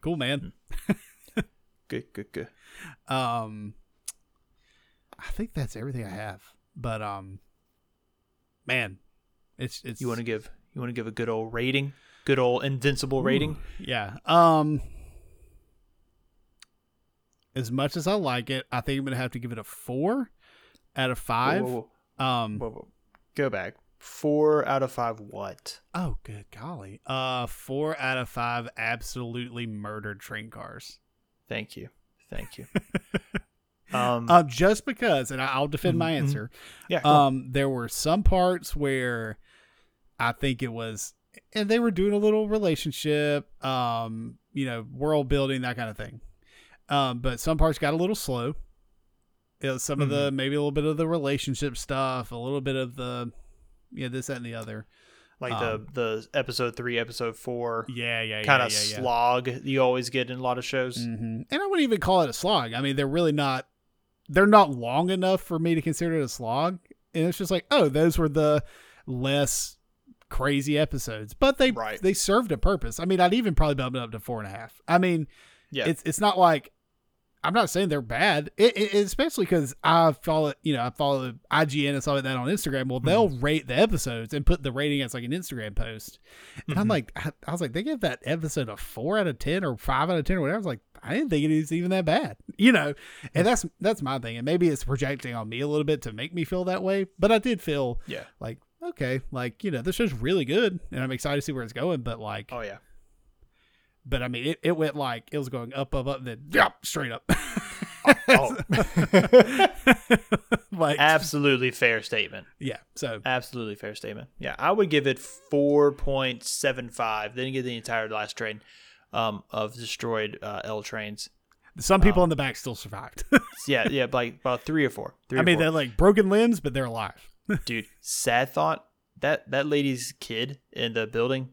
Cool, man. Good, good, good. Um, I think that's everything I have. But um, man, it's it's You want to give you want to give a good old rating, good old invincible rating. yeah. Um, as much as I like it, I think I'm gonna have to give it a four out of five. Whoa, whoa, Um, whoa, whoa. Go back. Four out of five. What? oh good golly, uh, four out of five absolutely murdered train cars. Thank you. Thank you. um. Um, just because, and I'll defend my Mhm. answer. yeah. go on. Um, there were some parts where I think it was, and they were doing a little relationship, um, you know, world building, that kind of thing. Um, but some parts got a little slow. It was some of the maybe a little bit of the relationship stuff, a little bit of the, yeah, this that, and the other. like um, the the episode three, episode four Yeah, yeah, kind of yeah, yeah. slog you always get in a lot of shows. hmm And I wouldn't even call it a slog. I mean, they're really not. They're not long enough for me to consider it a slog. And it's just like, oh, those were the less crazy episodes, but they Right. they served a purpose. I mean, I'd even probably bump it up to four and a half. I mean, Yeah. it's it's not like I'm not saying they're bad, it, it, especially because I follow, you know, I follow IGN and stuff like that on Instagram. Well, they'll Mm-hmm. rate the episodes and put the rating as like an Instagram post, and I'm Mhm. like, I, I was like, they give that episode a four out of ten or five out of ten or whatever. I was like, I didn't think it was even that bad, you know. And that's that's my thing, and maybe it's projecting on me a little bit to make me feel that way, but I did feel yeah. like okay, like you know, this show's really good, and I'm excited to see where it's going. But like, Oh yeah. But I mean, it, it went like it was going up, up, up, then yep, straight up. Oh. like Absolutely fair statement. yeah. So Absolutely fair statement. Yeah, I would give it four point seven five. They didn't get the entire last train um, of destroyed uh, L trains. some people in the back still survived. Yeah, yeah, like about three or four. Three I or mean, four. they're like broken limbs, but they're alive. dude, sad thought that that lady's kid in the building,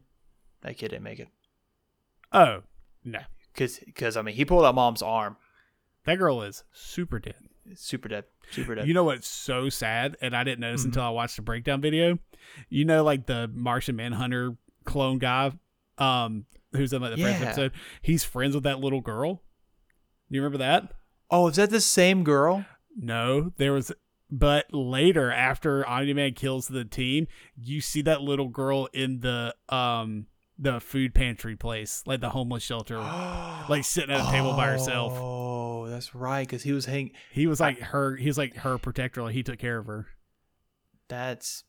that kid didn't make it. Oh no, Cause, cause I mean, he pulled out mom's arm. that girl is super dead. Super dead. Super dead. You know what's so sad, and I didn't Mm-hmm. notice until I watched the breakdown video. You know, like the Martian Manhunter clone guy, um, who's in like the first episode. He's friends with that little girl. You remember that? oh, is that the same girl? No, there was. But later, after Omni Man kills the team, you see that little girl in the um the food pantry place, like the homeless shelter, like sitting at a table by herself. Oh, that's right. Cause he was hang. He was like her. He was like her protector. Like he took care of her. That's.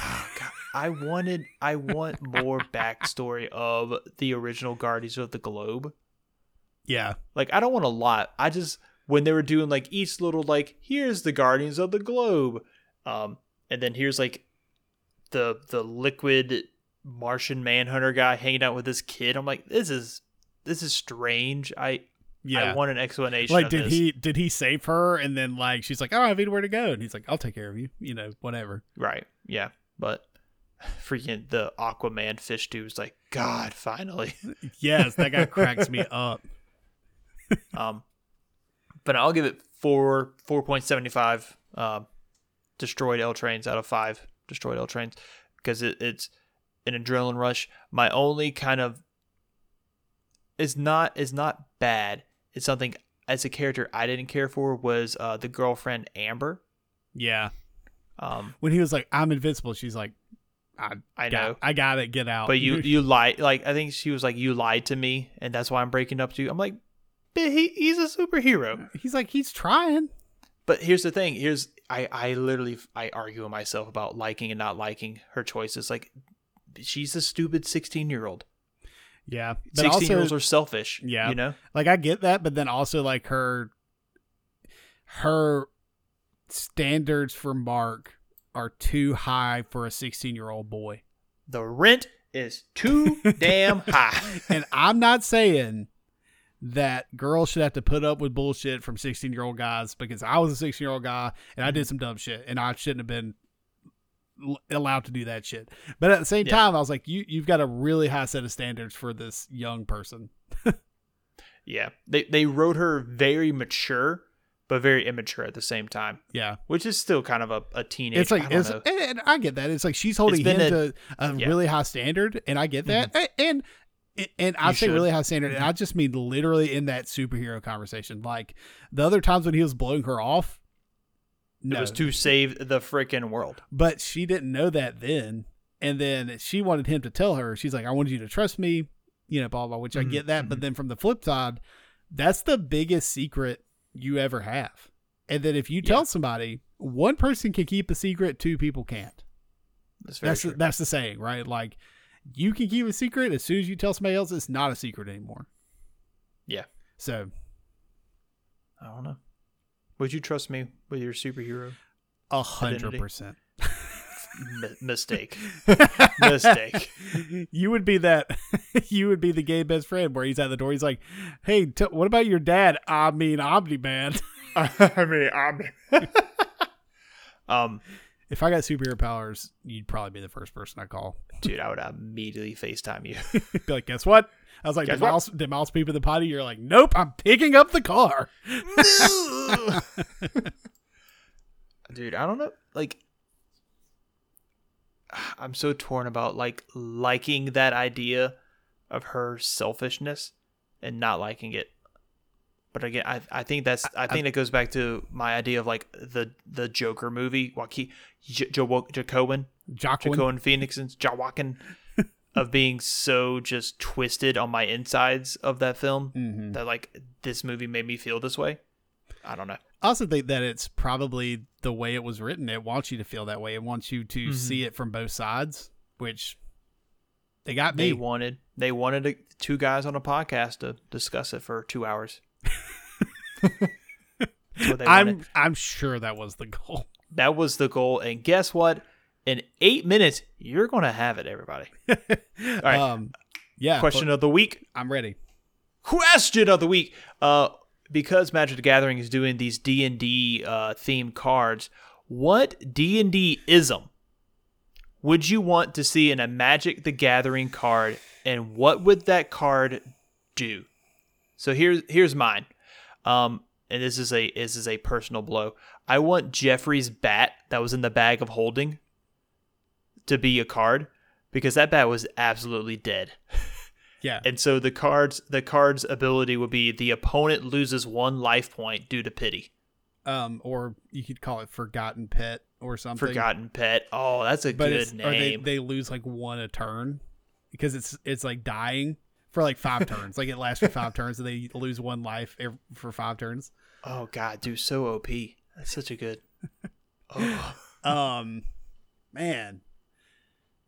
Oh, God. I wanted. I want more backstory of the original Guardians of the Globe. Yeah, Like I don't want a lot. I just when they were doing like each little like here's the Guardians of the Globe, um, and then here's like the the liquid Martian Manhunter guy hanging out with this kid. I'm like, this is this is strange. I yeah. I want an explanation. like did this. he did he save her and then like she's like oh i have anywhere to go and he's like i'll take care of you you know whatever Right. Yeah. But freaking the Aquaman fish dude was like, God, finally. yes that guy cracks me up Um, but I'll give it four four point seventy five. Um, destroyed L trains out of five destroyed L trains because it, it's an adrenaline rush. My only kind of is not is not bad. It's something as a character I didn't care for was uh, the girlfriend Amber. yeah Um, when he was like i'm invincible she's like i I got, know, i got it get out but you you lied. Like I think she was like, you lied to me, and that's why I'm breaking up to you. I'm like, but he he's a superhero. he's like he's trying But here's the thing. Here's I I literally I argue with myself about liking and not liking her choices. Like she's a stupid 16 year old. Yeah, Sixteen also year olds are selfish. Yeah. you know. like I get that, but then also like her her standards for Mark are too high for a 16 year old boy. The rent is too damn high. And I'm not saying that girls should have to put up with bullshit from 16 year old guys because I was a 16 year old guy and I did mm-hmm. some dumb shit and I shouldn't have been allowed to do that shit. But at the same Yeah. time, I was like, you you've got a really high set of standards for this young person. Yeah, they they wrote her very mature, but very immature at the same time, Yeah, which is still kind of a, a teenage. it's like I it's, and, and I get that. It's like she's holding him a- to a yeah. Mm-hmm. really high standard, and I get that. A- And and I You say should. really high standard, and I just mean literally in that superhero conversation. Like the other times when he was blowing her off, no, It was to save the freaking world. but she didn't know that then. And then she wanted him to tell her. She's like, "I wanted you to trust me," you know, blah blah. Which I Mhm, get that, but then from the flip side, that's the biggest secret you ever have. And then if you Yeah. tell somebody, one person can keep a secret, two people can't. That's very That's the, that's the saying, right? Like you can keep a secret as soon as you tell somebody else, it's not a secret anymore. Yeah. So I don't know. Would you trust me with your superhero a hundred percent. Mistake? Mistake. You would be that. you would be the gay best friend where he's at the door. He's like, "Hey, t- what about your dad? I mean, Omni Man. I mean, I'm. um, if I got superhero powers, you'd probably be the first person I call. dude, I would immediately FaceTime you. be like, guess what? I was like, did mouse, did mouse peep in the potty? You're like, nope, I'm picking up the car. dude, I don't know. Like, I'm so torn about like liking that idea of her selfishness and not liking it. But again, I I think that's I think that goes back to my idea of like the the Joker movie, Joaquin J- Jo- Jacobin, Jacqueline. Jacobin Phoenix and Jawakin, of being so just twisted on my insides of that film Mhm. that like this movie made me feel this way. I don't know. I also think that it's probably the way it was written. It wants you to feel that way. It wants you to Mhm. see it from both sides, which they got me. They wanted they wanted a, two guys on a podcast to discuss it for two hours. That's what they I'm. I'm sure that was the goal. That was the goal, and guess what? In eight minutes, you're gonna have it, everybody. right. Um, yeah. Question of the week. I'm ready. Question of the week. Uh, because Magic the Gathering is doing these D and D uh, themed cards, what D and D ism would you want to see in a Magic the Gathering card, and what would that card do? So here's here's mine. Um, and this is a this is a personal blow. I want Jeffrey's bat that was in the bag of holding to be a card because that bat was absolutely dead. Yeah. And so the cards the card's ability would be the opponent loses one life point due to pity. Um, or you could call it forgotten pet or something. Forgotten pet. Oh, that's a but good or they, name. they lose like one a turn because it's it's like dying for like five turns. Like it lasts for five turns, and they lose one life ev- for five turns. oh god, dude, so OP. That's such a good. Oh, Um, man,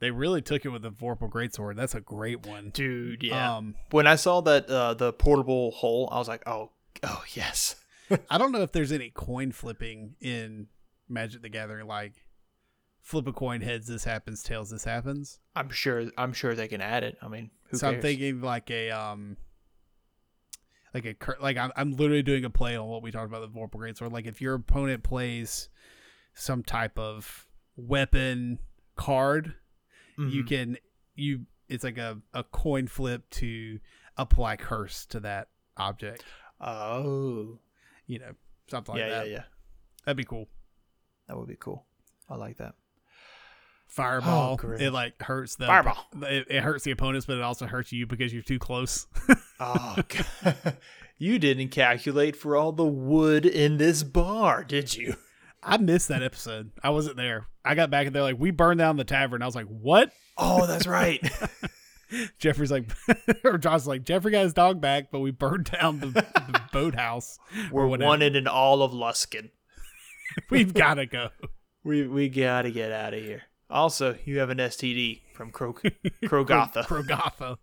they really took it with the Vorpal Greatsword. That's a great one. dude, yeah. Um, when I saw that uh, the portable hole, I was like, oh, oh yes. I don't know if there's any coin flipping in Magic the Gathering. Like flip a coin, heads this happens, tails this happens. I'm sure. I'm sure they can add it. I mean, who so I'm thinking like a um. Like a cur- like I'm I'm literally doing a play on what we talked about the Vorpal Greatsword. Like if your opponent plays some type of weapon card, you Mhm. can you it's like a, a coin flip to apply curse to that object Oh, you know something like yeah, that yeah, yeah. that'd be cool That would be cool. I like that. fireball Oh, it like hurts the Fireball. it, it hurts the opponents but it also hurts you because you're too close Oh, you didn't calculate for all the wood in this bar, did you? I missed that episode i wasn't there i got back and they're like we burned down the tavern i was like what Oh, that's right. jeffrey's like or john's like jeffrey got his dog back but we burned down the, the boathouse We're wanted in all of Luskan. we've gotta go We we gotta get out of here. Also, you have an STD from Cro- Krogotha. Krogotha.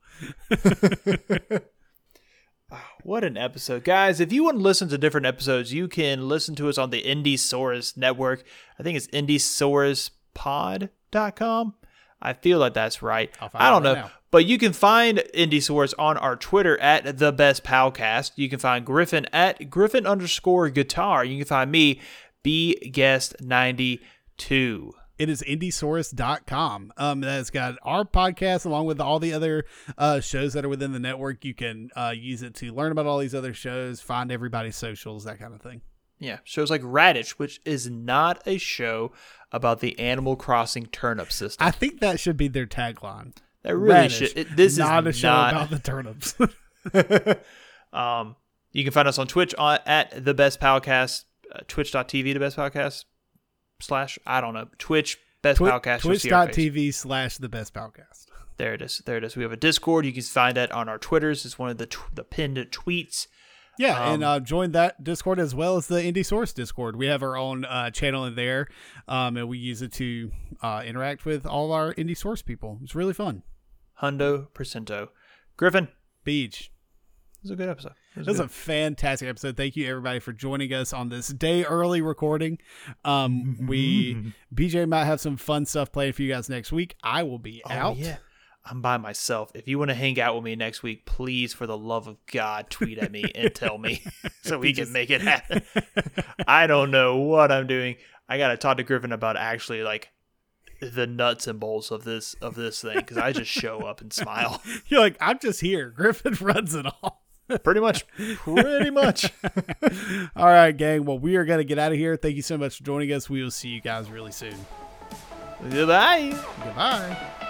What an episode. Guys, if you want to listen to different episodes, you can listen to us on the Indiesaurus network. I think it's indiesauruspod.com. I feel like that's right. I don't out know. now. But you can find Indiesaurus on our Twitter at the best palcast. You can find Griffin at Griffin underscore guitar. You can find me, B guest 92. It is indiesaurus.com. Um, that's got our podcast along with all the other uh, shows that are within the network. You can uh, use it to learn about all these other shows, find everybody's socials, that kind of thing. Yeah, shows like Radish, which is not a show about the Animal Crossing turnip system. I think that should be their tagline. That really Radish, should. It, this not is a show not. about the turnips. um, you can find us on Twitch on, at the Best Podcast, uh, twitch.tv, the Best Palcast, slash, I don't know, Twitch, Best Twi- Palcast. you'll see our face. Twitch.tv slash the best podcast. There it is. There it is. We have a Discord. You can find that on our Twitters. It's one of the tw- the pinned tweets. Yeah, and Um, uh, join that Discord as well as the Indiesaurus Discord. We have our own uh, channel in there, um, and we use it to uh, interact with all our Indiesaurus people. It's really fun. Hundo Percento. Griffin, Beach. it was a good episode. It was This is a fantastic episode. Thank you everybody for joining us on this day early recording. Um, we BJ might have some fun stuff planned for you guys next week. I will be Oh, out. yeah. I'm by myself. If you want to hang out with me next week, please, for the love of God, tweet at me and tell me so we can make it happen. I don't know what I'm doing. I gotta talk to Griffin about actually like the nuts and bolts of this of this thing because I just show up and smile. You're like, I'm just here. Griffin runs it all. Pretty much, pretty much. all right, gang. Well, we are gonna get out of here. Thank you so much for joining us. We will see you guys really soon. Goodbye. Goodbye.